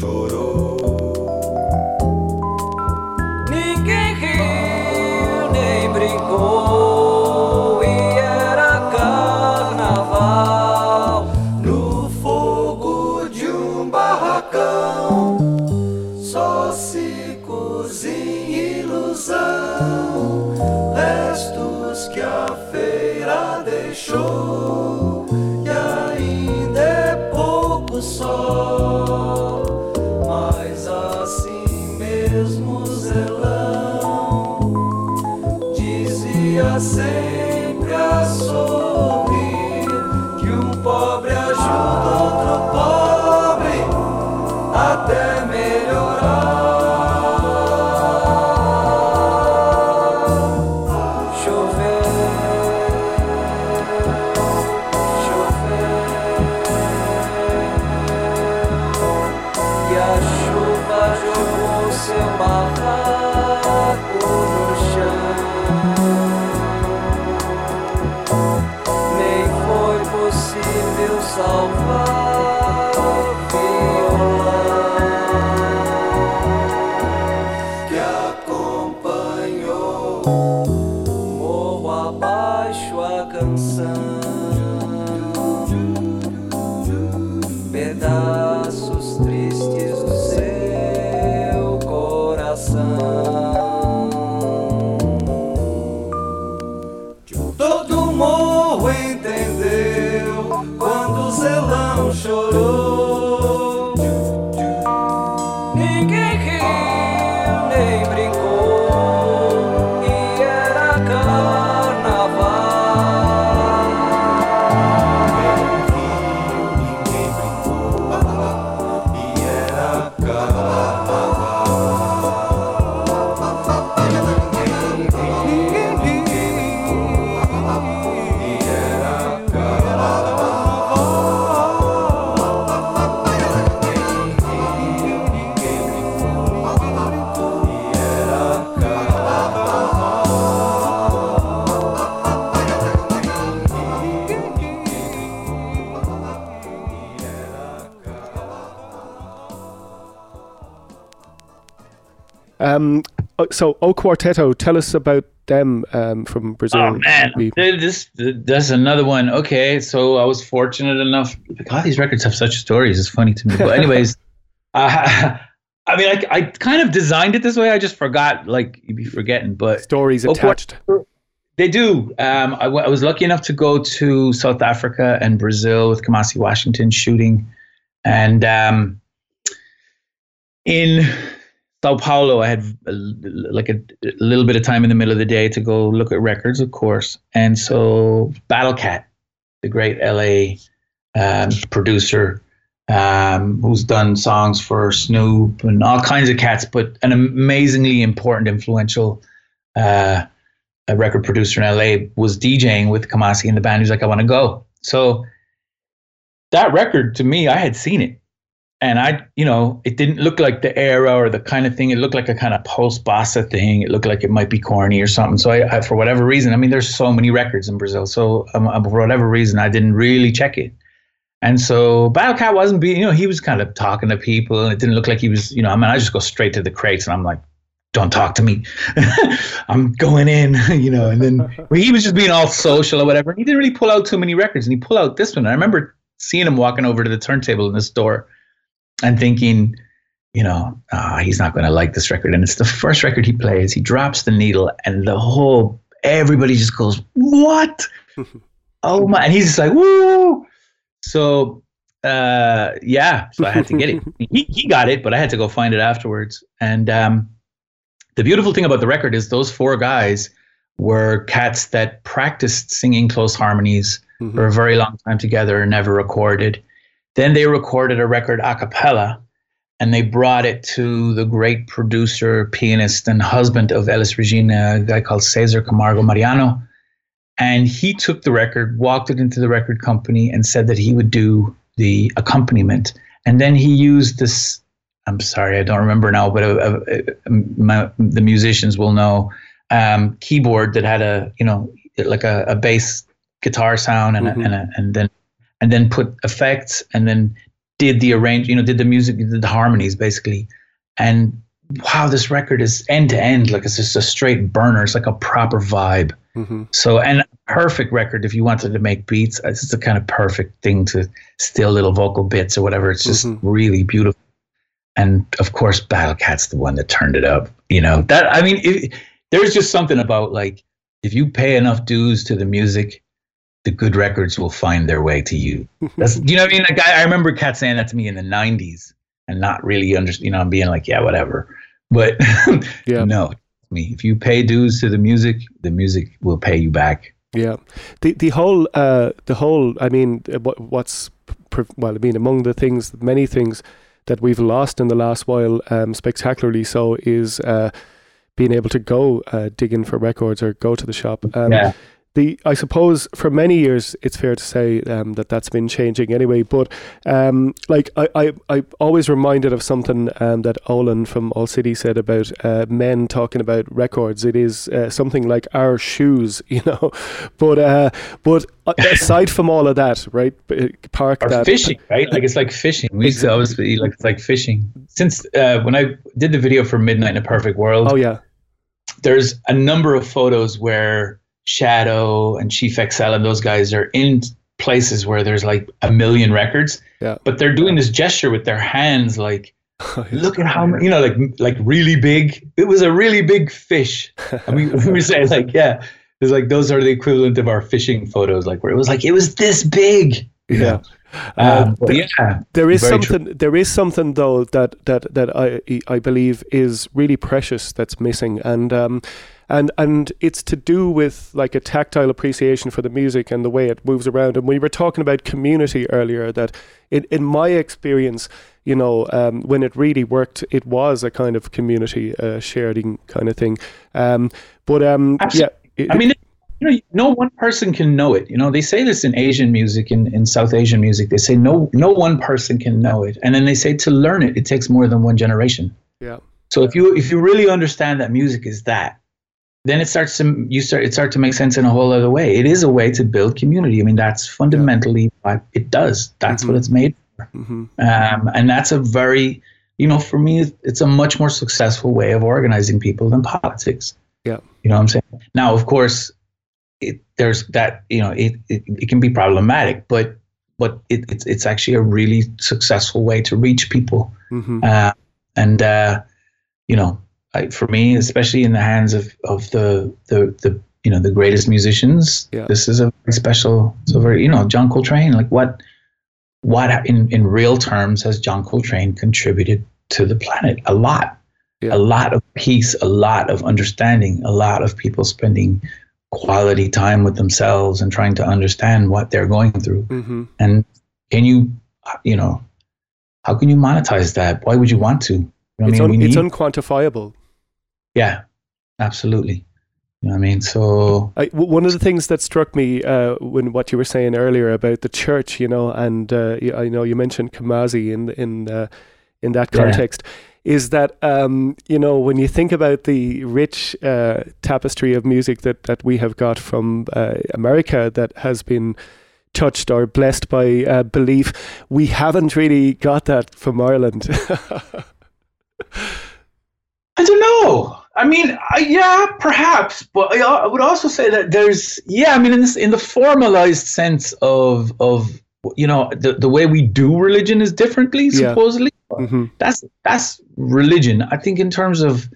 Speaker 12: lloró. So O Quarteto, tell us about them um, from Brazil.
Speaker 8: Oh man,
Speaker 12: We-
Speaker 8: this that's another one. Okay, so I was fortunate enough. God, these records have such stories. It's funny to me. But anyways, uh, I mean, I, I kind of designed it this way. I just forgot, like you'd be forgetting, but
Speaker 12: stories
Speaker 8: Oh,
Speaker 12: attached.
Speaker 8: They do. Um, I, I was lucky enough to go to South Africa and Brazil with Kamasi Washington shooting, and um, in Sao Paulo, I had uh, like a, a little bit of time in the middle of the day to go look at records, of course. And so Battle Cat, the great LA um, producer, um, who's done songs for Snoop and all kinds of cats, but an amazingly important, influential uh, a record producer in LA, was DJing with Kamasi and the band. He's like, I want to go. So that record to me, I had seen it and I, you know, it didn't look like the era or the kind of thing. It looked like a kind of post bossa thing. It looked like it might be corny or something. So I, I for whatever reason, I mean, there's so many records in Brazil. So um, uh, for whatever reason, I didn't really check it. And so Battle Cat wasn't being, you know, he was kind of talking to people. And it didn't look like he was, you know, I mean, I just go straight to the crates and I'm like, don't talk to me. I'm going in, you know. And then well, he was just being all social or whatever. He didn't really pull out too many records. And he pulled out this one. I remember seeing him walking over to the turntable in the store and thinking, you know, ah, he's not going to like this record. And it's the first record he plays. He drops the needle, and the whole everybody just goes, "What? oh my!" And he's just like, "Woo!" So, uh, yeah. So I had to get it. he he got it, but I had to go find it afterwards. And um, the beautiful thing about the record is those four guys were cats that practiced singing close harmonies for a very long time together and never recorded. Then they recorded a record a cappella and they brought it to the great producer, pianist, and husband of Elis Regina, a guy called Cesar Camargo Mariano. And he took the record, walked it into the record company, and said that he would do the accompaniment. And then he used this. I'm sorry, I don't remember now, but uh, uh, my, the musicians will know. Um, keyboard that had a you know like a, a bass guitar sound and
Speaker 2: Mhm.
Speaker 8: a, and a, and then and then put effects and then did the arrange you know did the music did the harmonies basically. And wow this record is end to end like it's just a straight burner. It's like a proper vibe.
Speaker 2: Mm-hmm.
Speaker 8: so and perfect record if you wanted to make beats. It's just the kind of perfect thing to steal little vocal bits or whatever. It's just really beautiful. And of course battle cat's the one that turned it up you know. That i mean it, there's just something about like if you pay enough dues to the music the good records will find their way to you that's you know what i mean like i, I remember cat saying that to me in the 90s and not really under you know I'm being like yeah whatever but
Speaker 2: yeah
Speaker 8: no me if you pay dues to the music the music will pay you back
Speaker 2: Yeah, the the whole uh, the whole. I mean, uh, what, what's well, I mean, among the things, many things that we've lost in the last while, um, spectacularly so, is uh, being able to go uh, digging for records or go to the shop. Um,
Speaker 8: Yeah.
Speaker 2: The I suppose for many years it's fair to say um, that that's been changing anyway. But um, like I I I always reminded of something um, that Olan from All City said about uh, men talking about records. It is uh, something like our shoes, you know. But uh, but aside from all of that, right? Park
Speaker 8: or
Speaker 2: that
Speaker 8: fishing, right? Like it's like fishing. We used to always be like it's like fishing. Since uh, when I did the video for Midnight in a Perfect World,
Speaker 2: Oh yeah,
Speaker 8: there's a number of photos where Shadow and Chief Xcel and those guys are in places where there's like a million records.
Speaker 2: Yeah.
Speaker 8: But they're doing this gesture with their hands, like, oh, look at how you know, like like really big. It was a really big fish. I mean, we were saying like, yeah, it's like those are the equivalent of our fishing photos, like where it was like it was this big. you
Speaker 2: Yeah.
Speaker 8: know? Um, but yeah,
Speaker 2: there is
Speaker 8: very true.
Speaker 2: something. There is something though that that that I I believe is really precious that's missing, and um, and and it's to do with like a tactile appreciation for the music and the way it moves around. And we were talking about community earlier. That in in my experience, you know, um, when it really worked, it was a kind of community uh, sharing kind of thing. Um, but um, yeah.
Speaker 8: I mean, you know, no one person can know it. You know, they say this in Asian music, in, in South Asian music. They say no, no one person can know it, and then they say to learn it, it takes more than one generation.
Speaker 2: yeah.
Speaker 8: So if you if you really understand that music is that, then it starts to you start it start to make sense in a whole other way. It is a way to build community. I mean, that's fundamentally what it does. That's what it's made for,
Speaker 2: Mm-hmm.
Speaker 8: um, and that's a very you know for me it's a much more successful way of organizing people than politics.
Speaker 2: Yeah.
Speaker 8: You know what I'm saying? Now, of course, it, there's that. You know, it, it it can be problematic, but but it, it's it's actually a really successful way to reach people.
Speaker 2: Mhm.
Speaker 8: Uh, and uh, you know, I, for me, especially in the hands of of the the the you know the greatest musicians,
Speaker 2: Yeah.
Speaker 8: this is a very special. So very you know, John Coltrane. Like what what in in real terms has John Coltrane contributed to the planet? A lot a lot of peace, a lot of understanding, a lot of people spending quality time with themselves and trying to understand what they're going through.
Speaker 2: Mm-hmm.
Speaker 8: And can you, you know, how can you monetize that? Why would you want to? You know
Speaker 2: It's,
Speaker 8: I mean, we
Speaker 2: it's unquantifiable.
Speaker 8: yeah, absolutely. You know what I mean? So
Speaker 2: I, w- one of the things that struck me uh, when what you were saying earlier about the church, you know, and uh, I know you mentioned Kamasi in in uh, in that
Speaker 8: Yeah.
Speaker 2: Is that um, you know when you think about the rich uh, tapestry of music that that we have got from uh, America that has been touched or blessed by uh, belief, we haven't really got that from Ireland.
Speaker 8: I don't know. I mean, yeah, perhaps, but I, I would also say that there's, yeah, I mean, in this, in the formalized sense of of you know the the way we do religion is differently
Speaker 2: Yeah. Mhm.
Speaker 8: That's that's religion. I think in terms of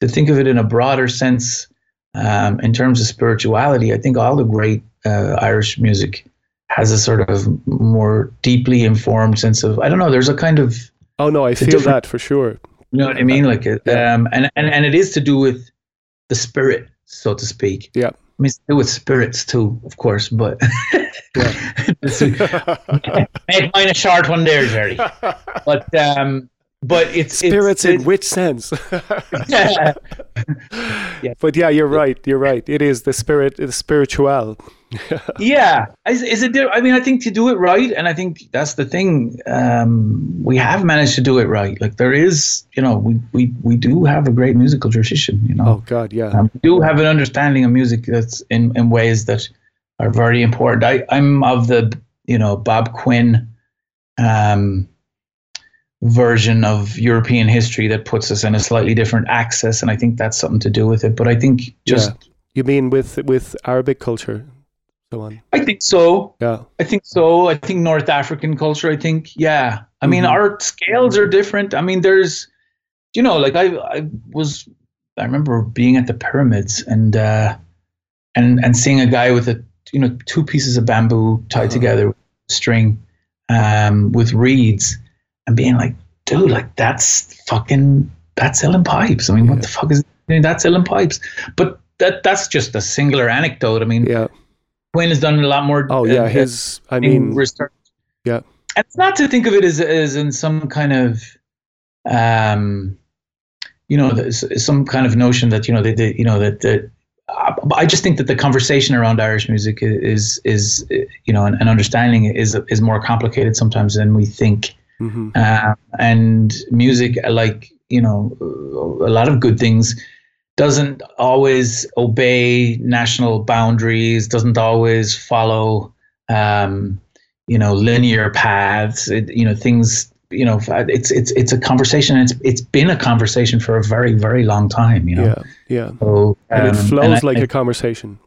Speaker 8: to think of it in a broader sense, um, in terms of spirituality, I think all the great uh, Irish music has a sort of more deeply informed sense of I don't know. There's a kind of
Speaker 2: Oh no, I feel that for sure.
Speaker 8: you know what I mean, like it, um, and and and it is to do with the spirit, so to speak.
Speaker 2: Yeah.
Speaker 8: I mean, it's to do with spirits too, of course, but make mine a short one there, Jerry. But um, but it's
Speaker 2: Spirits
Speaker 8: it's,
Speaker 2: in which sense?
Speaker 8: Yeah.
Speaker 2: But yeah, you're right. You're right. It is the spirit, the spiritual.
Speaker 8: yeah. Is, is it i mean i think to do it right and i think that's the thing um, we have managed to do it right. Like there is you know we we, we do have a great musical tradition you know?
Speaker 2: Oh God, yeah.
Speaker 8: um, we do have an understanding of music that's in, in ways that are very important. I, i'm of the you know bob quinn um, version of european history that puts us in a slightly different access and i think that's something to do with it. But i think just
Speaker 2: yeah. You mean with with Arabic culture, so on?
Speaker 8: I think so.
Speaker 2: Yeah.
Speaker 8: I think so. I think North African culture. I think yeah. I mean,
Speaker 2: Mhm.
Speaker 8: our scales are different. I mean, there's, you know, like I I was I remember being at the pyramids and uh, and and seeing a guy with a you know two pieces of bamboo tied together with string um, with reeds and being like, dude, like that's fucking that's selling pipes. I mean, what the fuck is I mean, that's selling pipes? But that that's just a singular anecdote. I mean,
Speaker 2: yeah.
Speaker 8: Quinn has done a lot more.
Speaker 2: Oh yeah,
Speaker 8: uh,
Speaker 2: his. I mean,
Speaker 8: research.
Speaker 2: yeah.
Speaker 8: And it's not to think of it as as in some kind of, um, you know, some kind of notion that you know that that, you know that that. I- I just think that the conversation around Irish music is is you know, and, and understanding is is more complicated sometimes than we think.
Speaker 2: Mm-hmm.
Speaker 8: Um, and music, like you know, a lot of good things, doesn't always obey national boundaries. Doesn't always follow, um, you know, linear paths. It, you know, things. You know, it's it's it's a conversation. It's it's been a conversation for a very very long time. You know,
Speaker 2: Yeah, yeah.
Speaker 8: so
Speaker 2: and it
Speaker 8: um,
Speaker 2: flows
Speaker 8: I-
Speaker 2: like
Speaker 8: I-
Speaker 2: a conversation.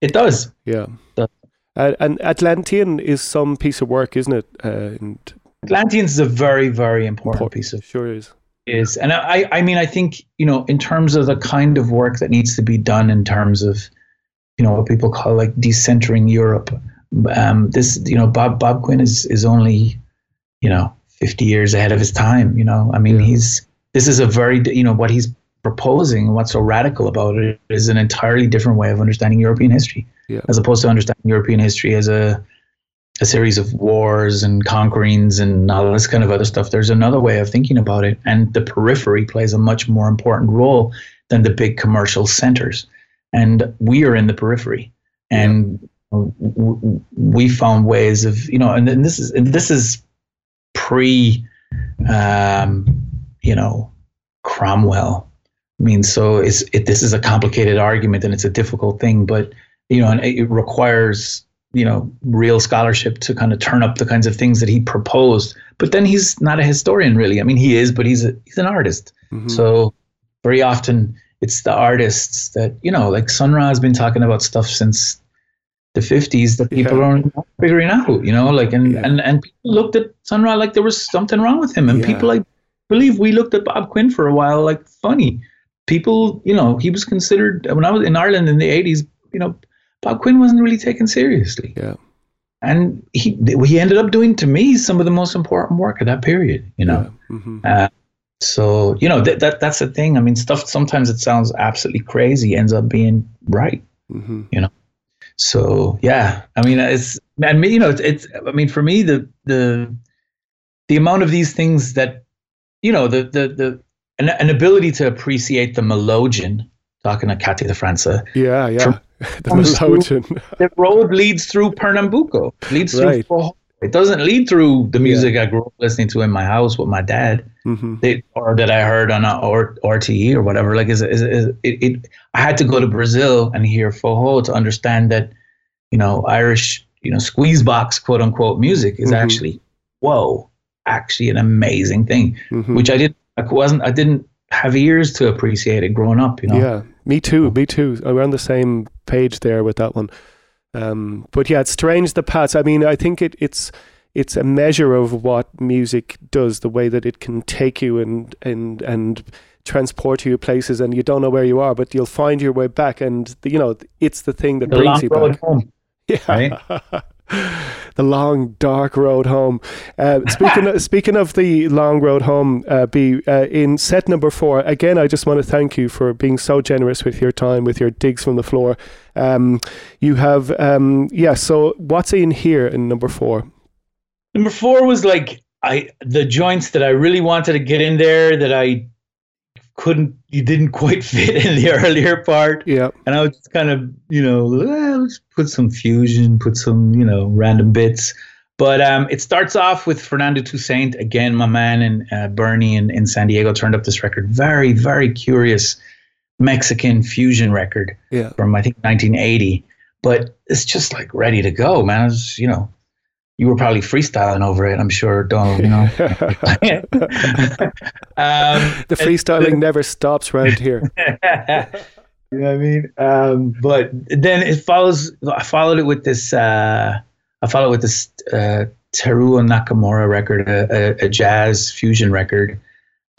Speaker 8: it does.
Speaker 2: Yeah.
Speaker 8: Does.
Speaker 2: Uh, and Atlantean is some piece of work, isn't it? Uh, and
Speaker 8: Atlanteans is a very very important piece of
Speaker 2: sure is.
Speaker 8: Is and i i mean i think you know in terms of the kind of work that needs to be done in terms of you know what people call like decentering europe um this you know bob bob quinn is is only you know 50 years ahead of his time you know i mean he's this is a very you know what he's proposing what's so radical about it is an entirely different way of understanding european history
Speaker 2: Yeah.
Speaker 8: as opposed to understanding european history as a a series of wars and conquerings and all this kind of other stuff. There's another way of thinking about it, and the periphery plays a much more important role than the big commercial centers. And we are in the periphery, and w- we found ways of you know, and, then this is and this is pre, um, you know, Cromwell. I mean, so it's it, this is a complicated argument and it's a difficult thing, but you know, and it requires you know real scholarship to kind of turn up the kinds of things that he proposed. But then he's not a historian, really. I mean, he is, but he's a, he's an artist.
Speaker 2: Mhm.
Speaker 8: So very often it's the artists that you know, like Sun Ra has been talking about stuff since the 50s that people are figuring out. You know, like and and and people looked at Sun Ra like there was something wrong with him, and
Speaker 2: Yeah.
Speaker 8: people I believe we looked at Bob Quinn for a while like funny. People, you know, he was considered when I was in Ireland in the 80s. You know, Bob Quinn wasn't really taken seriously.
Speaker 2: Yeah.
Speaker 8: And he he ended up doing to me some of the most important work of that period. You know.
Speaker 2: hmm
Speaker 8: Uh, so you know that that that's the thing. I mean, stuff sometimes it sounds absolutely crazy, ends up being right.
Speaker 2: hmm
Speaker 8: You know. So yeah, I mean, it's and me, you know, it's, it's I mean, for me, the the the amount of these things that you know, the the the an, an ability to appreciate the melodeon Talking to Katia de França,
Speaker 2: Yeah, yeah.
Speaker 8: From-
Speaker 2: the
Speaker 8: the road leads through Pernambuco, leads
Speaker 2: Right.
Speaker 8: through. Forró. It doesn't lead through the music I grew up listening to in my house with my dad
Speaker 2: hmm
Speaker 8: they, or that I heard on a or, RTE or whatever. Like, is, is, is it, it? I had to go to Brazil and hear Forró to understand that, you know, Irish, you know, squeeze box quote unquote music is
Speaker 2: Mhm.
Speaker 8: actually whoa, actually an amazing thing,
Speaker 2: hmm
Speaker 8: which I didn't, I wasn't, I didn't have ears to appreciate it growing up. You know,
Speaker 2: Yeah, me too. Me too. We're on the same page there with that one. Um, but yeah, it's strange the paths. I mean, I think it, it's it's a measure of what music does, the way that it can take you and and and transport you places, and you don't know where you are, but you'll find your way back, and you know it's the thing that
Speaker 8: The
Speaker 2: brings you back.
Speaker 8: home.
Speaker 2: Yeah. the long dark road home. Uh, speaking of, speaking of the long road home, uh, B uh, in set number four. Again, I just want to thank you for being so generous with your time, with your digs from the floor. Um, you have, um, yeah. So what's in here in number four?
Speaker 8: Number four was like I the joints that I really wanted to get in there that I couldn't you didn't quite fit in the earlier part.
Speaker 2: Yeah.
Speaker 8: And I was just kind of, you know, "Eh, let's put some fusion, put some, you know, random bits. But um, it starts off with Fernando Toussaint, again, my man, and uh, Bernie in, in San Diego turned up this record. Very, very curious Mexican fusion record
Speaker 2: Yeah.
Speaker 8: from, I think, 1980. But it's just like ready to go, man. It was, you know, you were probably freestyling over it, I'm sure, Donal, you know. um,
Speaker 2: The freestyling never stops round here.
Speaker 8: you know what I mean? Um, but then it follows. I followed it with this. Uh, I followed with this uh, Teruo Nakamura record, a, a, a jazz fusion record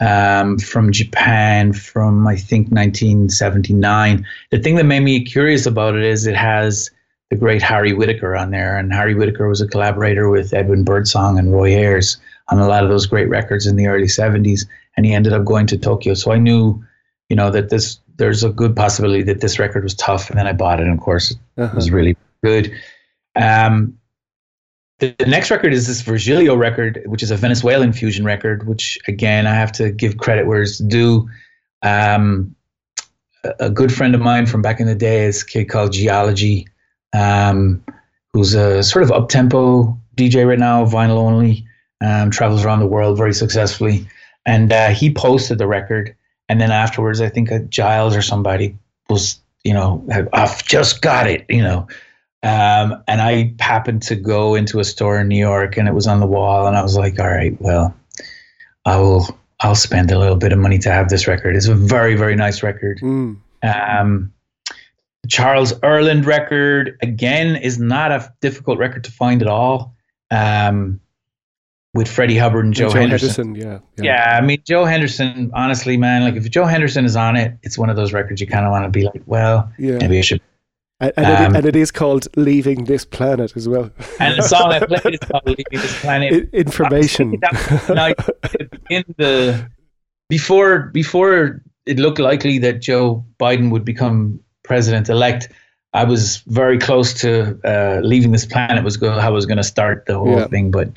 Speaker 8: um, from Japan, from I think 1979. The thing that made me curious about it is it has the great Harry Whitaker on there, and Harry Whitaker was a collaborator with Edwin Birdsong and Roy Ayers on a lot of those great records in the early 70s, and he ended up going to Tokyo. So I knew, you know, that this there's a good possibility that this record was tough, and then I bought it, and of course, it
Speaker 2: Uh-huh.
Speaker 8: was really good. Um, the, the next record is this Virgilio record, which is a Venezuelan fusion record, which again I have to give credit where it's due. Um, a, a good friend of mine from back in the day is a kid called Geology, um, who's a sort of up tempo DJ right now, vinyl only, um, travels around the world very successfully. And uh, he posted the record. And then afterwards, I think uh, Gilles or somebody was, you know, I've just got it, you know. Um, and I happened to go into a store in New York and it was on the wall. And I was like, all right, well, I will, I'll spend a little bit of money to have this record. It's a very, very nice record.
Speaker 2: Mm.
Speaker 8: Um, Charles Earland record again is not a difficult record to find at all. Um, with Freddie Hubbard and Joe,
Speaker 2: Joe
Speaker 8: Henderson.
Speaker 2: Henderson, yeah.
Speaker 8: Yeah. I mean Joe Henderson. Honestly, man, like if Joe Henderson is on it, it's one of those records you kind of want to be like, well,
Speaker 2: Yeah.
Speaker 8: maybe I should.
Speaker 2: And, and, it,
Speaker 8: Um,
Speaker 2: and it is called Leaving This Planet as well.
Speaker 8: And the song I played is called "Leaving This Planet."
Speaker 2: Information.
Speaker 8: Now, in the before before it looked likely that Joe Biden would become president elect, I was very close to uh, leaving this planet. Was go how I was going to start the whole
Speaker 2: Yeah.
Speaker 8: thing, but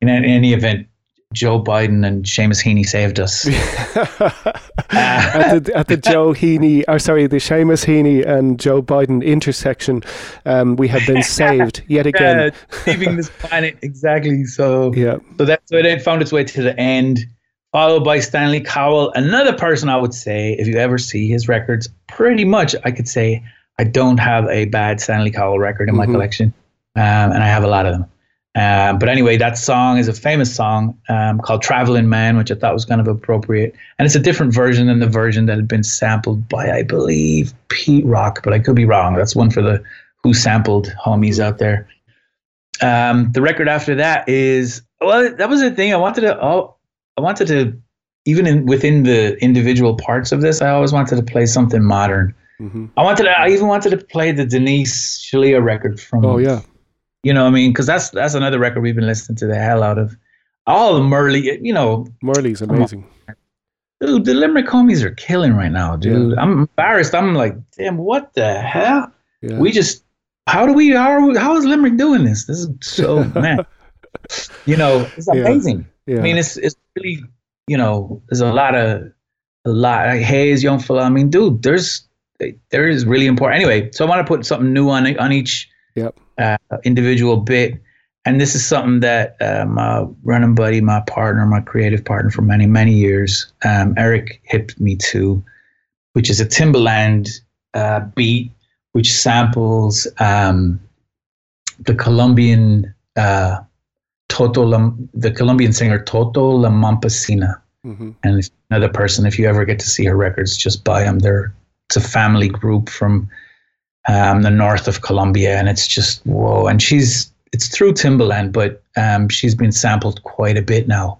Speaker 8: in, in any event, Joe Biden and Seamus Heaney saved us.
Speaker 2: at the at the Joe Heaney, or sorry, the Seamus Heaney and Joe Biden intersection, um, we have been saved yet again.
Speaker 8: Yeah, leaving this planet exactly. So
Speaker 2: Yeah.
Speaker 8: so that so it found its way to the end, followed by Stanley Cowell, another person I would say if you ever see his records, pretty much I could say I don't have a bad Stanley Cowell record in my
Speaker 2: Mhm.
Speaker 8: collection, um, and I have a lot of them. Um, but anyway, that song is a famous song um, called "Traveling Man," which I thought was kind of appropriate, and it's a different version than the version that had been sampled by, I believe, Pete Rock, but I could be wrong. That's one for the who sampled homies out there. Um, the record after that is well, that was the thing I wanted to. Oh, I wanted to even in within the individual parts of this, I always wanted to play something modern.
Speaker 2: Mhm.
Speaker 8: I wanted to. I even wanted to play the Denise Chaila record from.
Speaker 2: Oh yeah,
Speaker 8: You know, what I mean, because that's that's another record we've been listening to the hell out of. All the Murli, you know,
Speaker 2: Murli's
Speaker 8: on.
Speaker 2: amazing.
Speaker 8: dude, the Limerick homies are killing right now, dude.
Speaker 2: Yeah.
Speaker 8: I'm embarrassed. I'm like, damn, what the hell?
Speaker 2: Yeah.
Speaker 8: We just, how do we, how, are we- how is Limerick doing this? This is so, man, you know, it's amazing.
Speaker 2: Yeah.
Speaker 8: I mean, it's, it's really, you know, there's a lot of, a lot, like Hayes, Young Fella. I mean, dude, there's, there is really important. Anyway, so I want to put something new on, on each
Speaker 2: Yep.
Speaker 8: uh, individual bit. And this is something that uh, my running buddy, my partner, my creative partner for many, many years, um, Eric hipped me to, which is a Timbaland uh, beat, which samples um, the Colombian uh, Toto, La, the Colombian singer Toto La Momposina.
Speaker 2: Mhm.
Speaker 8: And another person, if you ever get to see her records, just buy them. They're, it's a family group from um, the north of Colombia, and it's just whoa. And she's it's through Timbaland, but um, she's been sampled quite a bit now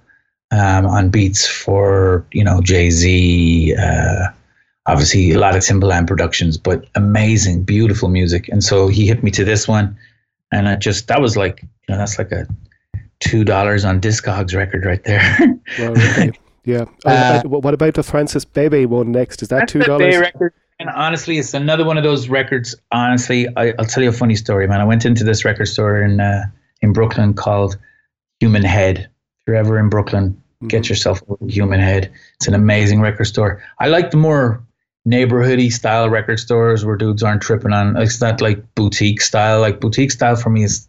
Speaker 8: um, on beats for you know Jay Z. Uh, obviously, a lot of Timbaland productions, but amazing, beautiful music. And so he hit me to this one, and I just that was like you know that's like a two dollars on Discogs record right there.
Speaker 2: Well, okay. Yeah.
Speaker 8: Uh,
Speaker 2: what about the Francis Bebey one next? Is that two dollars?
Speaker 8: Record. And honestly, it's another one of those records. Honestly, I, I'll tell you a funny story, man. I went into this record store in uh, in Brooklyn called Human Head. If you're ever in Brooklyn, get yourself a Human Head. It's an amazing record store. I like the more neighborhoody style record stores where dudes aren't tripping on. It's not like boutique style. Like boutique style for me is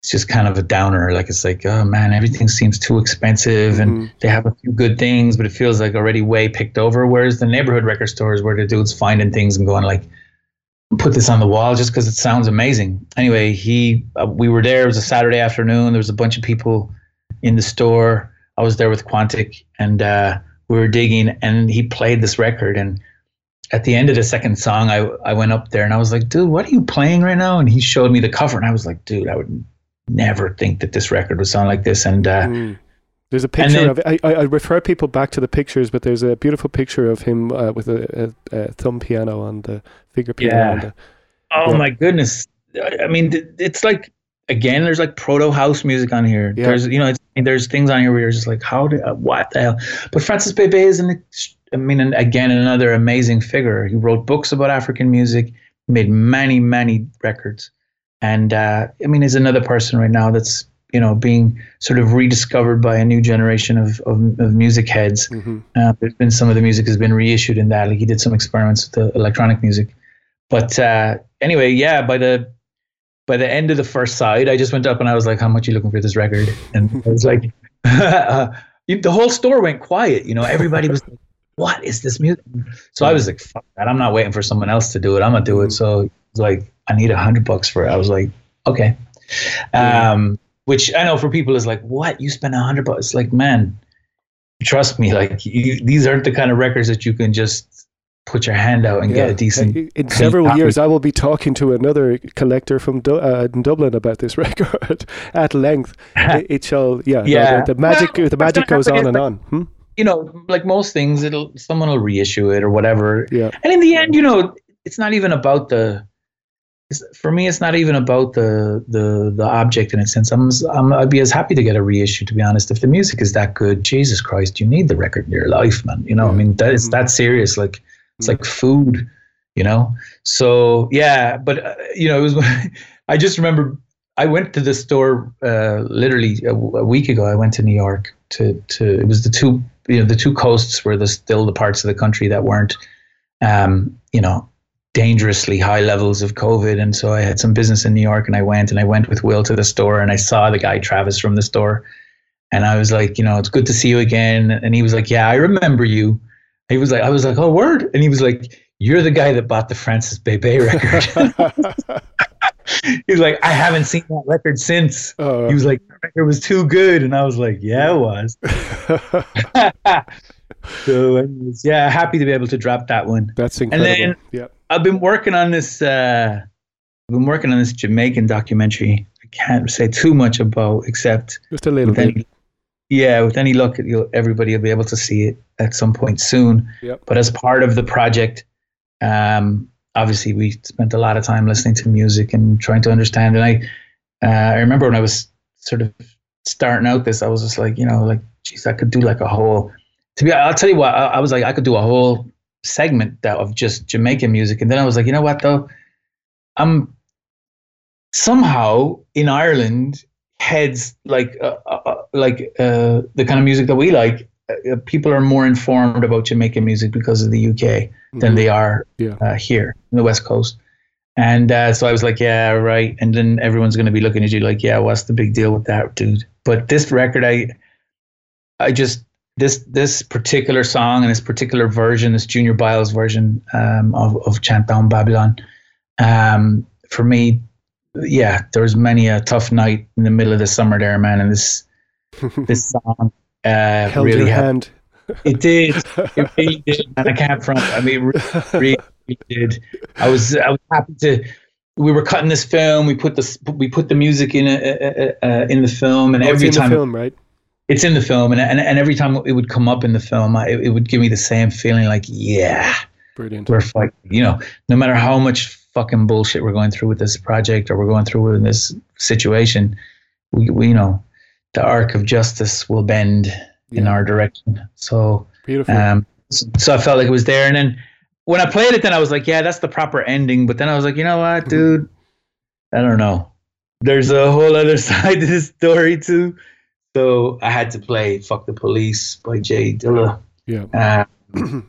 Speaker 8: it's just kind of a downer. Like it's like, oh man, everything seems too expensive, and they have a few good things, but it feels like already way picked over. Whereas the neighborhood record stores, where the dudes finding things and going like, put this on the wall just because it sounds amazing. Anyway, he, uh, we were there. It was a Saturday afternoon. There was a bunch of people in the store. I was there with Quantic, and uh, we were digging, and he played this record, and at the end of the second song, I I went up there and I was like, dude, what are you playing right now? And he showed me the cover, and I was like, dude, I would never think that this record would sound like this. And uh,
Speaker 2: There's a picture
Speaker 8: then-
Speaker 2: of I, I I refer people back to the pictures, but there's a beautiful picture of him uh, with a, a, a thumb piano on the finger piano.
Speaker 8: Yeah. Oh
Speaker 2: Yeah.
Speaker 8: my goodness, I mean, it's like again, there's like proto house music on here.
Speaker 2: Yeah.
Speaker 8: There's you know, it's, there's things on here where you're just like, how did uh, what the hell? But Francis Bebey is an, I mean, and again, another amazing figure. He wrote books about African music, made many many records, and uh, I mean, is another person right now that's you know being sort of rediscovered by a new generation of of, of music heads.
Speaker 2: Mhm.
Speaker 8: Uh, there's been some of the music has been reissued in that. Like he did some experiments with the electronic music. But uh, anyway, yeah, by the by the end of the first side, I just went up and I was like, "How much are you looking for this record?" And I was like, uh, the whole store went quiet. You know, everybody was like, "What is this music?" So I was like, "Fuck that! I'm not waiting for someone else to do it. I'm gonna do it." So it was like, "I need a hundred bucks for it." I was like, "Okay." Um, which I know for people is like, "What? You spend a hundred bucks?" It's like, man, trust me, like you, these aren't the kind of records that you can just put your hand out and get a decent.
Speaker 2: In several
Speaker 8: copy.
Speaker 2: years, I will be talking to another collector from Du- uh, Dublin about this record at length. it, it shall, yeah, no,
Speaker 8: Yeah.
Speaker 2: the, the magic,
Speaker 8: Well,
Speaker 2: the magic goes on and
Speaker 8: like,
Speaker 2: on. Hmm?
Speaker 8: You know, like most things, it'll someone will reissue it or whatever.
Speaker 2: Yeah.
Speaker 8: And in the end, you know, it's not even about the. It's, for me, it's not even about the the the object in a sense. I'm, I'm I'd be as happy to get a reissue. To be honest, if the music is that good, Jesus Christ, you need the record in your life, man. You know, I mean, that is that serious. Like it's like food, you know. So yeah, but uh, you know, it was. I just remember I went to the store uh, literally a, a week ago. I went to New York to to. It was the two you know the two coasts were the still the parts of the country that weren't, um, you know, dangerously high levels of COVID. And so I had some business in New York, and I went and I went with Will to the store, and I saw the guy Travis from the store, and I was like, you know, it's good to see you again. And he was like, yeah, I remember you. He was like, I was like, oh word, and he was like, you're the guy that bought the Francis Bebey record. He's like, I haven't seen that record since.
Speaker 2: Oh.
Speaker 8: he was like, that record was too good, and I was like, yeah, it was. so, anyways, yeah, happy to be able to drop that one.
Speaker 2: That's
Speaker 8: And
Speaker 2: incredible.
Speaker 8: then
Speaker 2: yeah.
Speaker 8: I've been working on this. Uh, I've been working on this Jamaican documentary. I can't say too much about, except
Speaker 2: Just a little bit.
Speaker 8: any, yeah, with any luck, you'll, everybody will be able to see it at some point soon.
Speaker 2: Yep.
Speaker 8: But as part of the project, um, obviously we spent a lot of time listening to music and trying to understand. And I, uh, I remember when I was sort of starting out this, I was just like, you know, like, geez, I could do like a whole. To be, I'll tell you what, I, I was like, I could do a whole segment that of just Jamaican music, and then I was like, you know what though, I'm somehow in Ireland heads like uh, uh, uh, like uh, the kind of music that we like. Uh, people are more informed about Jamaican music because of the UK than
Speaker 2: Mhm.
Speaker 8: they are
Speaker 2: Yeah.
Speaker 8: uh, here in the West Coast. And uh, so I was like, yeah, right. And then everyone's going to be looking at you like, yeah, what's the big deal with that, dude? But this record, I, I just this this particular song and this particular version, this Junior Byles version um, of of Chant Down Babylon, um, for me, yeah, there was many a tough night in the middle of the summer there, man, and this this song uh,
Speaker 2: Held
Speaker 8: really
Speaker 2: your
Speaker 8: helped.
Speaker 2: hand.
Speaker 8: It did. It really did. And I can't front. I mean, it really, really did. I was I was happy to we were cutting this film. We put this we put the music in uh, uh, uh, in the film, and
Speaker 2: Oh,
Speaker 8: every time
Speaker 2: the film, right?
Speaker 8: It's in the film, and, and and every time it would come up in the film, I, it would give me the same feeling, like yeah,
Speaker 2: Brilliant.
Speaker 8: we're like you know, no matter how much fucking bullshit we're going through with this project or we're going through in this situation, we, we you know, the arc of justice will bend in our direction. So
Speaker 2: Beautiful.
Speaker 8: um, so, so I felt like it was there, and then when I played it, then I was like, yeah, that's the proper ending. But then I was like, you know what,
Speaker 2: Mm-hmm.
Speaker 8: dude, I don't know. There's a whole other side to this story too. So I had to play "Fuck the Police" by Jay Dilla.
Speaker 2: Yeah.
Speaker 8: Uh,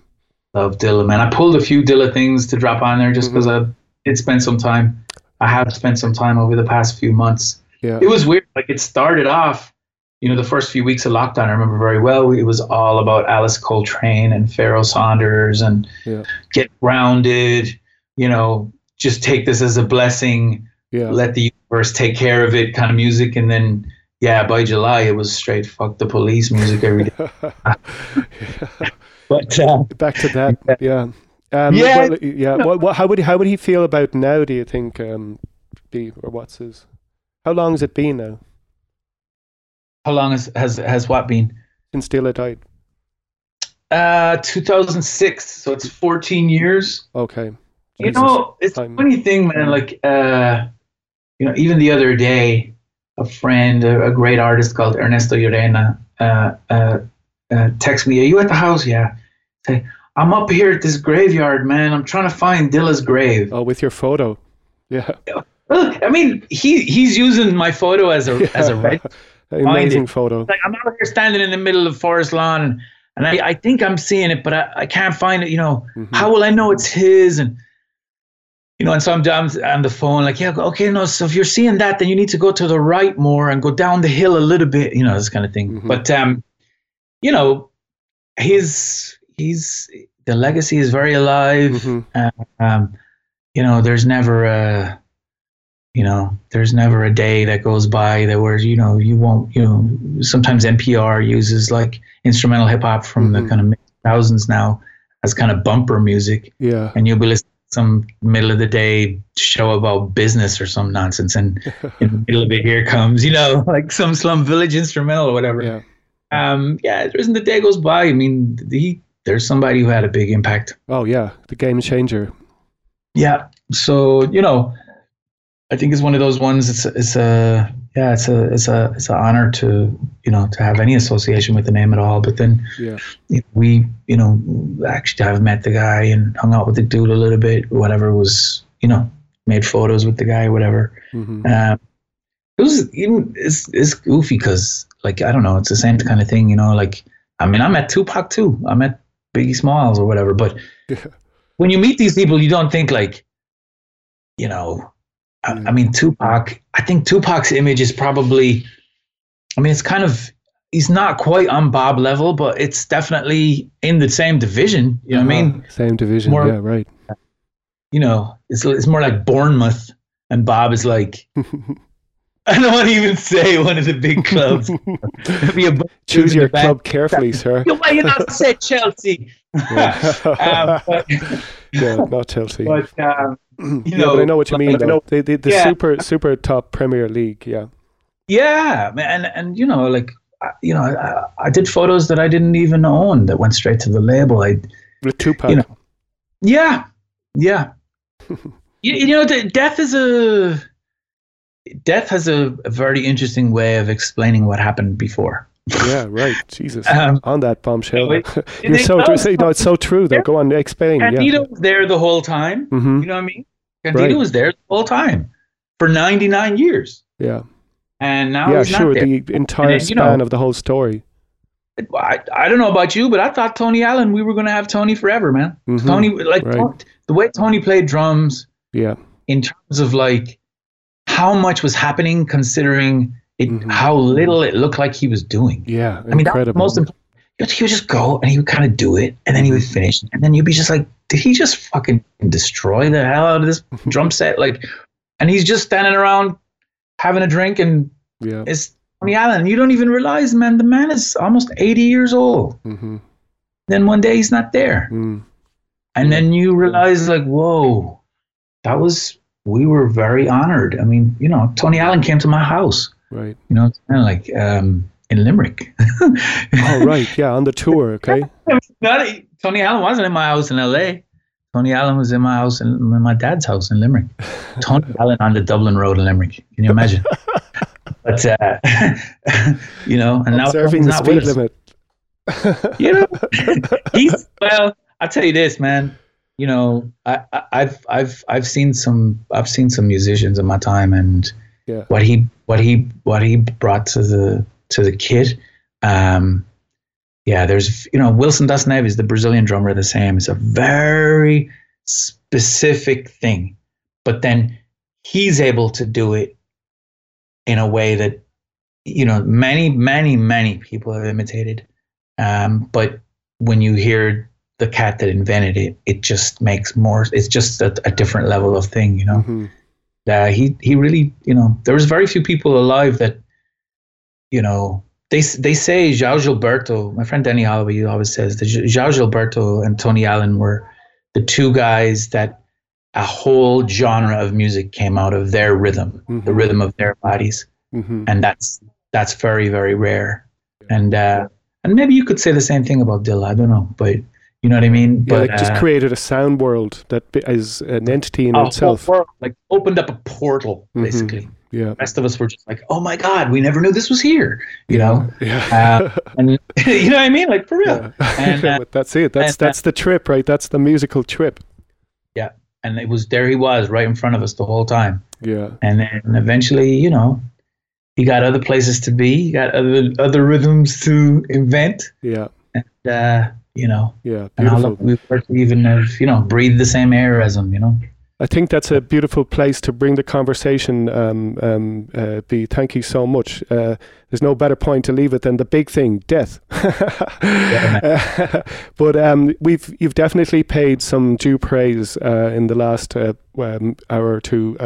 Speaker 8: love Dilla, man. I pulled a few Dilla things to drop on there
Speaker 2: Mm-hmm.
Speaker 8: just because I did spend some time. I have spent some time over the past few months.
Speaker 2: Yeah.
Speaker 8: It was weird. Like it started off, you know, the first few weeks of lockdown. I remember very well. It was all about Alice Coltrane and Pharoah Sanders and
Speaker 2: Yeah.
Speaker 8: get grounded. You know, just take this as a blessing.
Speaker 2: Yeah.
Speaker 8: Let the universe take care of it, kind of music. And then, yeah, by July it was straight fuck the police music every day. but uh,
Speaker 2: Back to that. Yeah. Um,
Speaker 8: Yeah.
Speaker 2: well, yeah. What, what, how would he, how would he feel about now? Do you think? Um, be or what's his? How long has it been now
Speaker 8: how long has has has what been?
Speaker 2: since Dilla died?
Speaker 8: Uh, 2006. So it's 14 years.
Speaker 2: Okay.
Speaker 8: You know, it's a funny thing, man. Like, uh, you know, even the other day, a friend, a, a great artist called Ernesto Llorena, uh, uh, uh, text me, "Are you at the house?" Yeah. Say, I'm up here at this graveyard, man. I'm trying to find Dilla's grave.
Speaker 2: Oh, with your photo. Yeah.
Speaker 8: Look, I mean, he he's using my photo as a as a red.
Speaker 2: Amazing photo.
Speaker 8: Like I'm out here standing in the middle of Forest Lawn, and, and I, I think I'm seeing it, but I, I can't find it. You know,
Speaker 2: Mm-hmm.
Speaker 8: how will I know it's his? And you know, and so I'm down on the phone, like, yeah, okay, no. So if you're seeing that, then you need to go to the right more and go down the hill a little bit. You know, this kind of thing.
Speaker 2: Mm-hmm.
Speaker 8: But um, you know, his he's the legacy is very alive.
Speaker 2: Mm-hmm.
Speaker 8: Uh, um, you know, there's never a you know there's never a day that goes by that where you know you won't you know sometimes npr uses like instrumental hip hop from the kind of thousands now as kind of bumper music
Speaker 2: Yeah.
Speaker 8: and you'll be listening some middle of the day show about business or some nonsense and in the middle of it here comes you know like some slum village instrumental or whatever
Speaker 2: Yeah.
Speaker 8: um yeah there isn't a day goes by i mean he there's somebody who had a big impact
Speaker 2: Oh yeah. The game changer.
Speaker 8: yeah. So you know, I think it's one of those ones. It's it's a yeah. It's a it's a it's an honor to you know to have any association with the name at all. But then
Speaker 2: Yeah.
Speaker 8: we you know actually I've met the guy and hung out with the dude a little bit. Whatever was you know made photos with the guy. Whatever.
Speaker 2: hmm
Speaker 8: Um, it was even it's it's goofy because like I don't know. It's the same kind of thing. You know, like I mean, I met Tupac too. I met Biggie Smalls or whatever. But when you meet these people, you don't think like, you know, I, I mean, Tupac. I think Tupac's image is probably, I mean, it's kind of, he's not quite on Bob level, but it's definitely in the same division. You know what I mean?
Speaker 2: Uh-huh. Same division.
Speaker 8: More-
Speaker 2: yeah. Right.
Speaker 8: You know, it's it's more like Bournemouth, and Bob is like. I don't want to even say one of the big clubs. It'd be a
Speaker 2: Choose your club carefully, sir.
Speaker 8: Why you not say Chelsea? um, but,
Speaker 2: yeah, not Chelsea.
Speaker 8: but um, you
Speaker 2: yeah,
Speaker 8: know,
Speaker 2: but I know what you mean.
Speaker 8: like,
Speaker 2: Though. The, the, the
Speaker 8: Yeah.
Speaker 2: super super top Premier League. Yeah.
Speaker 8: Yeah, and and you know, like you know, I, I did photos that I didn't even own that went straight to the label. I,
Speaker 2: With Tupac.
Speaker 8: you know, yeah, yeah. you, you know, de- death is a death has a, a very interesting way of explaining what happened before.
Speaker 2: Yeah. Right. Jesus.
Speaker 8: Um,
Speaker 2: On that bombshell.
Speaker 8: it-
Speaker 2: You're so true. No, it's so true. Though. Go on. Explain. Yeah.
Speaker 8: Candido was there the whole time.
Speaker 2: Mhm.
Speaker 8: You know what I mean? Candido
Speaker 2: Right.
Speaker 8: was there the whole time for 99 years,
Speaker 2: Yeah.
Speaker 8: and now
Speaker 2: yeah.
Speaker 8: he's
Speaker 2: Sure. The entire
Speaker 8: then, you know,
Speaker 2: span of the whole story.
Speaker 8: I, I don't know about you, but I thought Tony Allen, we were going to have Tony forever, man.
Speaker 2: Mhm.
Speaker 8: Tony, like
Speaker 2: Right.
Speaker 8: the way Tony played drums
Speaker 2: Yeah.
Speaker 8: in terms of like how much was happening, considering it,
Speaker 2: Mhm.
Speaker 8: how little it looked like he was doing.
Speaker 2: Yeah.
Speaker 8: I mean, was the
Speaker 2: incredible.
Speaker 8: most important. He would- he would just go and he would kind of do it, and then he would
Speaker 2: Mm-hmm.
Speaker 8: finish, and then you'd be just like, did he just fucking destroy the hell out of this drum set? Like, and he's just standing around having a drink, and
Speaker 2: yeah.
Speaker 8: it's Tony Allen. You don't even realize, man, the man is almost 80 years old.
Speaker 2: Mm-hmm.
Speaker 8: Then one day he's not there.
Speaker 2: Mm.
Speaker 8: And then you realize, like, whoa, that was we were very honored. I mean, you know, Tony Allen came to my house.
Speaker 2: Right.
Speaker 8: You know, it's kind of like um, in Limerick.
Speaker 2: oh, right. Yeah, on the tour. Okay.
Speaker 8: Not, Tony Allen wasn't in my house in L.A. Tony Allen was in my house in, in my dad's house in Limerick. Tony Allen on the Dublin Road in Limerick. Can you imagine? but uh, you know, and now
Speaker 2: Observing
Speaker 8: Tony's
Speaker 2: the
Speaker 8: not with
Speaker 2: speed limit.
Speaker 8: you know, he's well. I'll tell you this, man. You know, I, I, I've I've I've seen some I've seen some musicians in my time, and
Speaker 2: Yeah.
Speaker 8: what he what he what he brought to the to the kid. Um, yeah, there's you know Wilson Das Neves, the Brazilian drummer, the same. It's a very specific thing, but then he's able to do it in a way that you know many many many people have imitated um, but when you hear the cat that invented it it just makes more it's just a, a different level of thing you know
Speaker 2: Mm-hmm.
Speaker 8: uh, he he really you know there was very few people alive that you know they they say João Gilberto my friend Danny Holloway always says that João Gilberto and Tony Allen were the two guys that a whole genre of music came out of their rhythm the rhythm of their bodies
Speaker 2: Mhm.
Speaker 8: and that's that's very very rare and uh and maybe you could say the same thing about Dilla I don't know but you know what I mean
Speaker 2: Yeah,
Speaker 8: but
Speaker 2: like just
Speaker 8: uh,
Speaker 2: created a sound world that is an entity in itself.
Speaker 8: world, like opened up a portal
Speaker 2: Mhm.
Speaker 8: basically
Speaker 2: Yeah.
Speaker 8: the rest of us were just like oh my god we never knew this was here you know
Speaker 2: Yeah.
Speaker 8: uh, and you know what I mean like for real and uh,
Speaker 2: but that's it. That's
Speaker 8: and, uh,
Speaker 2: that's the trip, right? That's the musical trip.
Speaker 8: yeah and it was there he was right in front of us the whole time
Speaker 2: Yeah.
Speaker 8: and then eventually you know he got other places to be he got other other rhythms to invent
Speaker 2: Yeah.
Speaker 8: and uh, you know
Speaker 2: Yeah.
Speaker 8: and how
Speaker 2: Beautiful.
Speaker 8: lucky we were even have you know breathe the same air as him you know
Speaker 2: I think that's a beautiful place to bring the conversation. Um, um, uh, B, thank you so much. Uh, there's no better point to leave it than the big thing, death. Uh, but um, we've you've definitely paid some due praise uh, in the last uh, um, hour or two.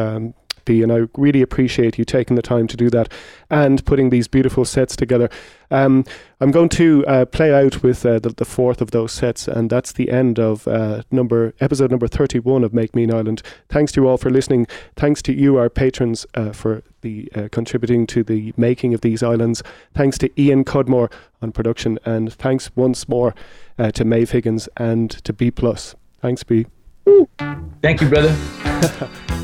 Speaker 2: B, and I really appreciate you taking the time to do that and putting these beautiful sets together. Um, I'm going to uh, play out with uh, the, the fourth of those sets, and that's the end of uh, number episode number 31 of Make Me an Island. Thanks to you all for listening. Thanks to you, our patrons, uh, for the uh, contributing to the making of these islands. Thanks to Ian Cudmore on production, and thanks once more uh, to Maeve Higgins and to B Plus. Thanks, B.
Speaker 8: thank you brother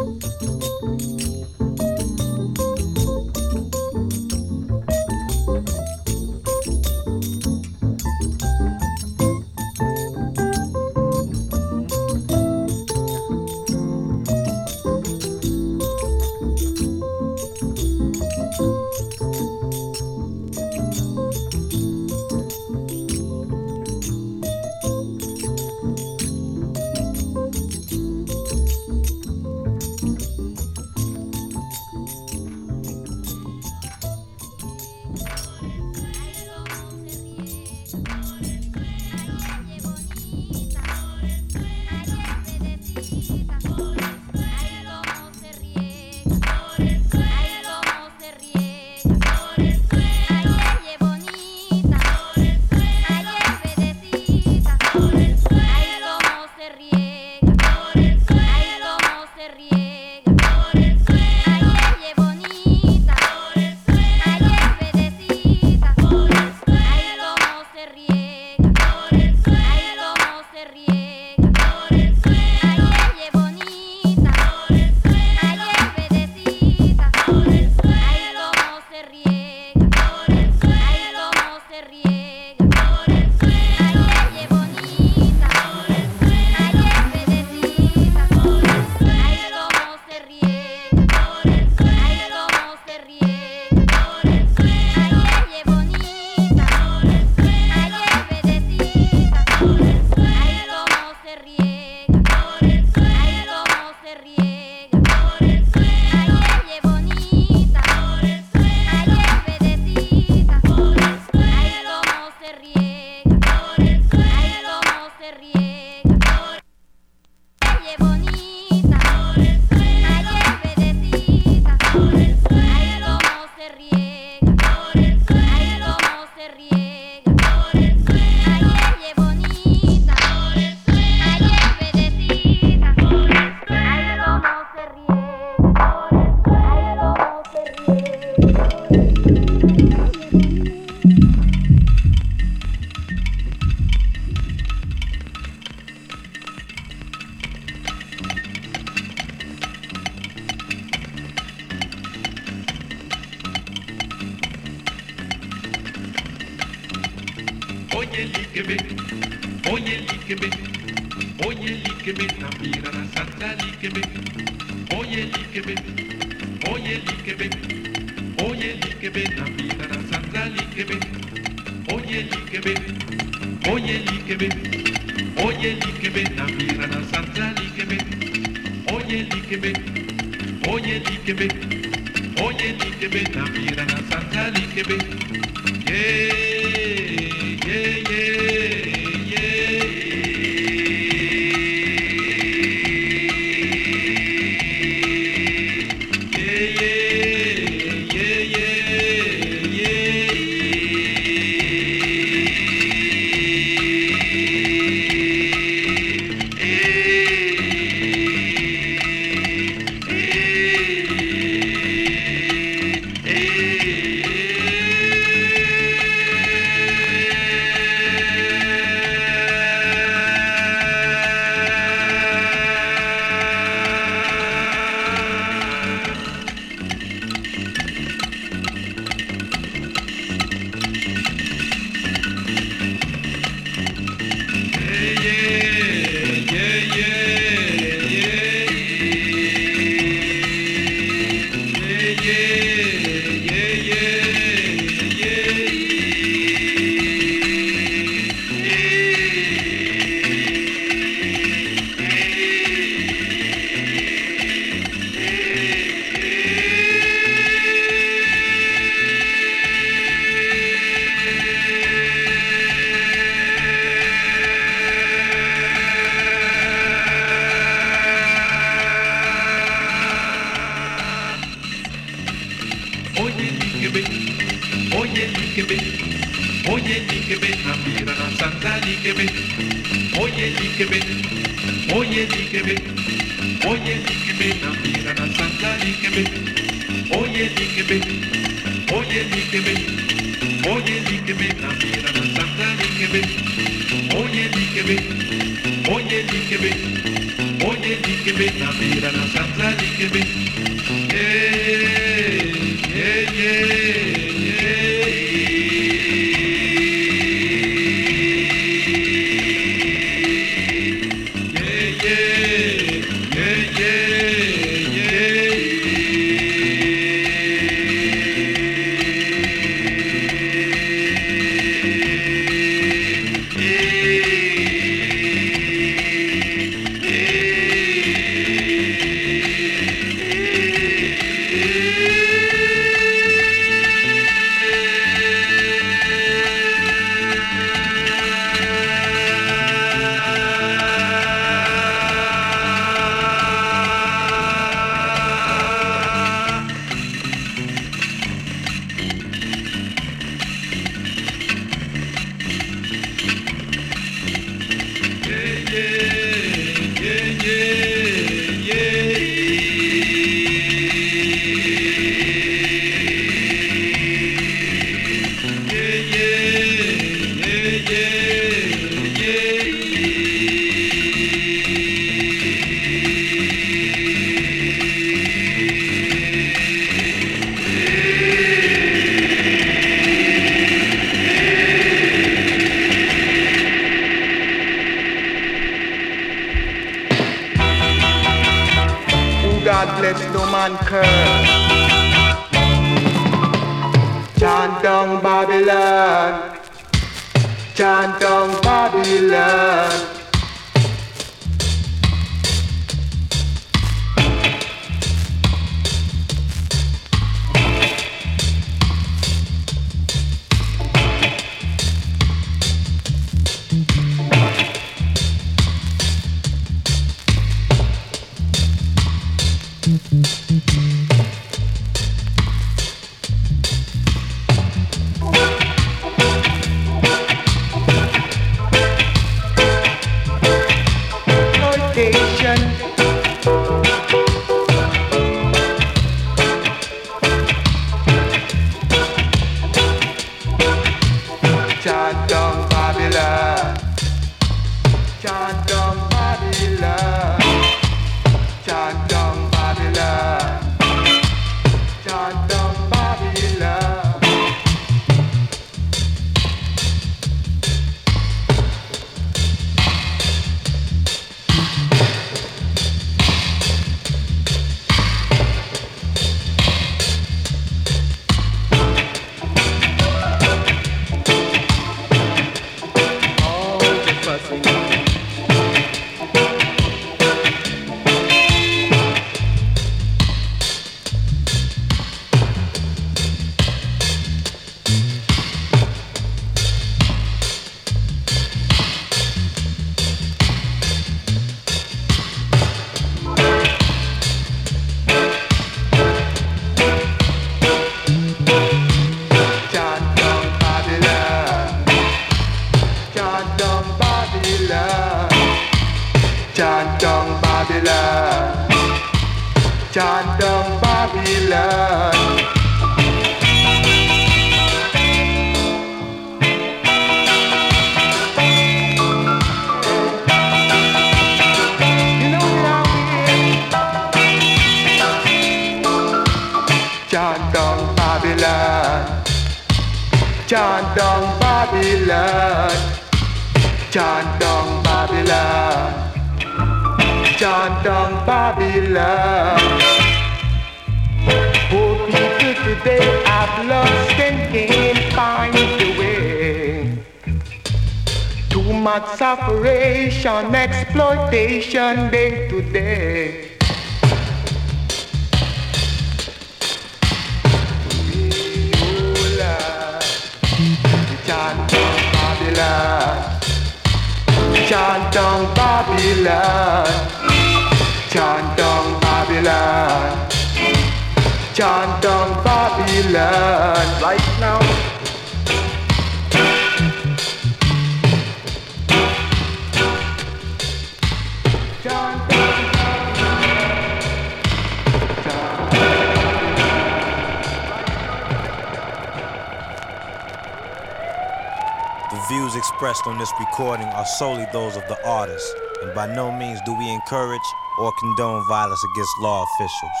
Speaker 13: means do we encourage or condone violence against law officials.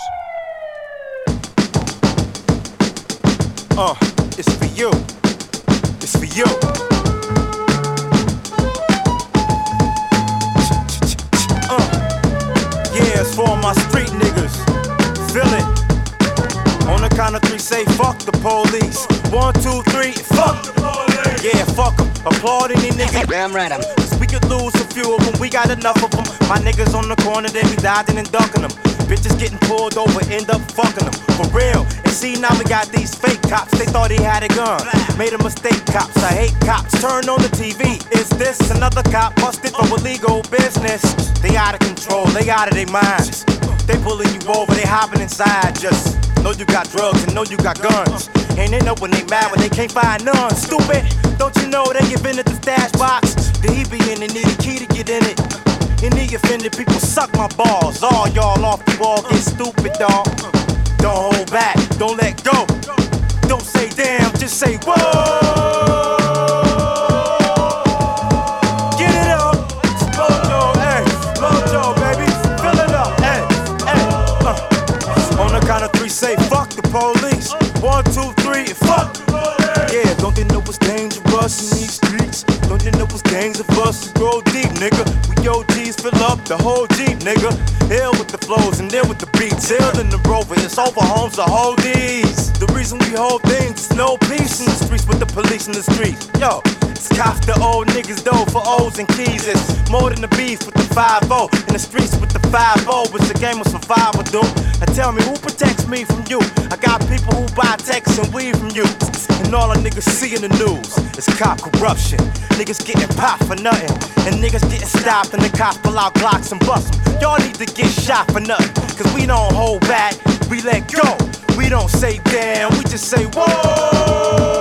Speaker 14: Uh, it's for you. It's for you. Uh, yeah, it's for my street niggas. Feel it. On the count of three, say fuck the police. One, two, three, fuck the police. Yeah, fuck them. Applaud any nigga. Damn right, I'm. We could lose a few of them. We got enough of them. My niggas on the corner, they be dodging and ducking them. Bitches getting pulled over, end up fucking them. For real. And see, now we got these fake cops. They thought he had a gun. Made a mistake, cops. I hate cops. Turn on the TV. Is this another cop busted for illegal business? They out of control. They out of their minds. They pulling you over. They hopping inside. Just know you got drugs and know you got guns. And they know when they mad when they can't find none. Stupid. Don't you know they give in at the stash box? The he be in and need a key to get in it. Any offended people suck my balls. All y'all off the wall get stupid, dog. Don't hold back, don't let go. Don't say damn, just say whoa. Get it up, Mojo, hey, Mojo, baby, fill it up, hey, hey. Uh, on the count of three, say fuck the police. One, two, three, fuck. Yeah, don't they know it's dangerous in these streets? Don't they know it's gangs of us who go deep, nigga? Fill up the whole Jeep, nigga. Ill with the flows and then with the beats. Ill in the rover, it's over homes, the whole these. The reason we hold things is no peace in the streets with the police in the streets. Yo, it's cops the old niggas though for O's and keys. It's more than the beef with the 5 In the streets with the 5 It's a game of survival, dude. Now tell me who protects me from you? I got people who buy texts and weed from you. And all the niggas see in the news is cop corruption. Niggas getting popped for nothing. And niggas getting stopped and the cops pull out Glocks and bust 'em. Y'all need to get shot for nothing. Cause we don't hold back, we let go. We don't say damn, we just say whoa.